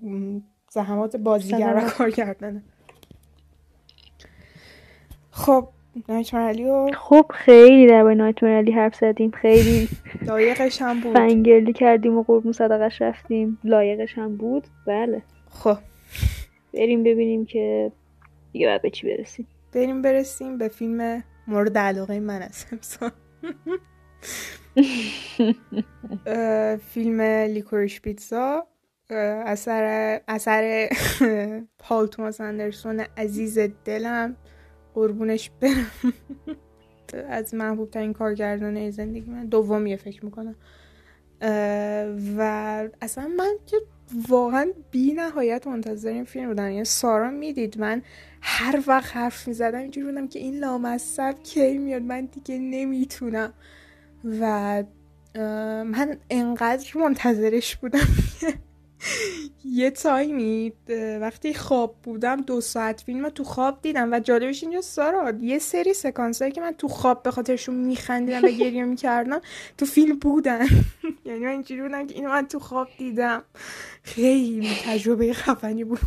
زحمات بازیگر و کارگردانه. خب نایت و خب خیلی در به نایت حرف زدیم خیلی لایقش هم بود. فنگرلی کردیم و قربون صدقش رفتیم. لایقش هم بود؟ بله. خب. بریم ببینیم که دیگه باید به چی برسیم. بریم برسیم به فیلم مورد علاقه من از امسال. فیلم لیکورش پیتزا. اثر اثر پال توماس اندرسون عزیز دلم. قربونش برم. از محبوب ترین کارگردانه زندگی من. دومیه فکر می‌کنم. و اصلا من که واقعا بی نهایت منتظر این فیلم بودم. یعنی سارا می‌دید من هر وقت حرف می‌زدم اینجوری بودم که این لامصب کی میاد؟ من دیگه نمی‌تونم. و من انقدر منتظرش بودم یه تایمی وقتی خواب بودم دو ساعت فیلم تو خواب دیدم و جالبش اینجا سارا یه سری سکانس هایی که من تو خواب به خاطرشون میخندیدم و گریه می‌کردم تو فیلم بودن. یعنی من اینجوری بودم که اینو من تو خواب دیدم. خیلی تجربه خفنی بود.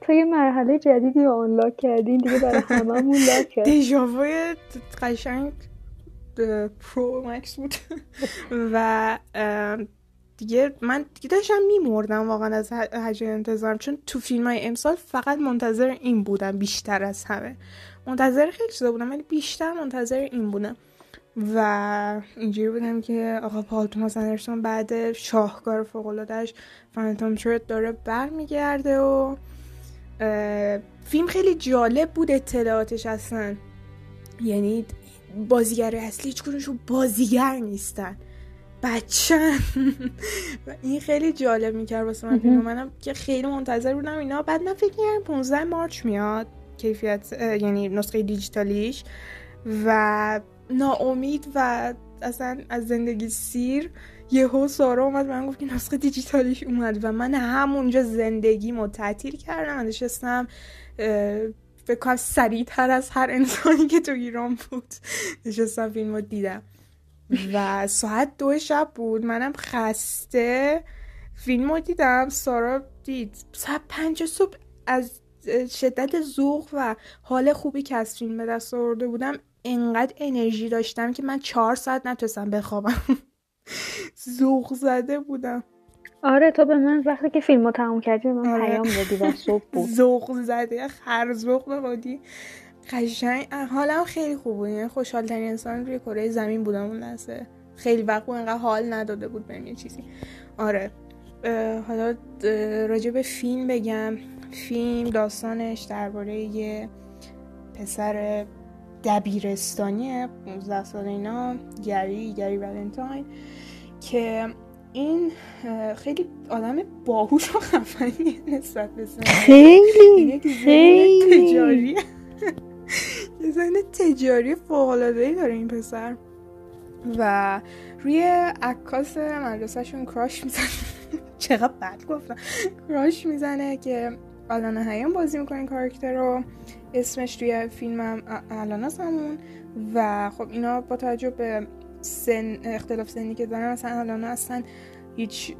تو یه مرحله جدیدی آنلاک کردین دیگه برای هممون لاک دیجاوی قشنگ Pro Max بود. و دیگه من دیگه داشتم میمردم واقعا از حجم انتظارم. چون تو فیلم های امسال فقط منتظر این بودم بیشتر از همه. منتظر خیلی چیزا بودم ولی بیشتر منتظر این بودم. و اینجوری بودم که آقا پال توماس اندرسون بعد شاهکار فوق‌العاده‌ش Phantom Thread داره برمیگرده و فیلم خیلی جالب بود اطلاعاتش اصلا. یعنی بازیگر اصلی هیچ بازیگر نیستن. بچن و این خیلی جالب می‌کرد واسه من فیلم. منم که خیلی منتظر بودم اینا. بعد من فکر کردم 15 مارچ میاد. کیفیت یعنی نسخه دیجیتالیش. و ناامید و اصلا از زندگی سیر یهو سارا اومد من گفت که نسخه دیجیتالیش اومد. و من همونجا زندگی تعطیل کردم. و نشستم فکر کنم سریعتر از هر انسانی که تو ایران بود. نشستم فیلم رو دیدم. و ساعت دو شب بود. منم خسته. فیلم رو دیدم. سارا دید. ساعت پنج صبح از شدت زوغ و حال خوبی که از فیلم به دست آورده بودم انقدر انرژی داشتم که من چهار ساعت نتونستم بخوابم. زوغ زده بودم. آره تو به من وقتی که فیلم رو تموم کردی من آره. پیام دادی و صبح بود. زوغ زده. خر زوغ بودی قشنگ. حالم خیلی خوب بود. یعنی خوشحال ترین انسان روی کره زمین بودم اون لحظه. خیلی وقت اینقدر حال نداده بود بهم یه چیزی. آره. حالا راجع به فیلم بگم. فیلم داستانش درباره یه پسر دبیرستانی 15 سال اینا گری گری ولنتاین که این خیلی آدم باهوش و خفنی نسبت به خیلی خیلی. تجاری. یه تجاری فوق داره این پسر. و روی عکاس مدرسهشون کراش می‌زنه. چقدر بد گفتم. کراش می‌زنه که آلانا هیم بازی می‌کنه کارکتر رو. اسمش توی فیلمم الانا همون. و خب اینا با توجه به سن اختلاف سنی که دارن مثلا الانا اصلا هیچ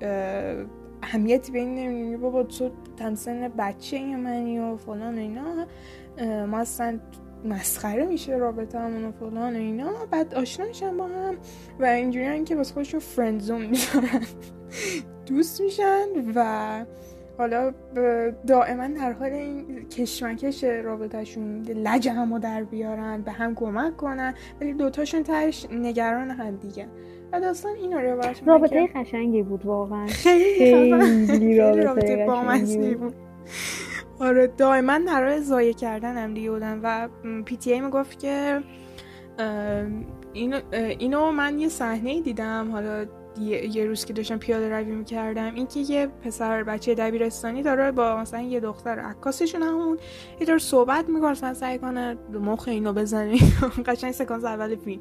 اهمیتی به این نمی‌دونی بابا تو تمثیل بچه منی و فلان و اینا. ما اصلا مسخره میشه رابطه همون و فلان و اینا. بعد آشنا میشن با هم و اینجوری که بس خودشون فرندزون میشن. دوست میشن و حالا دائما در حال این کشمکش رابطهشون لج همو در بیارن به هم کمک کنن ولی دوتاشون ترش نگران هم دیگه. و داستان اینو روایت رابطه قشنگی بود واقعا. خیلی رابطه قشنگی بود. آره دائما در حال زایه کردن هم دیگه بودن و پی تی ای می‌گفت که اینو, اینو من یه صحنه دیدم حالا یه, روز که داشتم پیاده روی می‌کردم اینکه یه پسر بچه دبیرستانی داره با مثلا یه دختر عکاسشون همون یه دور صحبت می‌کنه مثلا سعی کنه مخ اینو بزنه. قشنگ سکانس اول فیلم.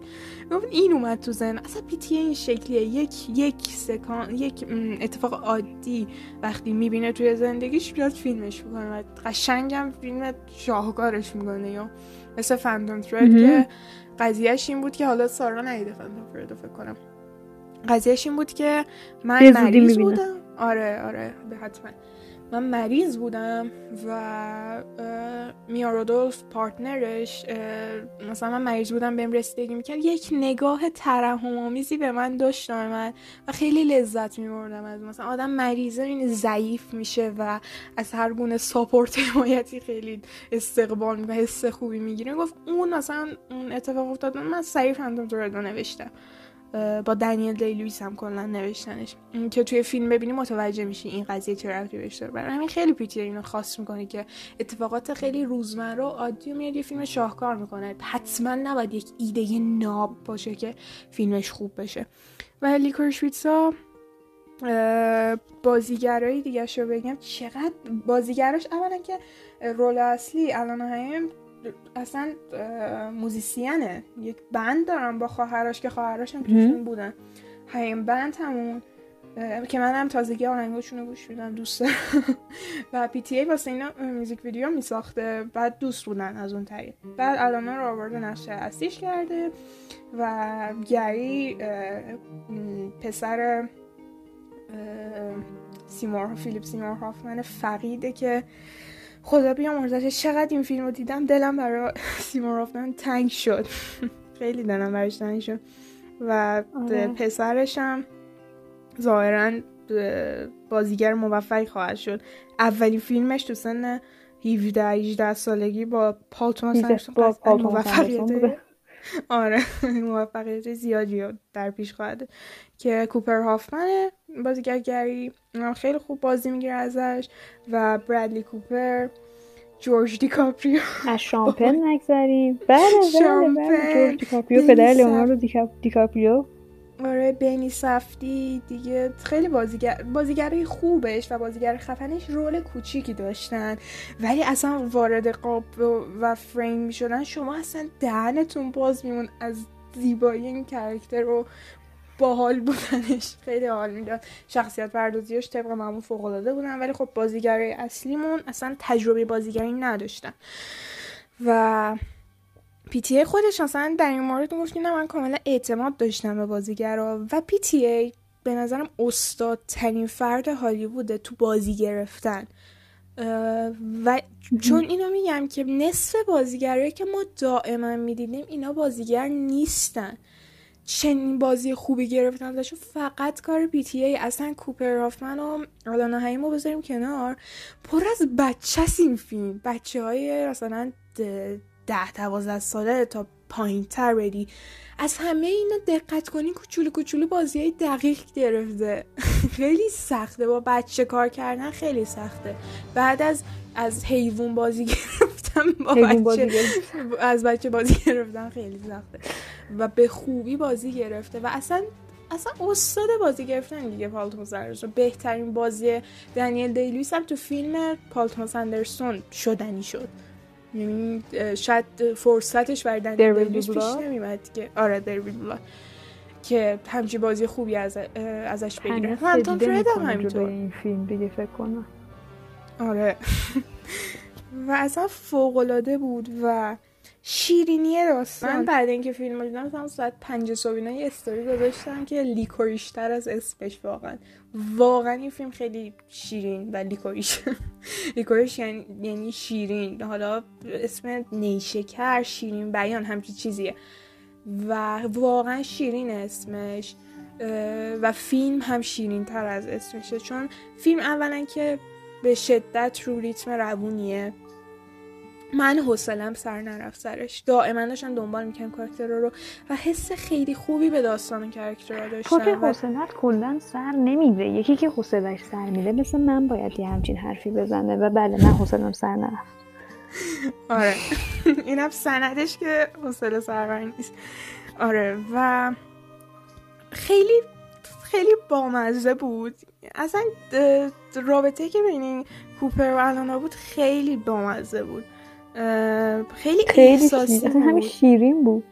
گفت این اومد تو زن اصلا پیتی این شکلیه. یک یک سکان یک اتفاق عادی وقتی می‌بینه توی زندگیش بیاد فیلمش می‌کنه و قشنگم فیلم شاهکارش می‌کنه یا مثل فندوم ترد که قضیهش این بود که حالا سارا نیده فندوم فکر کنم. قضیهش این بود که من مریض بودم. آره آره به حتما. من مریض بودم و میا رودولف پارتنرش مثلا من مریض بودم بهم رسیدگی می‌کرد. یک نگاه ترحم آمیزی به من داشت من و خیلی لذت میبردم از مثلا آدم مریضه این ضعیف میشه و از هر گونه ساپورت حمایتی خیلی استقبال و حس خوبی می‌گیره. گفت اون مثلا اون اتفاق افتاد من سریع فندم تو نوشتم. با دنیل دی لویس هم کلا نوشتنش. که توی فیلم ببینی متوجه میشی این قضیه چه رفتی بهش داره. برای همین خیلی پیتر اینو خاص می‌کنه که اتفاقات خیلی روزمره و عادی میاد یه فیلم شاهکار می‌کنه. حتما نباید یک ایده ناب باشه که فیلمش خوب بشه. و لیکورشویتسا بازیگرایی دیگه شو بگم چقدر بازیگراش اولا که رول اصلی الان هم اصلا موزیسینه. یک بند دارم با خواهرش که خواهرش هم توشون بودن. هایم بند همون که منم تازگی آهنگاشون رو گوش میدم دوست و پی تی ای واسه اینا میوزیک ویدیو می ساخته بعد دوست بودن از اون طریق. بعد الان رو آورده نقشه اصلیش کرده. و گری پسر سیمور فیلیپ سیمور هافمن فقیده که خدا بیامرزش چقدر این فیلم رو دیدم دلم برای سیمور تنگ شد. خیلی دلم براش تنگ شد. و آره. پسرشم ظاهرا بازیگر موفقی خواهد شد. اولین فیلمش تو سن 17 18 سالگی با پال توماس موفقیت آره. موفقیت زیادی در پیش خواهد که کوپر هافمن بازیگری خیلی خوب بازی می‌گیره ازش و برادلی کوپر جورج دیکاپریو. از شان پن نگذاریم بله بله بله جورج دیکاپریو پدر لیوناردو دیکاپریو. آره بنی سفدی دیگه خیلی بازیگر بازیگرای خوبش و بازیگر خفنش role کوچیکی داشتن. ولی اصلا وارد قاب و فریم می شدن شما اصلا دهنتون باز میمون از زیبایی این کرکتر و باحال بودنش. خیلی حال می‌داد. شخصیت پردازیش طبق معمول فوق العاده بودن ولی خب بازیگرای اصلیمون اصلا تجربه بازیگری نداشتن. و ای خودش اصلا در این مورد گفت نه من کاملا اعتماد داشتم به بازیگرا. و ای به نظرم استادترین فرد هالیووده تو بازی گرفتن. و چون اینو میگم که نصف بازیگرایی که ما دائما می‌دیدیم اینا بازیگر نیستن. چنین بازی خوبی گرفتن ازشون. فقط کار پی ای. اصلا کوپر رافمن و آلانا هایمو بذاریم کنار. پر از بچه این فیلم. بچه های مثلا ده دوازده ساله تا پایین تر بدی از همه اینا دقت کنی کوچولو کوچولو بازی های دقیق گرفته. خیلی سخته. با بچه کار کردن خیلی سخته. بعد از از حیوان بازی گرفتم با بچه. از بچه بازی گرفتن خیلی سخته. و به خوبی بازی گرفته. و اصلا اصلا استاد بازی گرفتن دیگه پال توماس اندرسون بهترین بازی دنیل دی لوئیس هم تو فیلم پال توماس اندرسون شدنی شد. یعنی شاید فرصتش برای دنیل دی لوئیس پیش نمیمد که. آره There Will Be Blood که همچی بازی خوبی از ازش بگیره همتون فرد هم همینطور. این فیلم دیگه فکر کنم. آره. و اصلا فوق بود و شیرینی داستان. من بعد اینکه فیلم رو دیدم مثلا ساعت پنج صبح اینا یه استوری گذاشتم که لیکوریشتر از اسمش واقعا. واقعا این فیلم خیلی شیرین و لیکوریش. لیکوریش یعنی, یعنی شیرین. حالا اسم نیشکر شیرین بیان همچی چیزیه. و واقعا شیرین اسمش. و فیلم هم شیرین تر از اسمشه. چون فیلم اولا که به شدت رو ریتم روونیه. من حوصلم سر نرفت سرش. دائما داشتم دنبال می‌کنم کاراکترها رو و حس خیلی خوبی به داستان کاراکترها داشتم تو که حوصلت کلا سر نمیره یکی که حوصلش سر میره مثل من باید یه همچین حرفی بزنه و بله من حوصلم سر نرفت. آره. اینم سندش که حوصله سر نیست. آره و خیلی خیلی بامزه بود. اصلا رابطه که بین کوپر و الانا بود خیلی بامزه بود. خیلی, خیلی بود همین شیرین بود.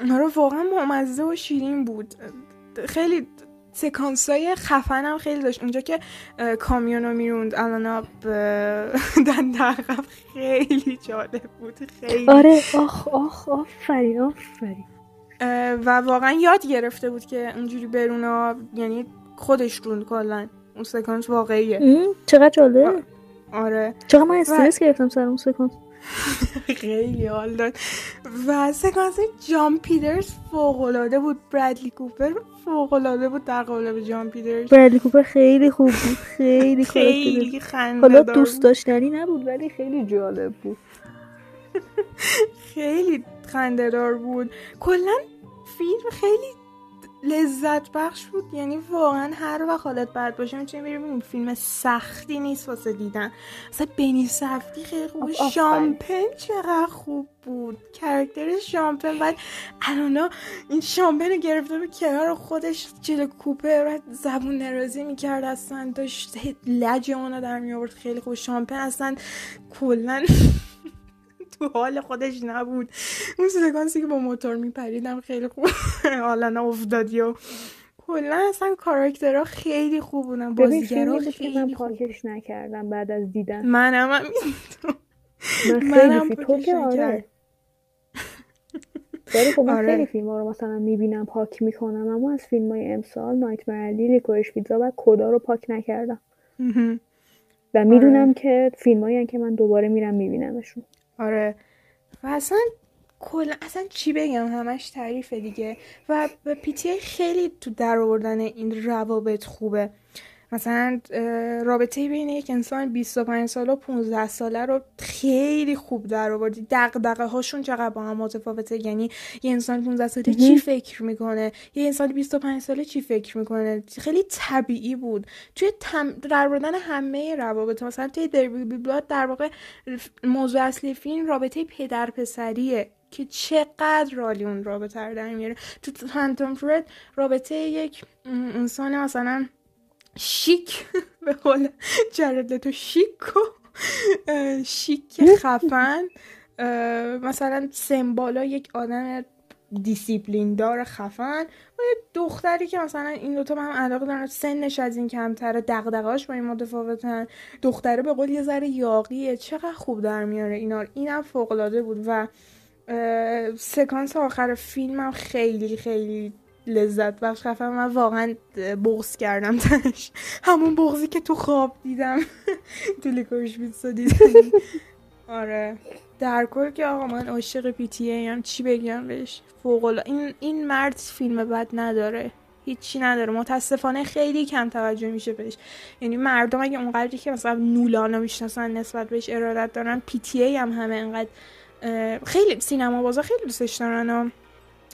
آره واقعا بامزه و شیرین بود. خیلی سکانس های خفن هم خیلی داشت. اونجا که کامیون رو می‌روند الانا دن عقب خیلی جالب بود. خیلی. آره آخ آخ آفرین آفرین. و واقعا یاد گرفته بود که اونجوری برونا یعنی خودش روند کلا. اون سکانس واقعیه. چقدر جالب. آره. چقدر من استرس گرفتم سر اون سکانس. خیلی حال داد. و سکانس جان پیترز فوق بود. برادلی کوپر فوق بود در قالب جان پیترز. برادلی کوپر خیلی خوب بود. خیلی خیلی خنده حالا دوست داشتنی نبود ولی خیلی جالب بود. خیلی خنده دار بود. کلا فیلم خیلی لذت بخش بود. یعنی واقعا هر وقت حالت بد باشه می‌تونیم بریم فیلم سختی نیست واسه دیدن. اصلا بنی سفتی خیلی خوب شامپن چقدر خوب بود. کرکتر شامپن. بعد الانا این شامپن رو گرفته به کنار خودش. جلو کوپه و زبون نرازی می‌کرد. اصلا داشت لج اونو در میابرد خیلی خوب. شامپن اصلا کلا تو حال خودش نبود. اون سکانسی که با موتور میپریدم خیلی خوب. حالا افتادی و کلا اصلا کاراکترها خیلی خوب بودن. بازیگرا خیلی من پاکش نکردم بعد از دیدن. منم هم من خیلی تو که آره. ولی خب من آره. خیلی فیلم ها رو مثلا می‌بینم پاک می‌کنم اما از فیلم های امسال نایت مرلی لیکورش پیتزا و کدا رو پاک نکردم. و می‌دونم آره. که فیلم هایی که من دوباره میرم میبینمشون. آره. و اصلا کلا اصلا چی بگم؟ همش تعریفه دیگه. و به پیتی خیلی تو در آوردن این روابط خوبه. مثلا رابطه بین یک انسان 25 ساله و 15 ساله رو خیلی خوب در آوردی. دغدغه هاشون چقدر با هم متفاوته؟ یعنی یه انسان 15 ساله چی فکر می‌کنه؟ یه انسان 25 ساله چی فکر می‌کنه؟ خیلی طبیعی بود. توی تم... در آوردن همه روابط مثلا توی دربی بلاد در واقع موضوع اصلی فیلم رابطه پدر پسریه که چقدر رالی اون رابطه رو در میاره. تو فانتوم فرد رابطه یک انسان مثلا شیک. به قول جرد تو شیک و شیک خفن. مثلا سمبالا یک آدم دیسیپلین دار خفن و یه دختری که مثلا این دوتا به هم علاقه دارن سنش از این کمتره دقدقاش با این متفاوتن. دختره به قول یه ذره یاقیه. چقدر خوب در میاره اینا اینم فوقلاده بود و سکانس آخر فیلمم خیلی خیلی لذت بخش خفم من واقعا بغض کردم تنش. همون بغضی که تو خواب دیدم. تو Licorice Pizza دیدم. آره. در کل که آقا من عاشق پی هم چی بگم بهش؟ فوق این این مرد فیلم بد نداره. هیچی نداره. متاسفانه خیلی کم توجه میشه بهش. یعنی مردم اگه اونقدری که مثلا نولانو می‌شناسن نسبت بهش ارادت دارن PTA هم همه انقدر خیلی سینما بازا خیلی دوستش دارن.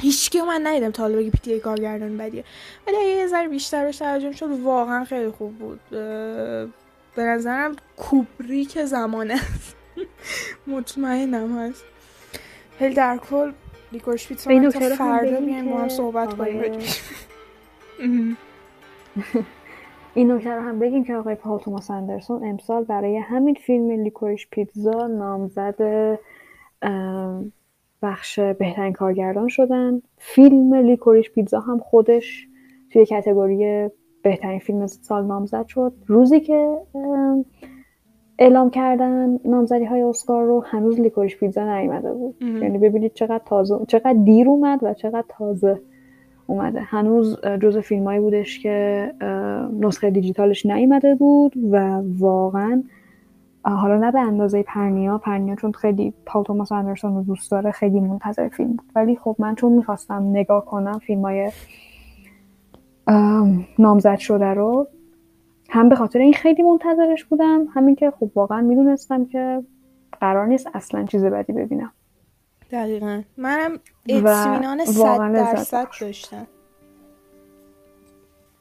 هیچ من ندیدم تا حالا بگی پیتی کارگردان بدیه. ولی اگه یه ذره بیشتر بهش توجه شد واقعا خیلی خوب بود. به نظرم کوبریک زمانه مطمئنم هست. خیلی در کل لیکورش پیتزا تا فردا بیایم با هم صحبت کنیم. این نکته رو هم بگیم که آقای پال توماس اندرسون امسال برای همین فیلم لیکوریش پیتزا نامزد بخش بهترین کارگردان شدن. فیلم لیکوریش پیتزا هم خودش توی کتگوری بهترین فیلم سال نامزد شد. روزی که اعلام کردن نامزدی های اسکار رو هنوز لیکوریش پیتزا نیومده بود. یعنی ببینید چقدر تازه چقدر دیر اومد و چقدر تازه اومده. هنوز جز فیلمایی بودش که نسخه دیجیتالش نیومده بود و واقعا حالا نه به اندازه پرنیا پرنیا چون خیلی پال توماس اندرسون رو دوست داره خیلی منتظر فیلم بود. ولی خب من چون می‌خواستم نگاه کنم فیلم های نامزد شده رو هم به خاطر این خیلی منتظرش بودم همین که خب واقعا می‌دونستم که قرار نیست اصلا چیز بدی ببینم. دقیقا. منم اطمینان صد درصد داشتم.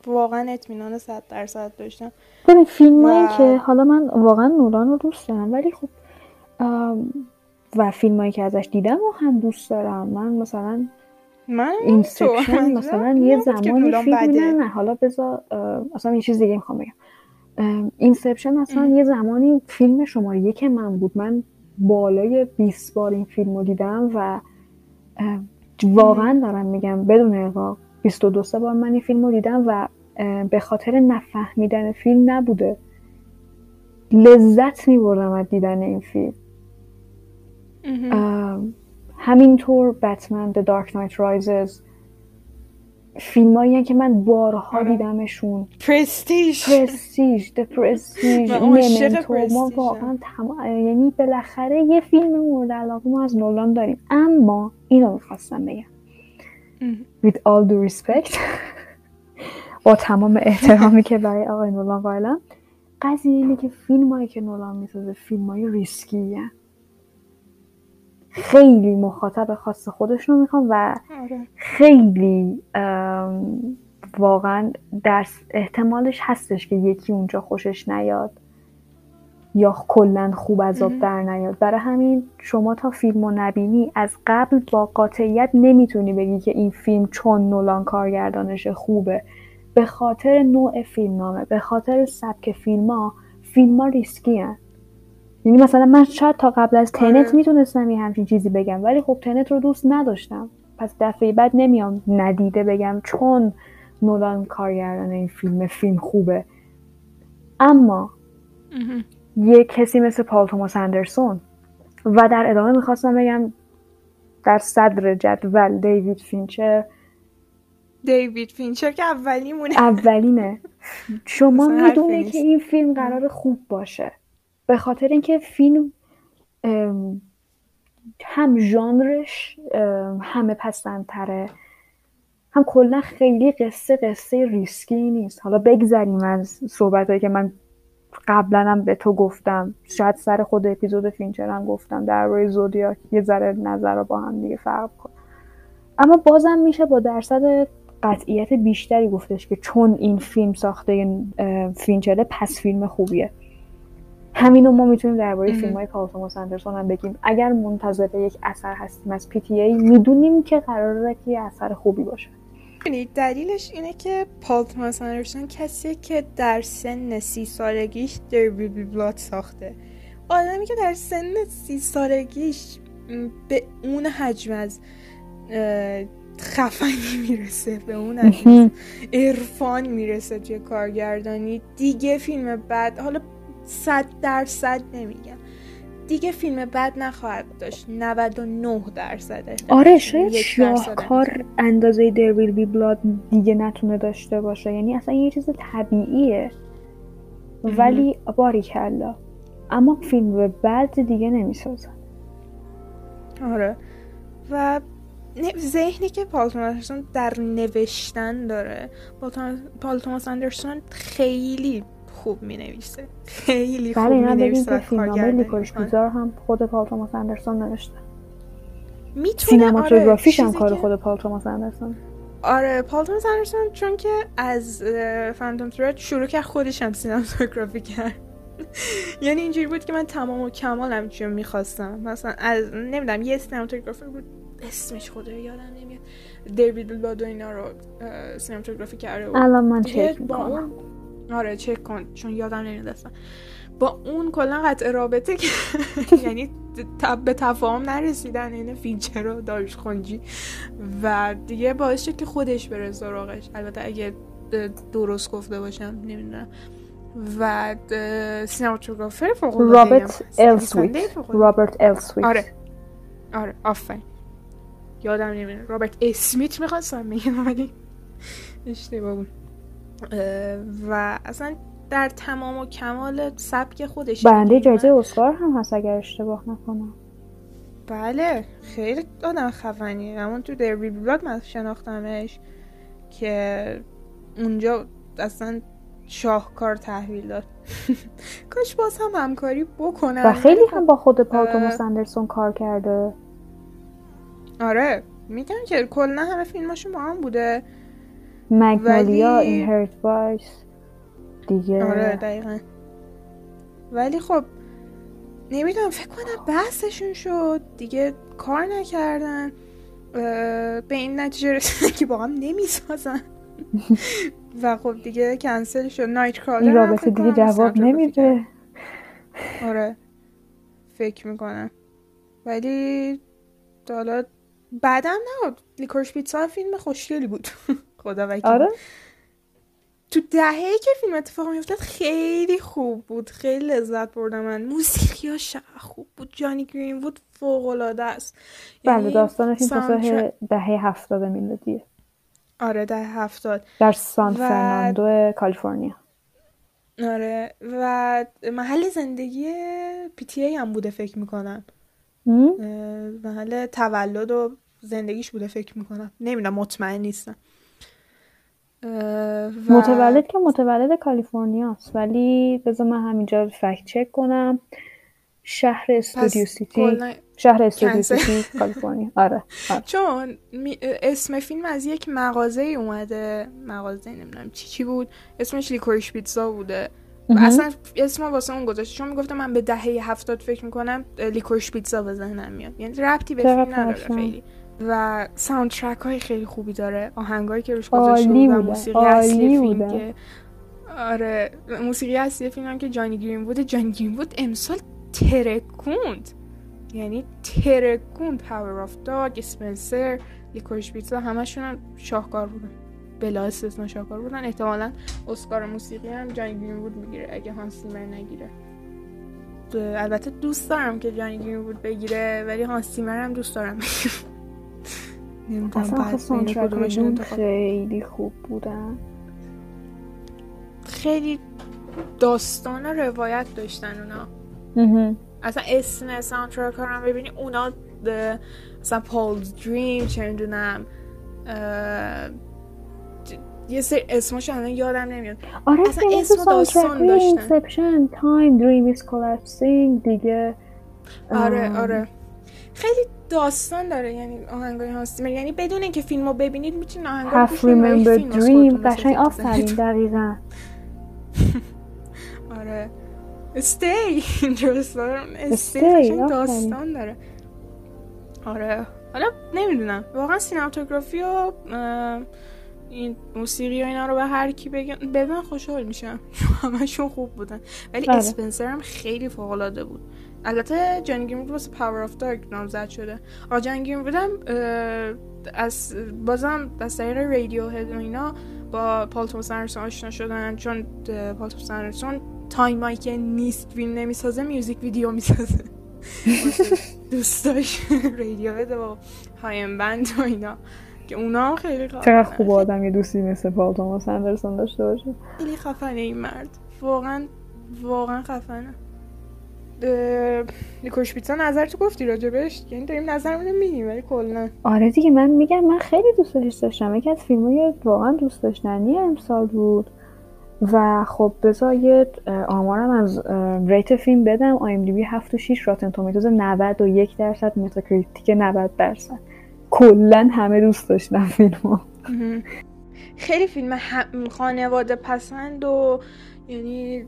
واقعا اطمینان صد درصد داشتم. ببین فیلم و... که حالا من واقعا نولان رو دوست دارم ولی خب و فیلم هایی که ازش دیدم رو هم دوست دارم. من مثلا من Inception مثلا یه زمانی فیلم نه نه حالا بذار اصلا یه چیز دیگه می‌خوام بگم. Inception اصلا یه زمانی فیلم شماره یک من بود. من بالای 20 بار این فیلم رو دیدم و واقعا دارم میگم بدون ارقاق 22 سه بار من این فیلم رو دیدم و به خاطر نفهمیدن فیلم نبوده. لذت میبردم از دیدن این فیلم. همینطور بتمن The Dark Knight Rises فیلم هایی که من بارها آره. دیدمشون. پرستیج پرستیج The ممنتو ما واقعا یعنی بالاخره یه فیلم مورد علاقه ما از نولان داریم. اما اینو می‌خواستم بگم. With all due respect با تمام احترامی که برای آقای نولان قائلم قضیه اینه که فیلم هایی که نولان می‌سازه فیلم های ریسکی خیلی مخاطب خاص خودش رو می‌خوام و آره. خیلی واقعا در احتمالش هستش که یکی اونجا خوشش نیاد یا کلا خوب از آب در نیاد. برای همین شما تا فیلم رو نبینی از قبل با قاطعیت نمی‌تونی بگی که این فیلم چون نولان کارگردانش خوبه. به خاطر نوع فیلم نامه به خاطر سبک فیلم ها فیلم ها ریسکی هن. یعنی مثلا من شاید تا قبل از Tenet آره. می‌تونستم یه همچین چیزی بگم ولی خب Tenet رو دوست نداشتم. پس دفعه بعد نمیام ندیده بگم چون نولان کارگردان این فیلم فیلم خوبه. اما یه کسی مثل پال توماس اندرسون. و در ادامه می‌خواستم بگم در صدر جدول دیوید فینچر. دیوید فینچر که اولیمونه. اولینه شما می‌دونه که این فیلم قرار خوب باشه. به خاطر اینکه فیلم هم ژانرش همه پسندتره. هم کلا خیلی قصه قصه ریسکی نیست. حالا بگذریم از صحبت که من قبلا هم به تو گفتم. شاید سر خود اپیزود فینچر هم گفتم. در روی Zodiac یه ذره نظر رو با هم دیگه فرق کن اما بازم میشه با درصد قطعیت بیشتری گفتش که چون این فیلم ساخته فینچره پس فیلم خوبیه. همینو ما می‌تونیم درباره فیلم های پال توماس اندرسون هم بگیم. اگر منتظر یک اثر هستیم از PTA می‌دونیم که قراره که یه اثر خوبی باشه. دلیلش اینه که پال توماس اندرسون کسیه که در سن سی سالگیش There Will Be Blood ساخته. آدمی که در سن سی سالگیش به اون حجم از خفنی می‌رسه به اون عرفان می‌رسه توی کارگردانی. دیگه فیلم بعد حالا صد درصد نمیگم. دیگه فیلم بد نخواهد داشت. 99 درصده آره شاید شاهکار اندازه در ویل بی بلاد دیگه نتونه داشته باشه. یعنی اصلا یه چیز طبیعیه. ولی باری کلا. اما فیلم بد دیگه نمی‌سازن آره. و ذهنی که پال توماس در نوشتن داره. پال توماس اندرسون خیلی خوب می خیلی خوب می نویسه لیکوریش پیزا هم خود پال توماس اندرسون نوشته. می‌تونه سینماتوگرافیش آره هم کار خود پال توماس اندرسون. آره پال توماس اندرسون چون که از Phantom Thread شروع کرد خودش هم cinematography کرد. یعنی اینجوری بود که من تمام و کمالم چیو می‌خواستم. مثلا از نمی‌دونم یه cinematographer بود اسمش خدا یادم نمیاد. There Will Be Blood و اینا رو cinematography کرده بود. الان من چک می‌کنم. آره چک کن چون یادم نمیاد اصلا. با اون کلا قطع رابطه که یعنی به تفاهم نرسیدن این فیچر رو داریش خونجی. و دیگه باعث شد که خودش بره سراغش. البته اگه درست گفته باشم نمی‌دونم. و سینماتوگرافر فوق رابرت السویت رابرت السویت آره. آره آفرین. یادم نمیاد. رابرت اسمیت می‌خواستم میگم ولی اشتباه بود. و اصلا در تمام و کمال سبک خودش برنده جایزه اسکار هم هست اگر اشتباه نکنم. بله خیلی آدم خفنی همون تو There Will Be Blood من شناختمش که اونجا اصلا شاهکار تحویل داد. کاش باز هم همکاری بکنه و خیلی هم با خود پال توماس اندرسون کار کرده. آره میگم که کلا همه فیلماشون با هم بوده. Magnolia ولی... Inherent Vice دیگه. آره دقیقا. ولی خب نمی‌دونم فکر کنم بحثشون شد. دیگه کار نکردن. به این نتیجه رسیدن که با هم نمی‌سازن. و خب دیگه کنسل شد. نایت کرالر این رابطه دیگه جواب نمیده. آره. فکر می‌کنم. ولی حالا بعدم نه لیکورش پیتزا فیلم خوشگلی بود. خدا وکیل آره. تو دهه که فیلم اتفاق میفتد خیلی خوب بود. خیلی لذت بردم من. موسیقی ها خوب بود. جانی گرین بود فوق العاده است. بله یعنی داستان فیلم دهه هفتاد میلادیه. آره دهه هفتاد. در سان و... فرناندو کالیفرنیا. آره. و محل زندگی پی ای هم بوده فکر می‌کنم. محل تولد و زندگیش بوده فکر می‌کنم. نمی‌دونم مطمئن نیستم. و... متولد که متولد کالیفرنیا است. ولی بذار من همینجا fact check کنم. شهر استودیو سیتی. شهر استودیو سیتی کالیفرنیا. آره, آره. چون اسم فیلم از یک مغازه اومده. مغازه نمی‌دونم چی چی بود. اسمش Licorice Pizza بوده. اصلا اسم واسه اون گذاشته. چون می‌گفتم من به دهه هفتاد فکر می‌کنم Licorice Pizza به ذهنم میاد. یعنی ربطی به فیلم نداره خیلی. و soundtrack های خیلی خوبی داره. آهنگایی که روش گذاشته بود و موسیقی اصلی فیلم که آره. موسیقی اصلی فیلم هم که جانی گرینوود جانی گرینوود امسال ترکوند. یعنی ترکوند Power of Dog Spencer Licorice Pizza همشون هم شاهکار بودن. بلا استثنا شاهکار بودن. احتمالا اسکار موسیقی هم جانی گرینوود می‌گیره اگه هانس زیمر نگیره. البته دوست دارم که جانی گرینوود بگیره ولی هانس زیمر هم دوست دارم اصلا خیلی خوب بودن. خیلی داستان و روایت داشتن اونا. اصلا اسم soundtrack ها هم ببینی اونا مثلا پولز dream چه می‌دونم یه سری اسمش الان یادم نمیاد. آره اصلا اسم داستان داشتن. Inception Time Dream is collapsing دیگه آره آره. خیلی داستان داره یعنی آهنگای هاستیمر یعنی بدون اینکه فیلمو ببینید می‌تونید آهنگا رو remember dream قشنگ آفرین دقیقا. آره. استی استی داستان داره. آره. حالا نمی‌دونم. واقعا سینماتوگرافی و این موسیقی و اینا رو به هر کی بگن بدن خوشحال میشم. همشون خوب بودن. ولی بله. اسپنسر هم خیلی فوق العاده بود. البته جانی گرینوود واسه Power of the Dog نامزد شده. آقا جانی گرینوودم از بازم از طریق Radiohead و اینا با پال توماس اندرسون آشنا شدن. چون پال توماس اندرسون time هایی که نیست فیلم نمی‌سازه music video می‌سازه. دوست داشت Radiohead و Haim band و اینا. که اونا خیلی چقدر خوب آدم یه دوستی مثل پال توماس اندرسون داشته باشه. خیلی خفنه این مرد. واقعا واقعا خفنه. Licorice Pizza نظر تو گفتی راجبش؟ یعنی داریم نظرمون میگیم ولی کلا. آره دیگه من میگم من خیلی دوست داشتم. یکی از فیلمای واقعا دوست داشتنی امسال بود. و خب بذار آمارم از rate فیلم بدم. IMDb 7 و 6 Rotten Tomatoes 91 درصد Metacritic 90 درصد. کلا همه دوست داشتن فیلمو. خیلی فیلم خانواده پسند و یعنی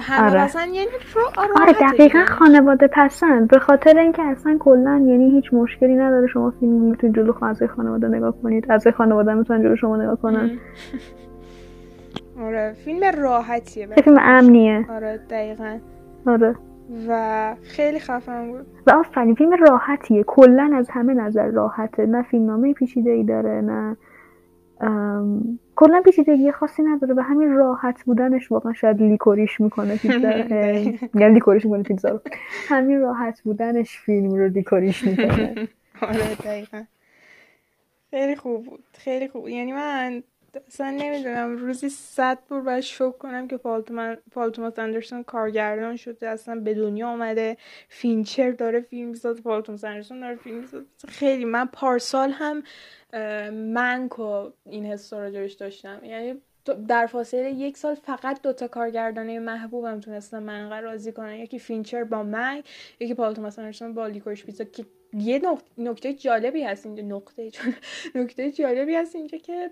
همه آره. پسند یعنی آره دقیقا خانواده پسند به خاطر اینکه اصلا کلا یعنی هیچ مشکلی نداره شما فیلم می‌تونید جلو اعضای خانواده نگاه کنید. از خانواده می‌تونن جلو شما نگاه کنن. آره فیلم راحتیه فیلم امنیه. آره دقیقا. آره. و خیلی خفن بود. و آفرین فیلم راحتیه. کلا از همه نظر راحته. نه فیلمنامه پیچیده ای داره نه کلا پیچیدگی خاصی نداره. به همین راحت بودنش واقعا شاید Licorice می‌کنه Pizza یعنی Licorice می‌کنه Pizza رو. همین راحت بودنش فیلم رو Licorice می‌کنه. آره دقیقا. خیلی خوب بود. خیلی خوب. یعنی من اصلا نمی‌دونم روزی صد بار باید شک کنم که پال توماس اندرسون کارگردان شده اصلا به دنیا آمده فینچر داره فیلم می‌سازه پال توماس اندرسون داره فیلم می‌سازه. خیلی من پارسال هم Mank و این حس راجبش داشتم. یعنی در فاصله یک سال فقط دوتا کارگردانه محبوبم تونستم من راضی کنن. یکی فینچر با Mank یکی پال توماس اندرسون با Licorice Pizza که یه نکته جالبی هست اینجا نقطه نکته جالبی هست اینجا که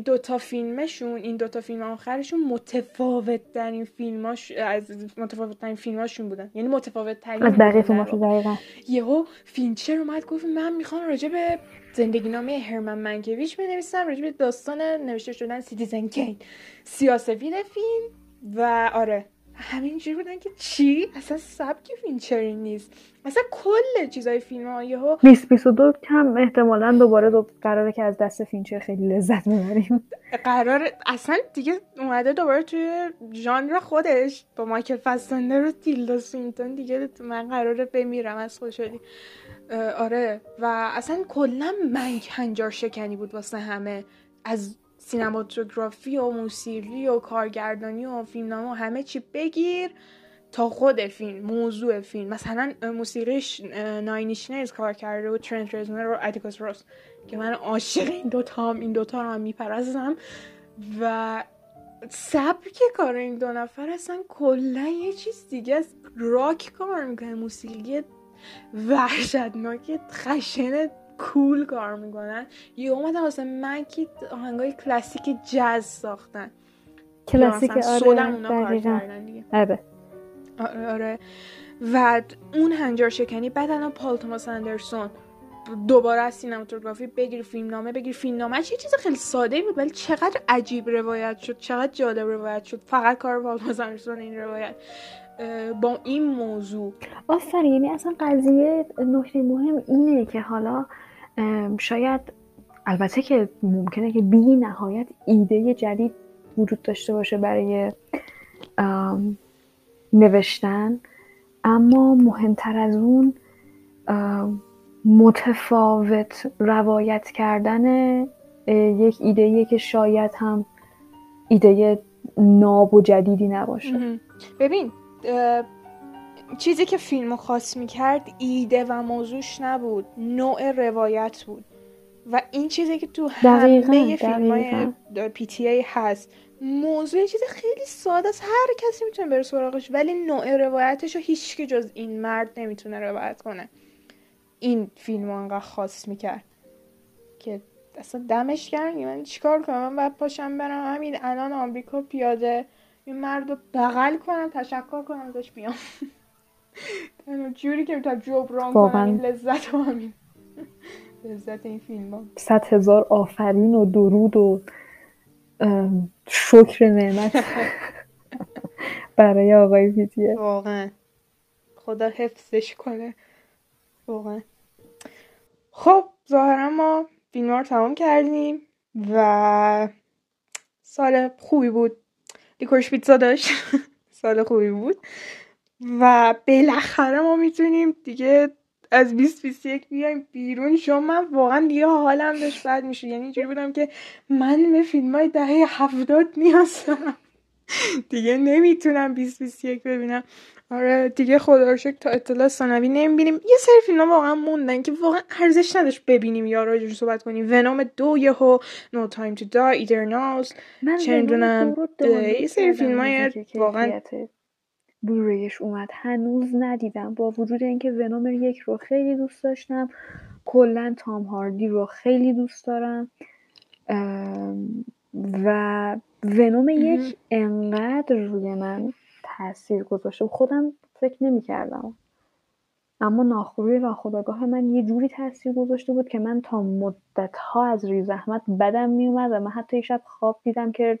دوتا فیلمشون این دوتا فیلم آخرشون متفاوت ترین فیلماش از متفاوت ترین فیلماشون بودن. یعنی متفاوت ترین از بقیه فیلماشون دقیقا. یهو فینچر اومد گفت من می‌خوام راجع به زندگی نامه هرمن منکویچ بنویسم راجع به داستان نوشته شدن Citizen Kane سیاه سفید فیلم و آره. همینجوری بودن که چی؟ اصلا سبک فینچری نیست. اصلا کل چیزای فیلم ها یهو 2022 هم احتمالا دوباره دو قراره که از دست فینچر خیلی لذت ببریم. قرار اصلا دیگه اومده دوباره توی ژانر خودش. با مایکل فسبندر و تیلدا سوینتون دیگه من قراره بمیرم از خوشحالی. آره. و اصلا کلا Mank هنجار شکنی بود واسه همه. از cinematography و موسیقی و کارگردانی و فیلمنامه و همه چی. بگیر تا خود فیلم موضوع فیلم. مثلا موسیقیش Nine Inch Nails کار کرده و ترنت رزنر و اتیکوس روس که من عاشق این دوتا هم این دوتا رو هم میپرستم. و سبک کار این دو نفر اصلا کلا یه چیز دیگه از راک کار می‌کنه. موسیقی وحشتناک خشن کول کار می‌کنن. یه اومدن واسه من که آهنگای کلاسیک جاز ساختن. کلاسیک آره اونا آره. آره آره. و اون هنجار شکنی بعد الان پال توماس اندرسون. دوباره از سینماتوگرافی بگیر فیلم نامه بگیر. فیلم نامه چه چیز خیلی ساده بود ولی چقدر عجیب روایت شد. چقدر جالب روایت شد. فقط کار پال توماس اندرسون این روایت. با این موضوع. آفرین یعنی اصلا قضیه نکته مهم اینه که حالا شاید البته که ممکنه که بی نهایت ایده جدید وجود داشته باشه برای نوشتن. اما مهمتر از اون متفاوت روایت کردن یک ایده که شاید هم ایده ناب و جدیدی نباشه. ببین چیزی که فیلم خاص می‌کرد ایده و موضوعش نبود نوع روایت بود. و این چیزی که تو همه فیلم های پی تی ای هست موضوع چیز خیلی ساده است. هر کسی می‌تونه بره سراغش ولی نوع روایتش رو هیچ که جز این مرد نمی‌تونه روایت کنه. این فیلم انقدر خاص می‌کرد که اصلا دمش گرم. من چیکار کنم؟ من باید پاشم برم همین الان آمریکا پیاده این مرد رو بغل کنم تشکر کنم ازش بیام. جوری که می‌تونم جبران کنم این لذت و همین لذت این فیلم ها صد هزار آفرین و درود و شکر نعمت برای آقای پیتیه واقعا. خدا حفظش کنه. واقعا. خب ظاهرا ما فیلم رو تمام کردیم و سال خوبی بود. لیکورش پیتزا داشت. سال خوبی بود. و بالاخره ما می‌تونیم دیگه از 2021 بیایم بیرون. چون من واقعا دیگه حالم داشت بد میشه یعنی اینجوری بودم که من به فیلم های دهه هفتاد نیاز دارم دیگه نمی‌تونم 2021 ببینم. آره دیگه خدا رو تا اطلاع ثانوی نمی‌بینیم یه سری فیلم واقعا موندن که واقعا ارزش نداشت ببینیم یا راجبش صحبت کنیم. Venom دو یهو No Time to Die Eternals چه می‌دونم یه سری فیلم های واقعا برویش اومد. هنوز ندیدم. با وجود اینکه Venom یک رو خیلی دوست داشتم کلا تام هاردی رو خیلی دوست دارم. و ونوم یک انقدر روی من تاثیر گذاشته خودم فکر نمی کردم اما ناخوری ناخداگاه من یه جوری تاثیر گذاشته بود که من تا مدت ها از ریزحمت بدم میومد و من حتی شب خواب دیدم که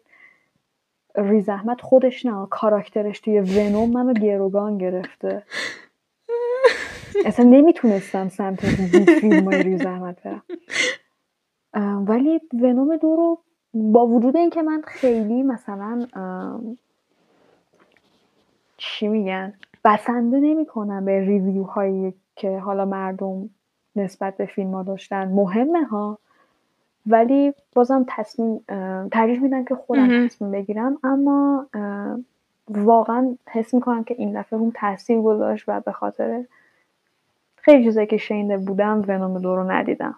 ریزحمت خودش نه کاراکترش توی ونوم منو گروگان گرفته. اصلا نمی‌تونستم سمت فیلم های ریزحمت برم. ولی ونوم دو رو با وجود اینکه من خیلی مثلا چی میگن بسنده نمی‌کنم به ریویو هایی که حالا مردم نسبت به فیلم ها داشتن. مهمه ها. ولی بازم تصمیم ترجیح میدم که خودم تصمیم بگیرم. اما واقعا حس می‌کنم که این دفعه اون تاثیر گذاشت و به خاطر خیلی چیزایی که شنیده بودم Venom دو رو ندیدم.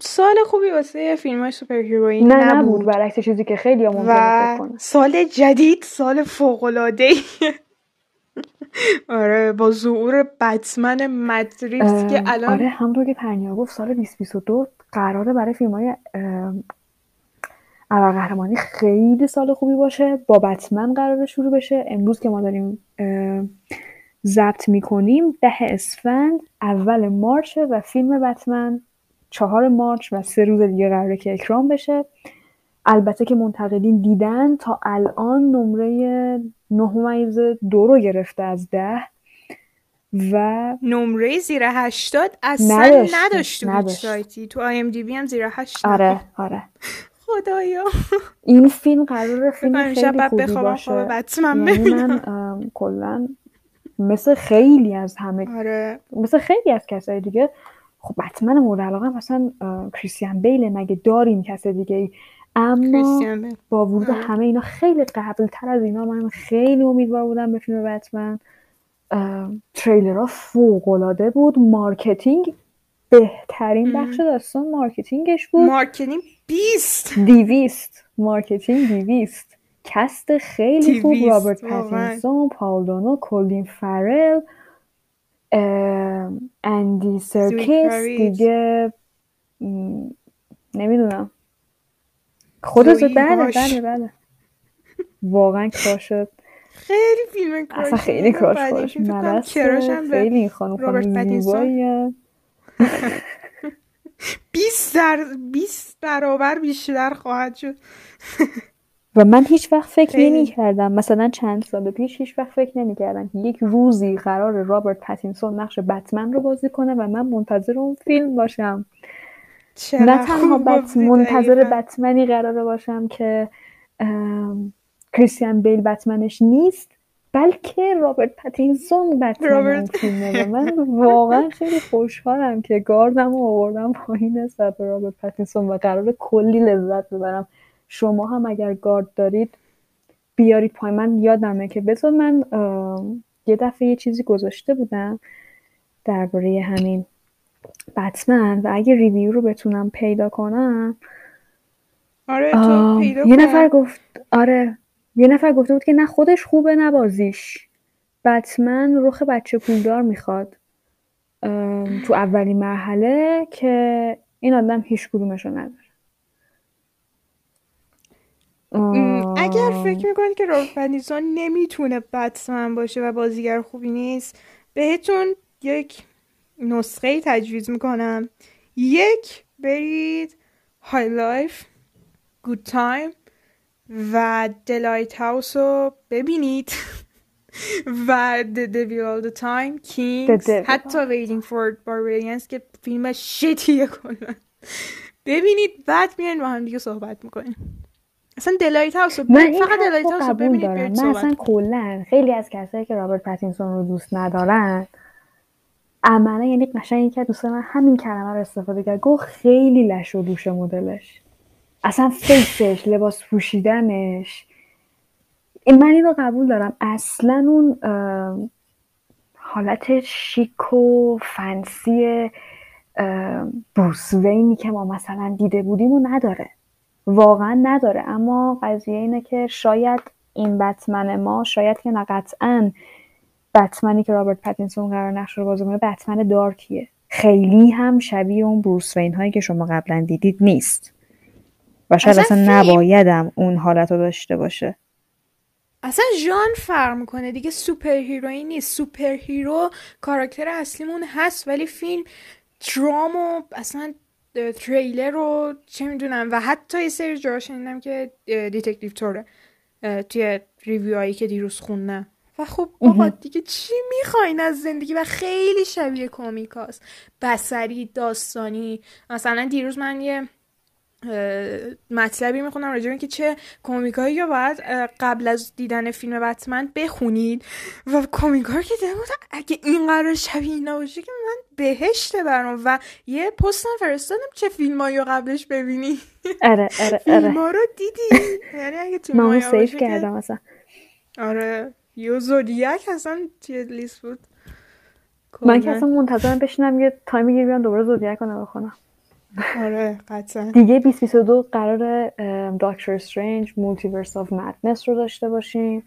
سال خوبی واسه فیلم های superhero ای نه نبود, نبود. برعکس چیزی که خیلی ها و سال جدید سال فوق العاده آره با ظهور بتمن مت ریوز که الان آره همونطور که پرنیا گفت سال 2022 قراره برای فیلم های ابرقهرمانی خیلی سال خوبی باشه. با بتمن قراره شروع بشه. امروز که ما داریم ضبط می‌کنیم ده اسفند اول مارچه و فیلم بتمن چهار مارچ و سه روز دیگه قراره که اکرام بشه. البته که منتقدین دیدن تا الان نمره نه دو رو گرفته از ده. و نمره زیر هشتاد اصلا نداشت. تو سایتی. تو آی ام دی بی هم زیر هشتاد. آره آره. خدایا. این فیلم قرار فیلم خیلی خوبی باشه. یعنی من کلا مثل خیلی از همه آره. مثل خیلی از کسای دیگه خب بتمن مورد علاقه مثلا کریستیان بیل مگه داریم کس دیگه ای؟ اما با ورود همه اینا خیلی قبل تر از اینا من خیلی امیدوار بودم به فیلم بتمن. تریلرها فوق العاده بود. marketing بهترین بخش داستان marketing ش بود. marketing بیست. دویست marketing دویست کست خیلی خوب. رابرت پتینسون پاولدونو کولین فرل اندی سرکیس. دیگه نمی‌دونم. خودت بله بله بله. واقعا شد. خیلی فیلم کراش اصلا خیلی کراش باش خیلی این خانم خانم زیبایی 20 در 20 برابر بیشتر خواهد شد. و من هیچ وقت فکر نمی کردم مثلا چند سال پیش هیچ وقت فکر نمی کردم یک روزی قرار رابرت پتینسون نقش بتمن رو بازی کنه و من منتظر اون فیلم باشم. نه تنها بت منتظر بتمنی قراره باشم که کریستیان بیل بتمنش نیست بلکه رابرت پتینسون بتمن فیلمه. من واقعا خیلی خوشحالم که گاردم و آوردم پایین نسبت به رابرت پتینسون و قرار کلی لذت ببرم. شما هم اگر گارد دارید بیارید پای من یادمه که بذار من یه دفعه یه چیزی گذاشته بودم درباره همین بتمن و اگه ریویو رو بتونم پیدا کنم. آره تو پیدا یه نفر گفت آره یه نفر گفته بود که نه خودش خوبه نبازیش بتمن رخ بچه پولدار می‌خواد. تو اولین مرحله که این آدم هیچ کدومش رو نداره اگر فکر می‌کنید که رابرت پتینسون نمی‌تونه بتمن باشه و بازیگر خوبی نیست بهتون یک نسخه تجویز می‌کنم. یک برید High Life، Good Time و The Lighthouse رو ببینید. و The Devil All The Time King. حتی Waiting for Barbarians که فیلم شتیه کنن ببینید بعد میان با هم دیگه صحبت می‌کنیم. اصلا The Lighthouse من فقط The Lighthouse ببینید دارم. من اصلا کلا خیلی از کسایی که رابرت پتینسون رو دوست ندارن عملا یعنی قشنگ یکی دوست من همین کلمه رو استفاده کرد. گفت خیلی لش و douche مدلش. اصلا face ش لباس پوشیدنش. من اینو قبول دارم. اصلا اون حالت شیک و fancy بروس وینی که ما مثلا دیده بودیم و نداره. واقعا نداره. اما قضیه اینه که شاید این بتمن ما شاید که نه قطعا بتمنی که رابرت پتینسون قرار نقش رو بازی بتمن dark یه. خیلی هم شبیه اون بروس وین هایی که شما قبلا دیدید نیست. و شاید اصلا, نبایدم اون حالت رو داشته باشه. اصلا ژانر فرق می‌کنه. دیگه superhero ی نیست. superhero کاراکتر اصلیمون هست ولی فیلم درام و اصلا تریلر رو چه می‌دونم. و حتی یه سری جا شنیدم که detective طوره توی review هایی که دیروز خوندم. و خب بابا دیگه چی می‌خواین از زندگی؟ و خیلی شبیه comic هاست. یه سری داستانی. مثلا دیروز من یه مطلبی می‌خوندم راجع که چه comic هایی یا باید قبل از دیدن فیلم بتمن بخونید. و comic هایی که دیدم اگه این قرار شبیه اینا باشه که من بهشته برام. و یه پستم فرستادم چه فیلمایی رو قبلش ببینی. آره آره آره. رو دیدی؟ یعنی اگه تو من save کردم مثلا آره یو Zodiac اصلا توی لیست بود. من که اصلا منتظرم بشینم یه تایمی گیر بیان دوباره Zodiac رو بخونم آره قطعا. دیگه 2022 قرار Doctor Strange Multiverse of Madness رو داشته باشیم.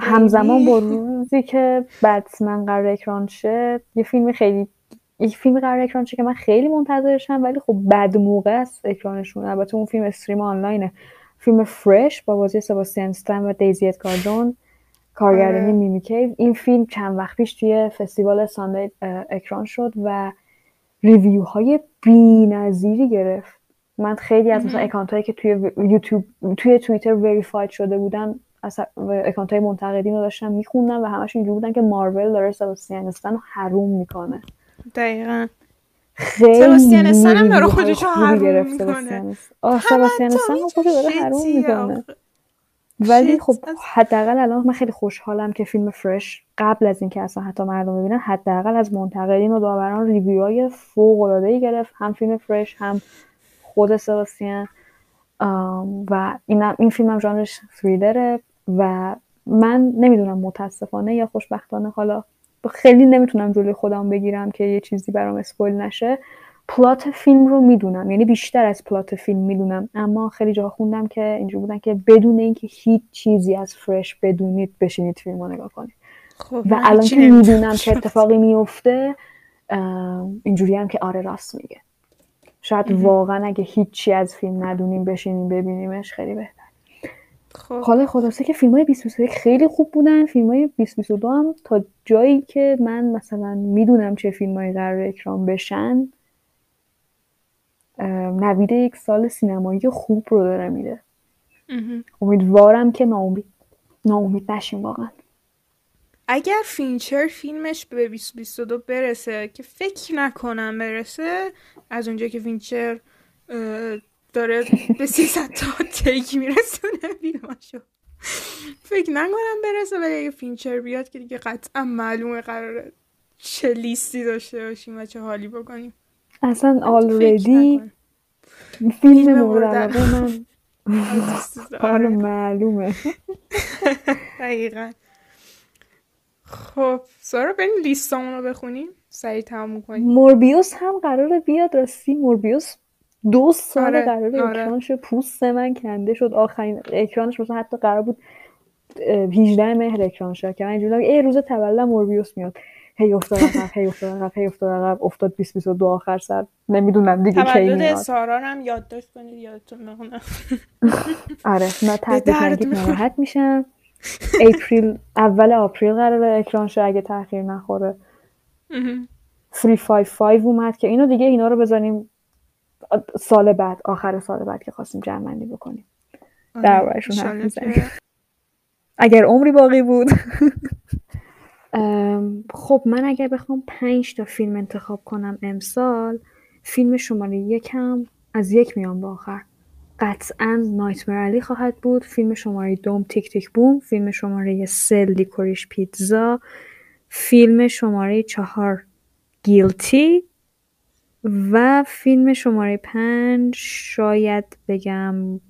همزمان با روزی که بتمن قرار اکران شه. یه فیلم خیلی یک فیلم قرار اکران شه که من خیلی منتظرشم ولی خب بد موقع است اکرانشون. البته اون فیلم stream آنلاینه. فیلم Fresh با بازی سباستیان استن و دیزی ادگار جونز و کارگردانی. میمی این فیلم چند وقت پیش توی فستیوال ساندنس اکران شد و review های بی نظیری گرفت. من خیلی از مثلا account هایی که توی یوتیوب توی توییتر وریفاید شده بودن از اکانت های منتقدین رو داشتم میخوندم و همش اینجوری بودن که مارول داره سباستیان استن رو حروم می‌کنه. دقیقا. خیلی سباستیان استن هم داره خودش رو حروم می‌کنه. آه سباستیان استن خودش داره حروم می‌کنه. ولی خب حداقل الان من خیلی خوشحالم که فیلم فرش قبل از اینکه اصلا حتی مردم ببینن حداقل از منتقدین و داوران ریویوهای فوق العاده گرفت. هم فیلم فرش هم خود سباستیان و این این فیلم هم ژانرش تریلره و من نمی‌دونم متاسفانه یا خوشبختانه حالا خیلی نمی‌تونم جلوی خودم بگیرم که یه چیزی برام اسپویل نشه. پلات فیلم رو می‌دونم. یعنی بیشتر از پلات فیلم می‌دونم. اما خیلی جا خوندم که اینجور بودن که بدون اینکه هیچ چیزی از فرش بدونید بشینید فیلم رو نگاه کنید. خب و الان که می‌دونم چه اتفاقی میفته اینجوری هم که آره راست میگه. شاید واقعا اگه هیچی از فیلم ندونیم بشینیم ببینیمش خیلی بهتر خب. حالا خلاصه که فیلم های 2021 خیلی خوب بودن. فیلم های 2022 هم تا جایی که من مثلا می‌دونم چه فیلم های قرار اکرام بشن نوید یک سال سینمایی خوب رو داره میده. امیدوارم که ناامید ناامید نشیم واقعا. اگر فینچر فیلمش به 2022 برسه که فکر نکنم برسه از اونجا که فینچر داره به 300 تا take میرسونه فیلماشو. فکر نکنم برسه ولی اگه فینچر بیاد که دیگه قطعا معلومه قراره چه لیستی داشته باشیم و چه حالی بکنیم. اصلا already فیلم مورد من. آره معلومه. دقیقا. خب سارا بریم لیستامون رو بخونیم. سریع تموم کنیم موربیوس هم قراره بیاد راستی. موربیوس دو سال آره، قرار آره. اکرانش پوست من کنده شد. آخرین اکرانش مثلا حتی قرار بود 18 مهر اکران شد که من اینجوری ای روز تولد موربیوس میاد. هی افتاد عقب هی افتاد عقب هی افتاد عقب افتاد 2022 آخر سر. نمی‌دونم دیگه کی میاد. سارا هم یادداشت کنید یادتون نمونه. آره من نگید ناراحت میشم. اپریل اول آپریل قراره اکران شه اگه تاخیر نخوره. 355 اومد که اینو دیگه اینا رو بزنیم. سال بعد آخر سال بعد که خواستیم جمع بکنیم. آره، دربارشون حرف می‌زنیم. اگر عمری باقی بود. خب من اگر بخوام پنج تا فیلم انتخاب کنم امسال فیلم شماره یکم از یک میان به آخر. قطعا نایتمر علی خواهد بود. فیلم شماره دوم تیک تیک بوم فیلم شماره سه لیکوریش پیتزا فیلم شماره چهار گیلتی و فیلم شماره پنج شاید بگم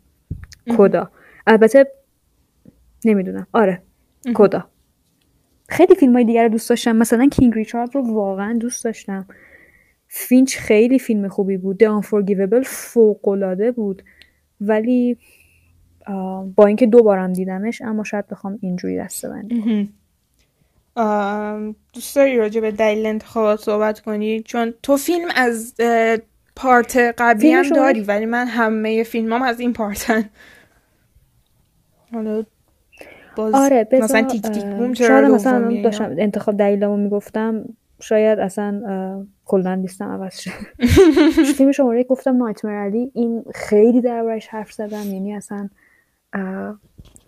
کدا. البته نمی‌دونم. آره کدا. خیلی فیلم های دیگر رو دوست داشتم. مثلا کینگ ریچارد رو واقعا دوست داشتم. فینچ خیلی فیلم خوبی بود. The Unforgivable فوقلاده بود. ولی با اینکه دو بارم دیدمش اما شاید بخوام اینجوری دسته بندی دوست داری راجع به دلیل انتخابات صحبت کنی؟ چون تو فیلم از پارت قبلی هم داری ولی من همه فیلم هم از این پارتن. حالا باز آره بزا... مثلا تیک تیک بوم چرا مثلا داشتم انتخاب دلیلمو می‌گفتم شاید اصلا کلا لیستم عوض شد. فیلم شماره گفتم نایتمر علی این خیلی دربارش حرف زدم یعنی اصلا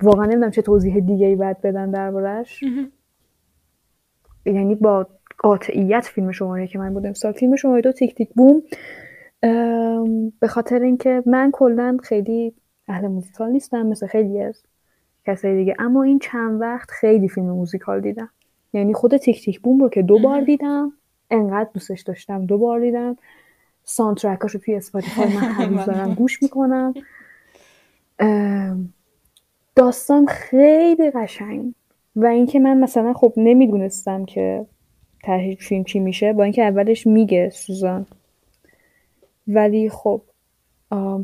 واقعا نمی‌دونم چه توضیح دیگه ای باید بدن دربارش یعنی با قاطعیت فیلم شماره که من بودم. سال فیلم شماره دو تیک تیک بوم. به خاطر اینکه من کلا خیلی اهل موزیکال نیستم مثل خیلی از کسای دیگه. اما این چند وقت خیلی فیلم موزیکال دیدم. یعنی خود Tick Tick Boom رو که دو بار دیدم انقدر دوستش داشتم دو بار دیدم. soundtrack هاش رو توی اسپاتیفای من هنوز دارم گوش می‌کنم. داستان خیلی قشنگ. و اینکه من مثلا خب نمی‌دونستم که ته این فیلم چی میشه با اینکه اولش میگه سوزان. ولی خب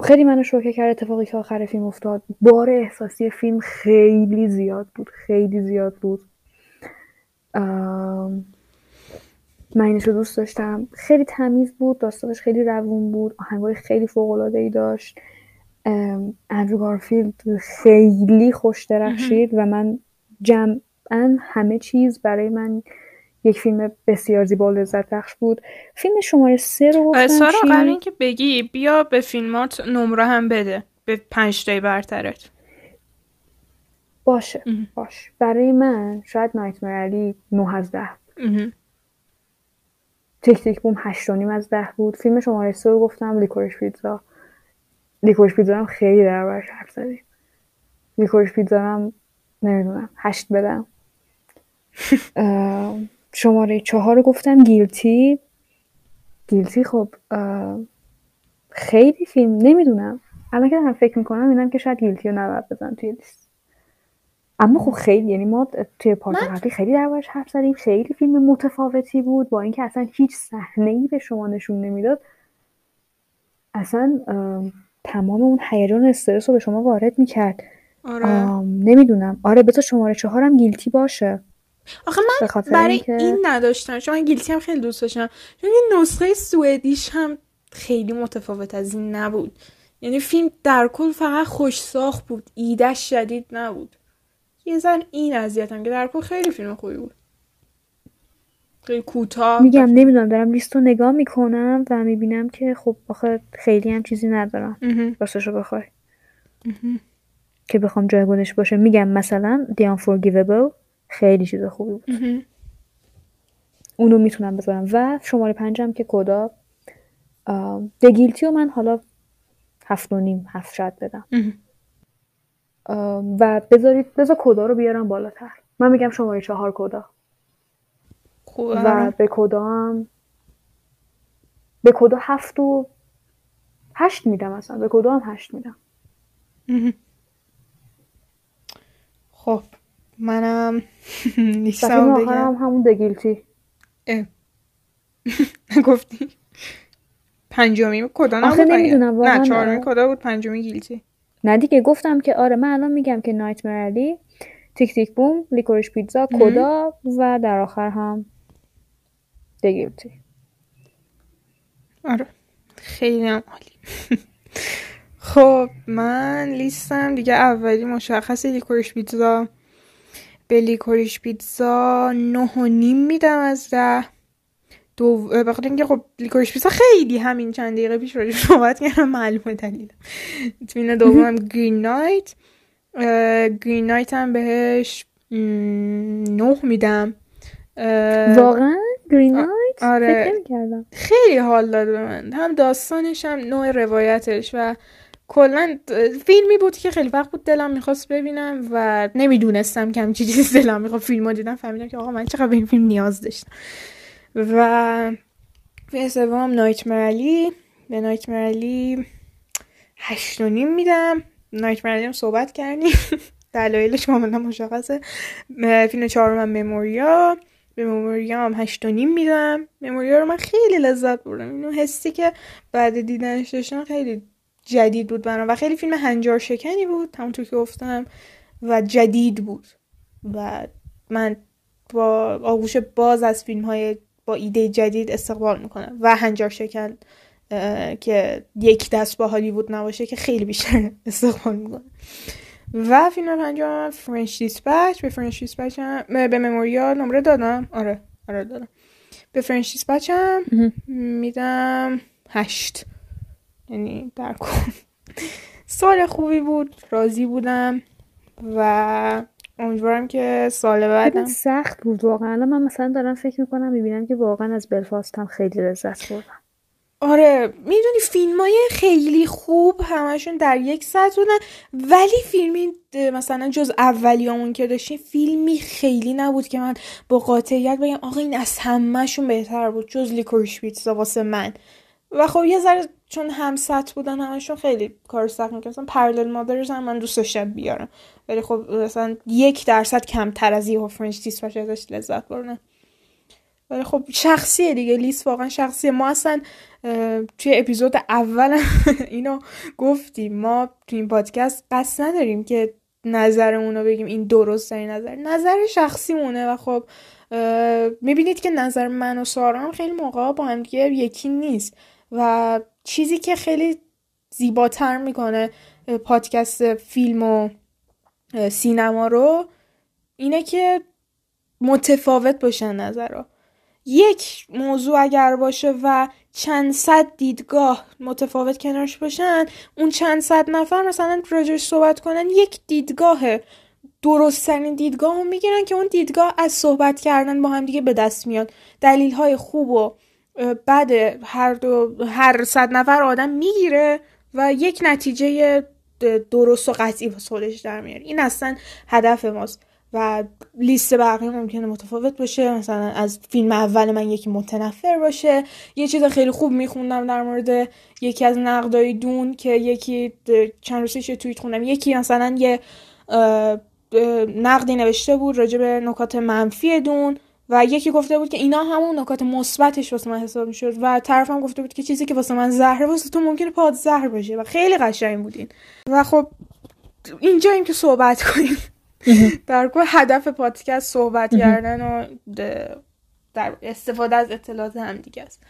خیلی منو شوکه کرد اتفاقی که آخر فیلم افتاد. بار احساسی فیلم خیلی زیاد بود خیلی زیاد بود. من اینش رو دوست داشتم. خیلی تمیز بود داستانش خیلی روون بود آهنگای خیلی فوق العاده ای داشت اندرو گارفیلد خیلی خوش درخشید و من جمعا همه چیز برای من یک فیلم بسیار زیبا و لذت بخش بود. فیلم شماره سه رو گفتم سارا قبل اینکه بگی بیا به فیلمات نمره هم بده. به پنج تای برترت. باشه باش. برای من شاید نایتمر علی 9 از ده تیک تیک بوم هشت نیم از ده بود. فیلم شماره سه رو گفتم لیکورش پیتزا. لیکورش پیتزا هم خیلی در برش حرف زدیم. لیکورش پیتزا هم نمی‌دونم. هشت بدم. شماره چهار رو گفتم گیلتی. گیلتی خب خیلی فیلم نمی‌دونم. الان که دارم فکر می‌کنم اینم که شاید گیلتی رو نباید بزن توی لیست. اما خب خیلی یعنی ما توی پارت قبلی خیلی دربارش حرف زدیم. خیلی فیلم متفاوتی بود با اینکه اصلا هیچ صحنه ای به شما نشون نمی‌داد. اصلا تمام اون هیجان استرس رو به شما وارد می‌کرد. آره. نمی‌دونم. آره بذار شماره چهارم گیلتی باشه. آخه من برای این نداشتم. چون من گیلتی هم خیلی دوست داشتم. چون این نسخه سوئدیش هم خیلی متفاوت از این نبود. یعنی فیلم در کل فقط خوش ساخت بود. ایدهش شدید نبود. یه زن این اذیتم که در کل خیلی فیلم خوبی بود. خیلی کوتاه. میگم نمی‌دونم دارم لیست رو نگاه می‌کنم و می‌بینم که خب آخه خیلی هم چیزی ندارم. راستش رو بخوای. که بخوام جایگونش باشه. میگم مثلا The Unforgivable. خیلی چیز خوبی بود. اونو می‌تونم بذارم. و شماره پنجم که کدا دگیلتی و من حالا هفت و نیم هفت شاید بدم. و بذارید بذار کدا رو بیارم بالاتر. من میگم شماره چهار کدا. و به کدا هم به کدا هفت و هشت میدم اصلا. به کدا هم هشت میدم. خب. منم نیستم آخرم همون دگیلتی گفتی؟ پنجمی کدا نبود آخه نمی‌دونم نه چهارمی کدا بود؟ پنجمی گیلتی نه دیگه گفتم که آره من الان میگم که نایت علی تیک تیک بوم لیکورش پیتزا کدا و در آخر هم دگیلتی آره. خیلی هم عالی. خب من لیستم دیگه اولی مشخص لیکورش پیتزا به لیکوریش پیتزا نه و نیم میدم از ده. دو بخاطر اینکه خب لیکوریش پیتزا خیلی همین چند دقیقه پیش راجع صحبت کردم معلومه دلیل تمین دوم گرین نایت. گرین نایت هم بهش نه میدم. واقعا گرین نایت؟ آره. خیلی حال داد به من. هم داستانش هم نوع روایتش و کلا فیلمی بود که خیلی وقت بود دلم می‌خواست ببینم و نمی‌دونستم که همچی چیز دلم می‌خواد فیلم دیدم. فهمیدم که آقا من چقدر به این فیلم نیاز داشتم. و به سوم نایت مرالی به نایت مرالی هشت و نیم میدم. نایت مرالی هم صحبت کردیم. دلایلش کاملا مشخصه. فیلم چهارم مموریا. به مموریا هم هشت و نیم میدم. مموریا رو من خیلی لذت بردم. اینو حسی که بعد دیدنش داشتم خیلی جدید بود برام و خیلی فیلم هنجار شکنی بود همونطور که گفتم و جدید بود. و من با آغوش باز از فیلم های با ایده جدید استقبال می‌کنم و هنجار شکن که یک دست با هالیوود نباشه که خیلی بیشتر استقبال می‌کنم. و فیلم پنجم فرنش دیسپچ به فرنش دیسپچ هم به مموریال نمره دادم. آره آره دادم. به فرنش دیسپچ هم میدم هشت. یعنی در کن. سال خوبی بود راضی بودم و امیدوارم که سال بعدم سخت بود واقعا. من مثلا دارم فکر می‌کنم می‌بینم که واقعا از بلفاست هم خیلی لذت بردم. آره می‌دونی فیلم های خیلی خوب همشون در یک سطح بودن ولی فیلمی مثلا جز اولیامون که داشتیم فیلمی خیلی نبود که من با قاطعیت بگم آقا این از همهشون بهتر بود جز لیکوریش پیتزا واسه من. و خب یه ذره چون هم سطح بودن همشون خیلی کار سخت می‌کردن. پرلل مادرز هم من دوست داشتم بیارم. ولی خب مثلا یک درصد کمتر از یه فرنچ دیسپچ ازش لذت بردن. ولی خب شخصیه دیگه. لیست واقعا شخصیه. ما اصلا توی اپیزود اول اینو گفتیم. ما توی این پادکست قصد نداریم که نظرمون رو بگیم. این درست این نظر. نظر شخصی مونه و خب می‌بینید که نظر من و سارا خیلی موقع با هم دیگه یکی نیست. و چیزی که خیلی زیباتر می‌کنه پادکست فیلم و سینما رو اینه که متفاوت باشن نظرها یک موضوع اگر باشه و چند صد دیدگاه متفاوت کنارش باشن اون چند صد نفر مثلا راجعش صحبت کنن یک دیدگاه درستترین دیدگاه رو می‌گیرن که اون دیدگاه از صحبت کردن با هم دیگه به دست میاد. دلیل های خوب و بعد هر دو هر صد نفر آدم می‌گیره و یک نتیجه درست و قطعی و خودش در میاره. این اصلا هدف ماست و لیست بقیه ممکنه متفاوت باشه. مثلا از فیلم اول من یکی متنفر باشه. یه چیز خیلی خوب میخوندم در مورد یکی از نقدای دون که یکی چند روزش توییت خوندم. یکی مثلا یه نقدی نوشته بود راجع به نکات منفی دون. و یکی گفته بود که اینا همون نکات مثبتش واسه من حساب می‌شد و طرفم گفته بود که چیزی که واسه من زهره واسه تو ممکنه پاد زهر باشه و خیلی قشنگ بودین. و خب اینجاییم که صحبت کنیم. در کل هدف پادکست صحبت کردن و در استفاده از اطلاعات هم دیگه است.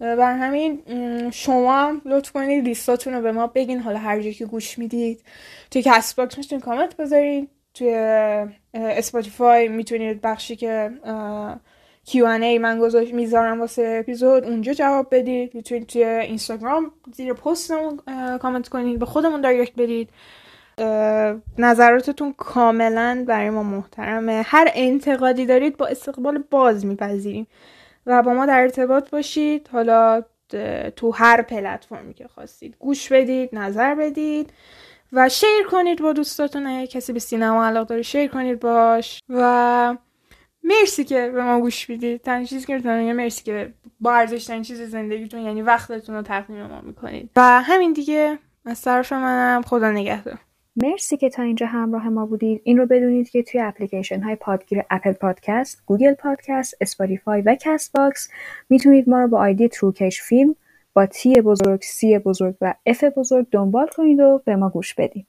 بر همین شما هم لطف کنید لیستاتون رو به ما بگین. حالا هر جایی که گوش می‌دید توی کست باکس می‌تونید کامنت بذارید توی اسپاتیفای می‌تونید بخشی که ای من گذاشت می‌ذارم واسه اپیزود اونجا جواب بدید. می‌تونید توی اینستاگرام زیر پستمون کامنت کنید به خودمون دایرکت بدید. نظراتتون کاملا برای ما محترمه. هر انتقادی دارید با استقبال باز میپذیریم و با ما در ارتباط باشید. حالا تو هر پلتفرمی که خواستید گوش بدید نظر بدید. و شیر کنید با دوستاتون. اگه کسی به سینما علاقه داره شیر کنید باش. و مرسی که به ما گوش می‌دید. تنها چیزی که می‌تونم مرسی که با ارزش چیز زندگیتون یعنی وقتتون رو تقدیم ما می‌کنید. و همین دیگه. از طرف منم خدا نگهدار. مرسی که تا اینجا همراه ما بودید. این رو بدونید که توی اپلیکیشن های پادگیر اپل پادکست گوگل پادکست اسپاتیفای و کست باکس می‌تونید ما رو با آیدی تروکش فیلم با T بزرگ C بزرگ و F بزرگ دنبال کنید و به ما گوش بدید.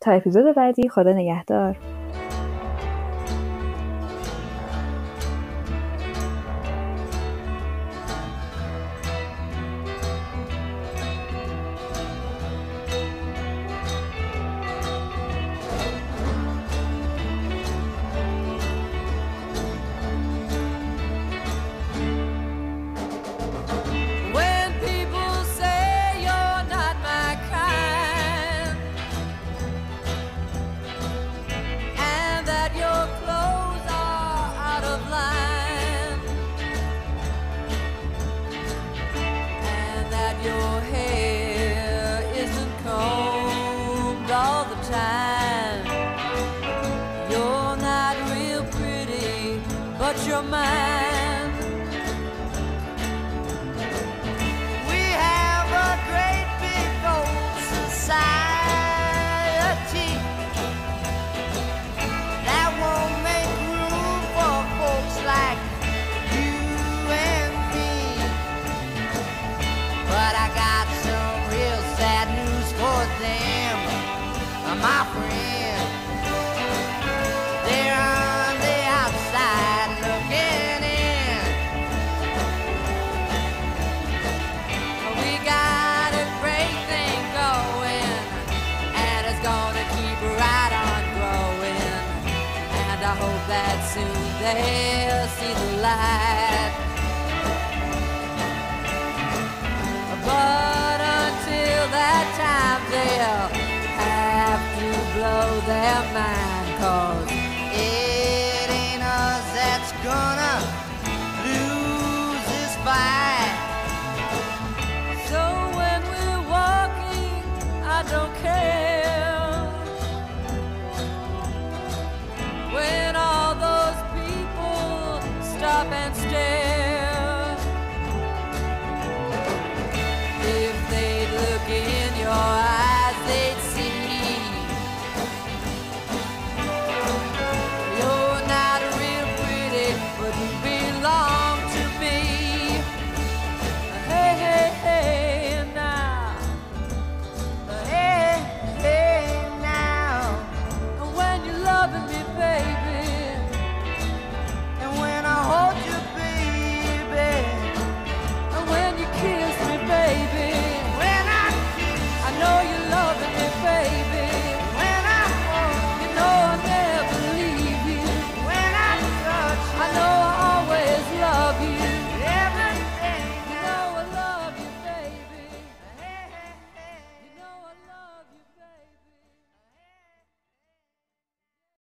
تا اپیزود بعدی خدا نگهدار.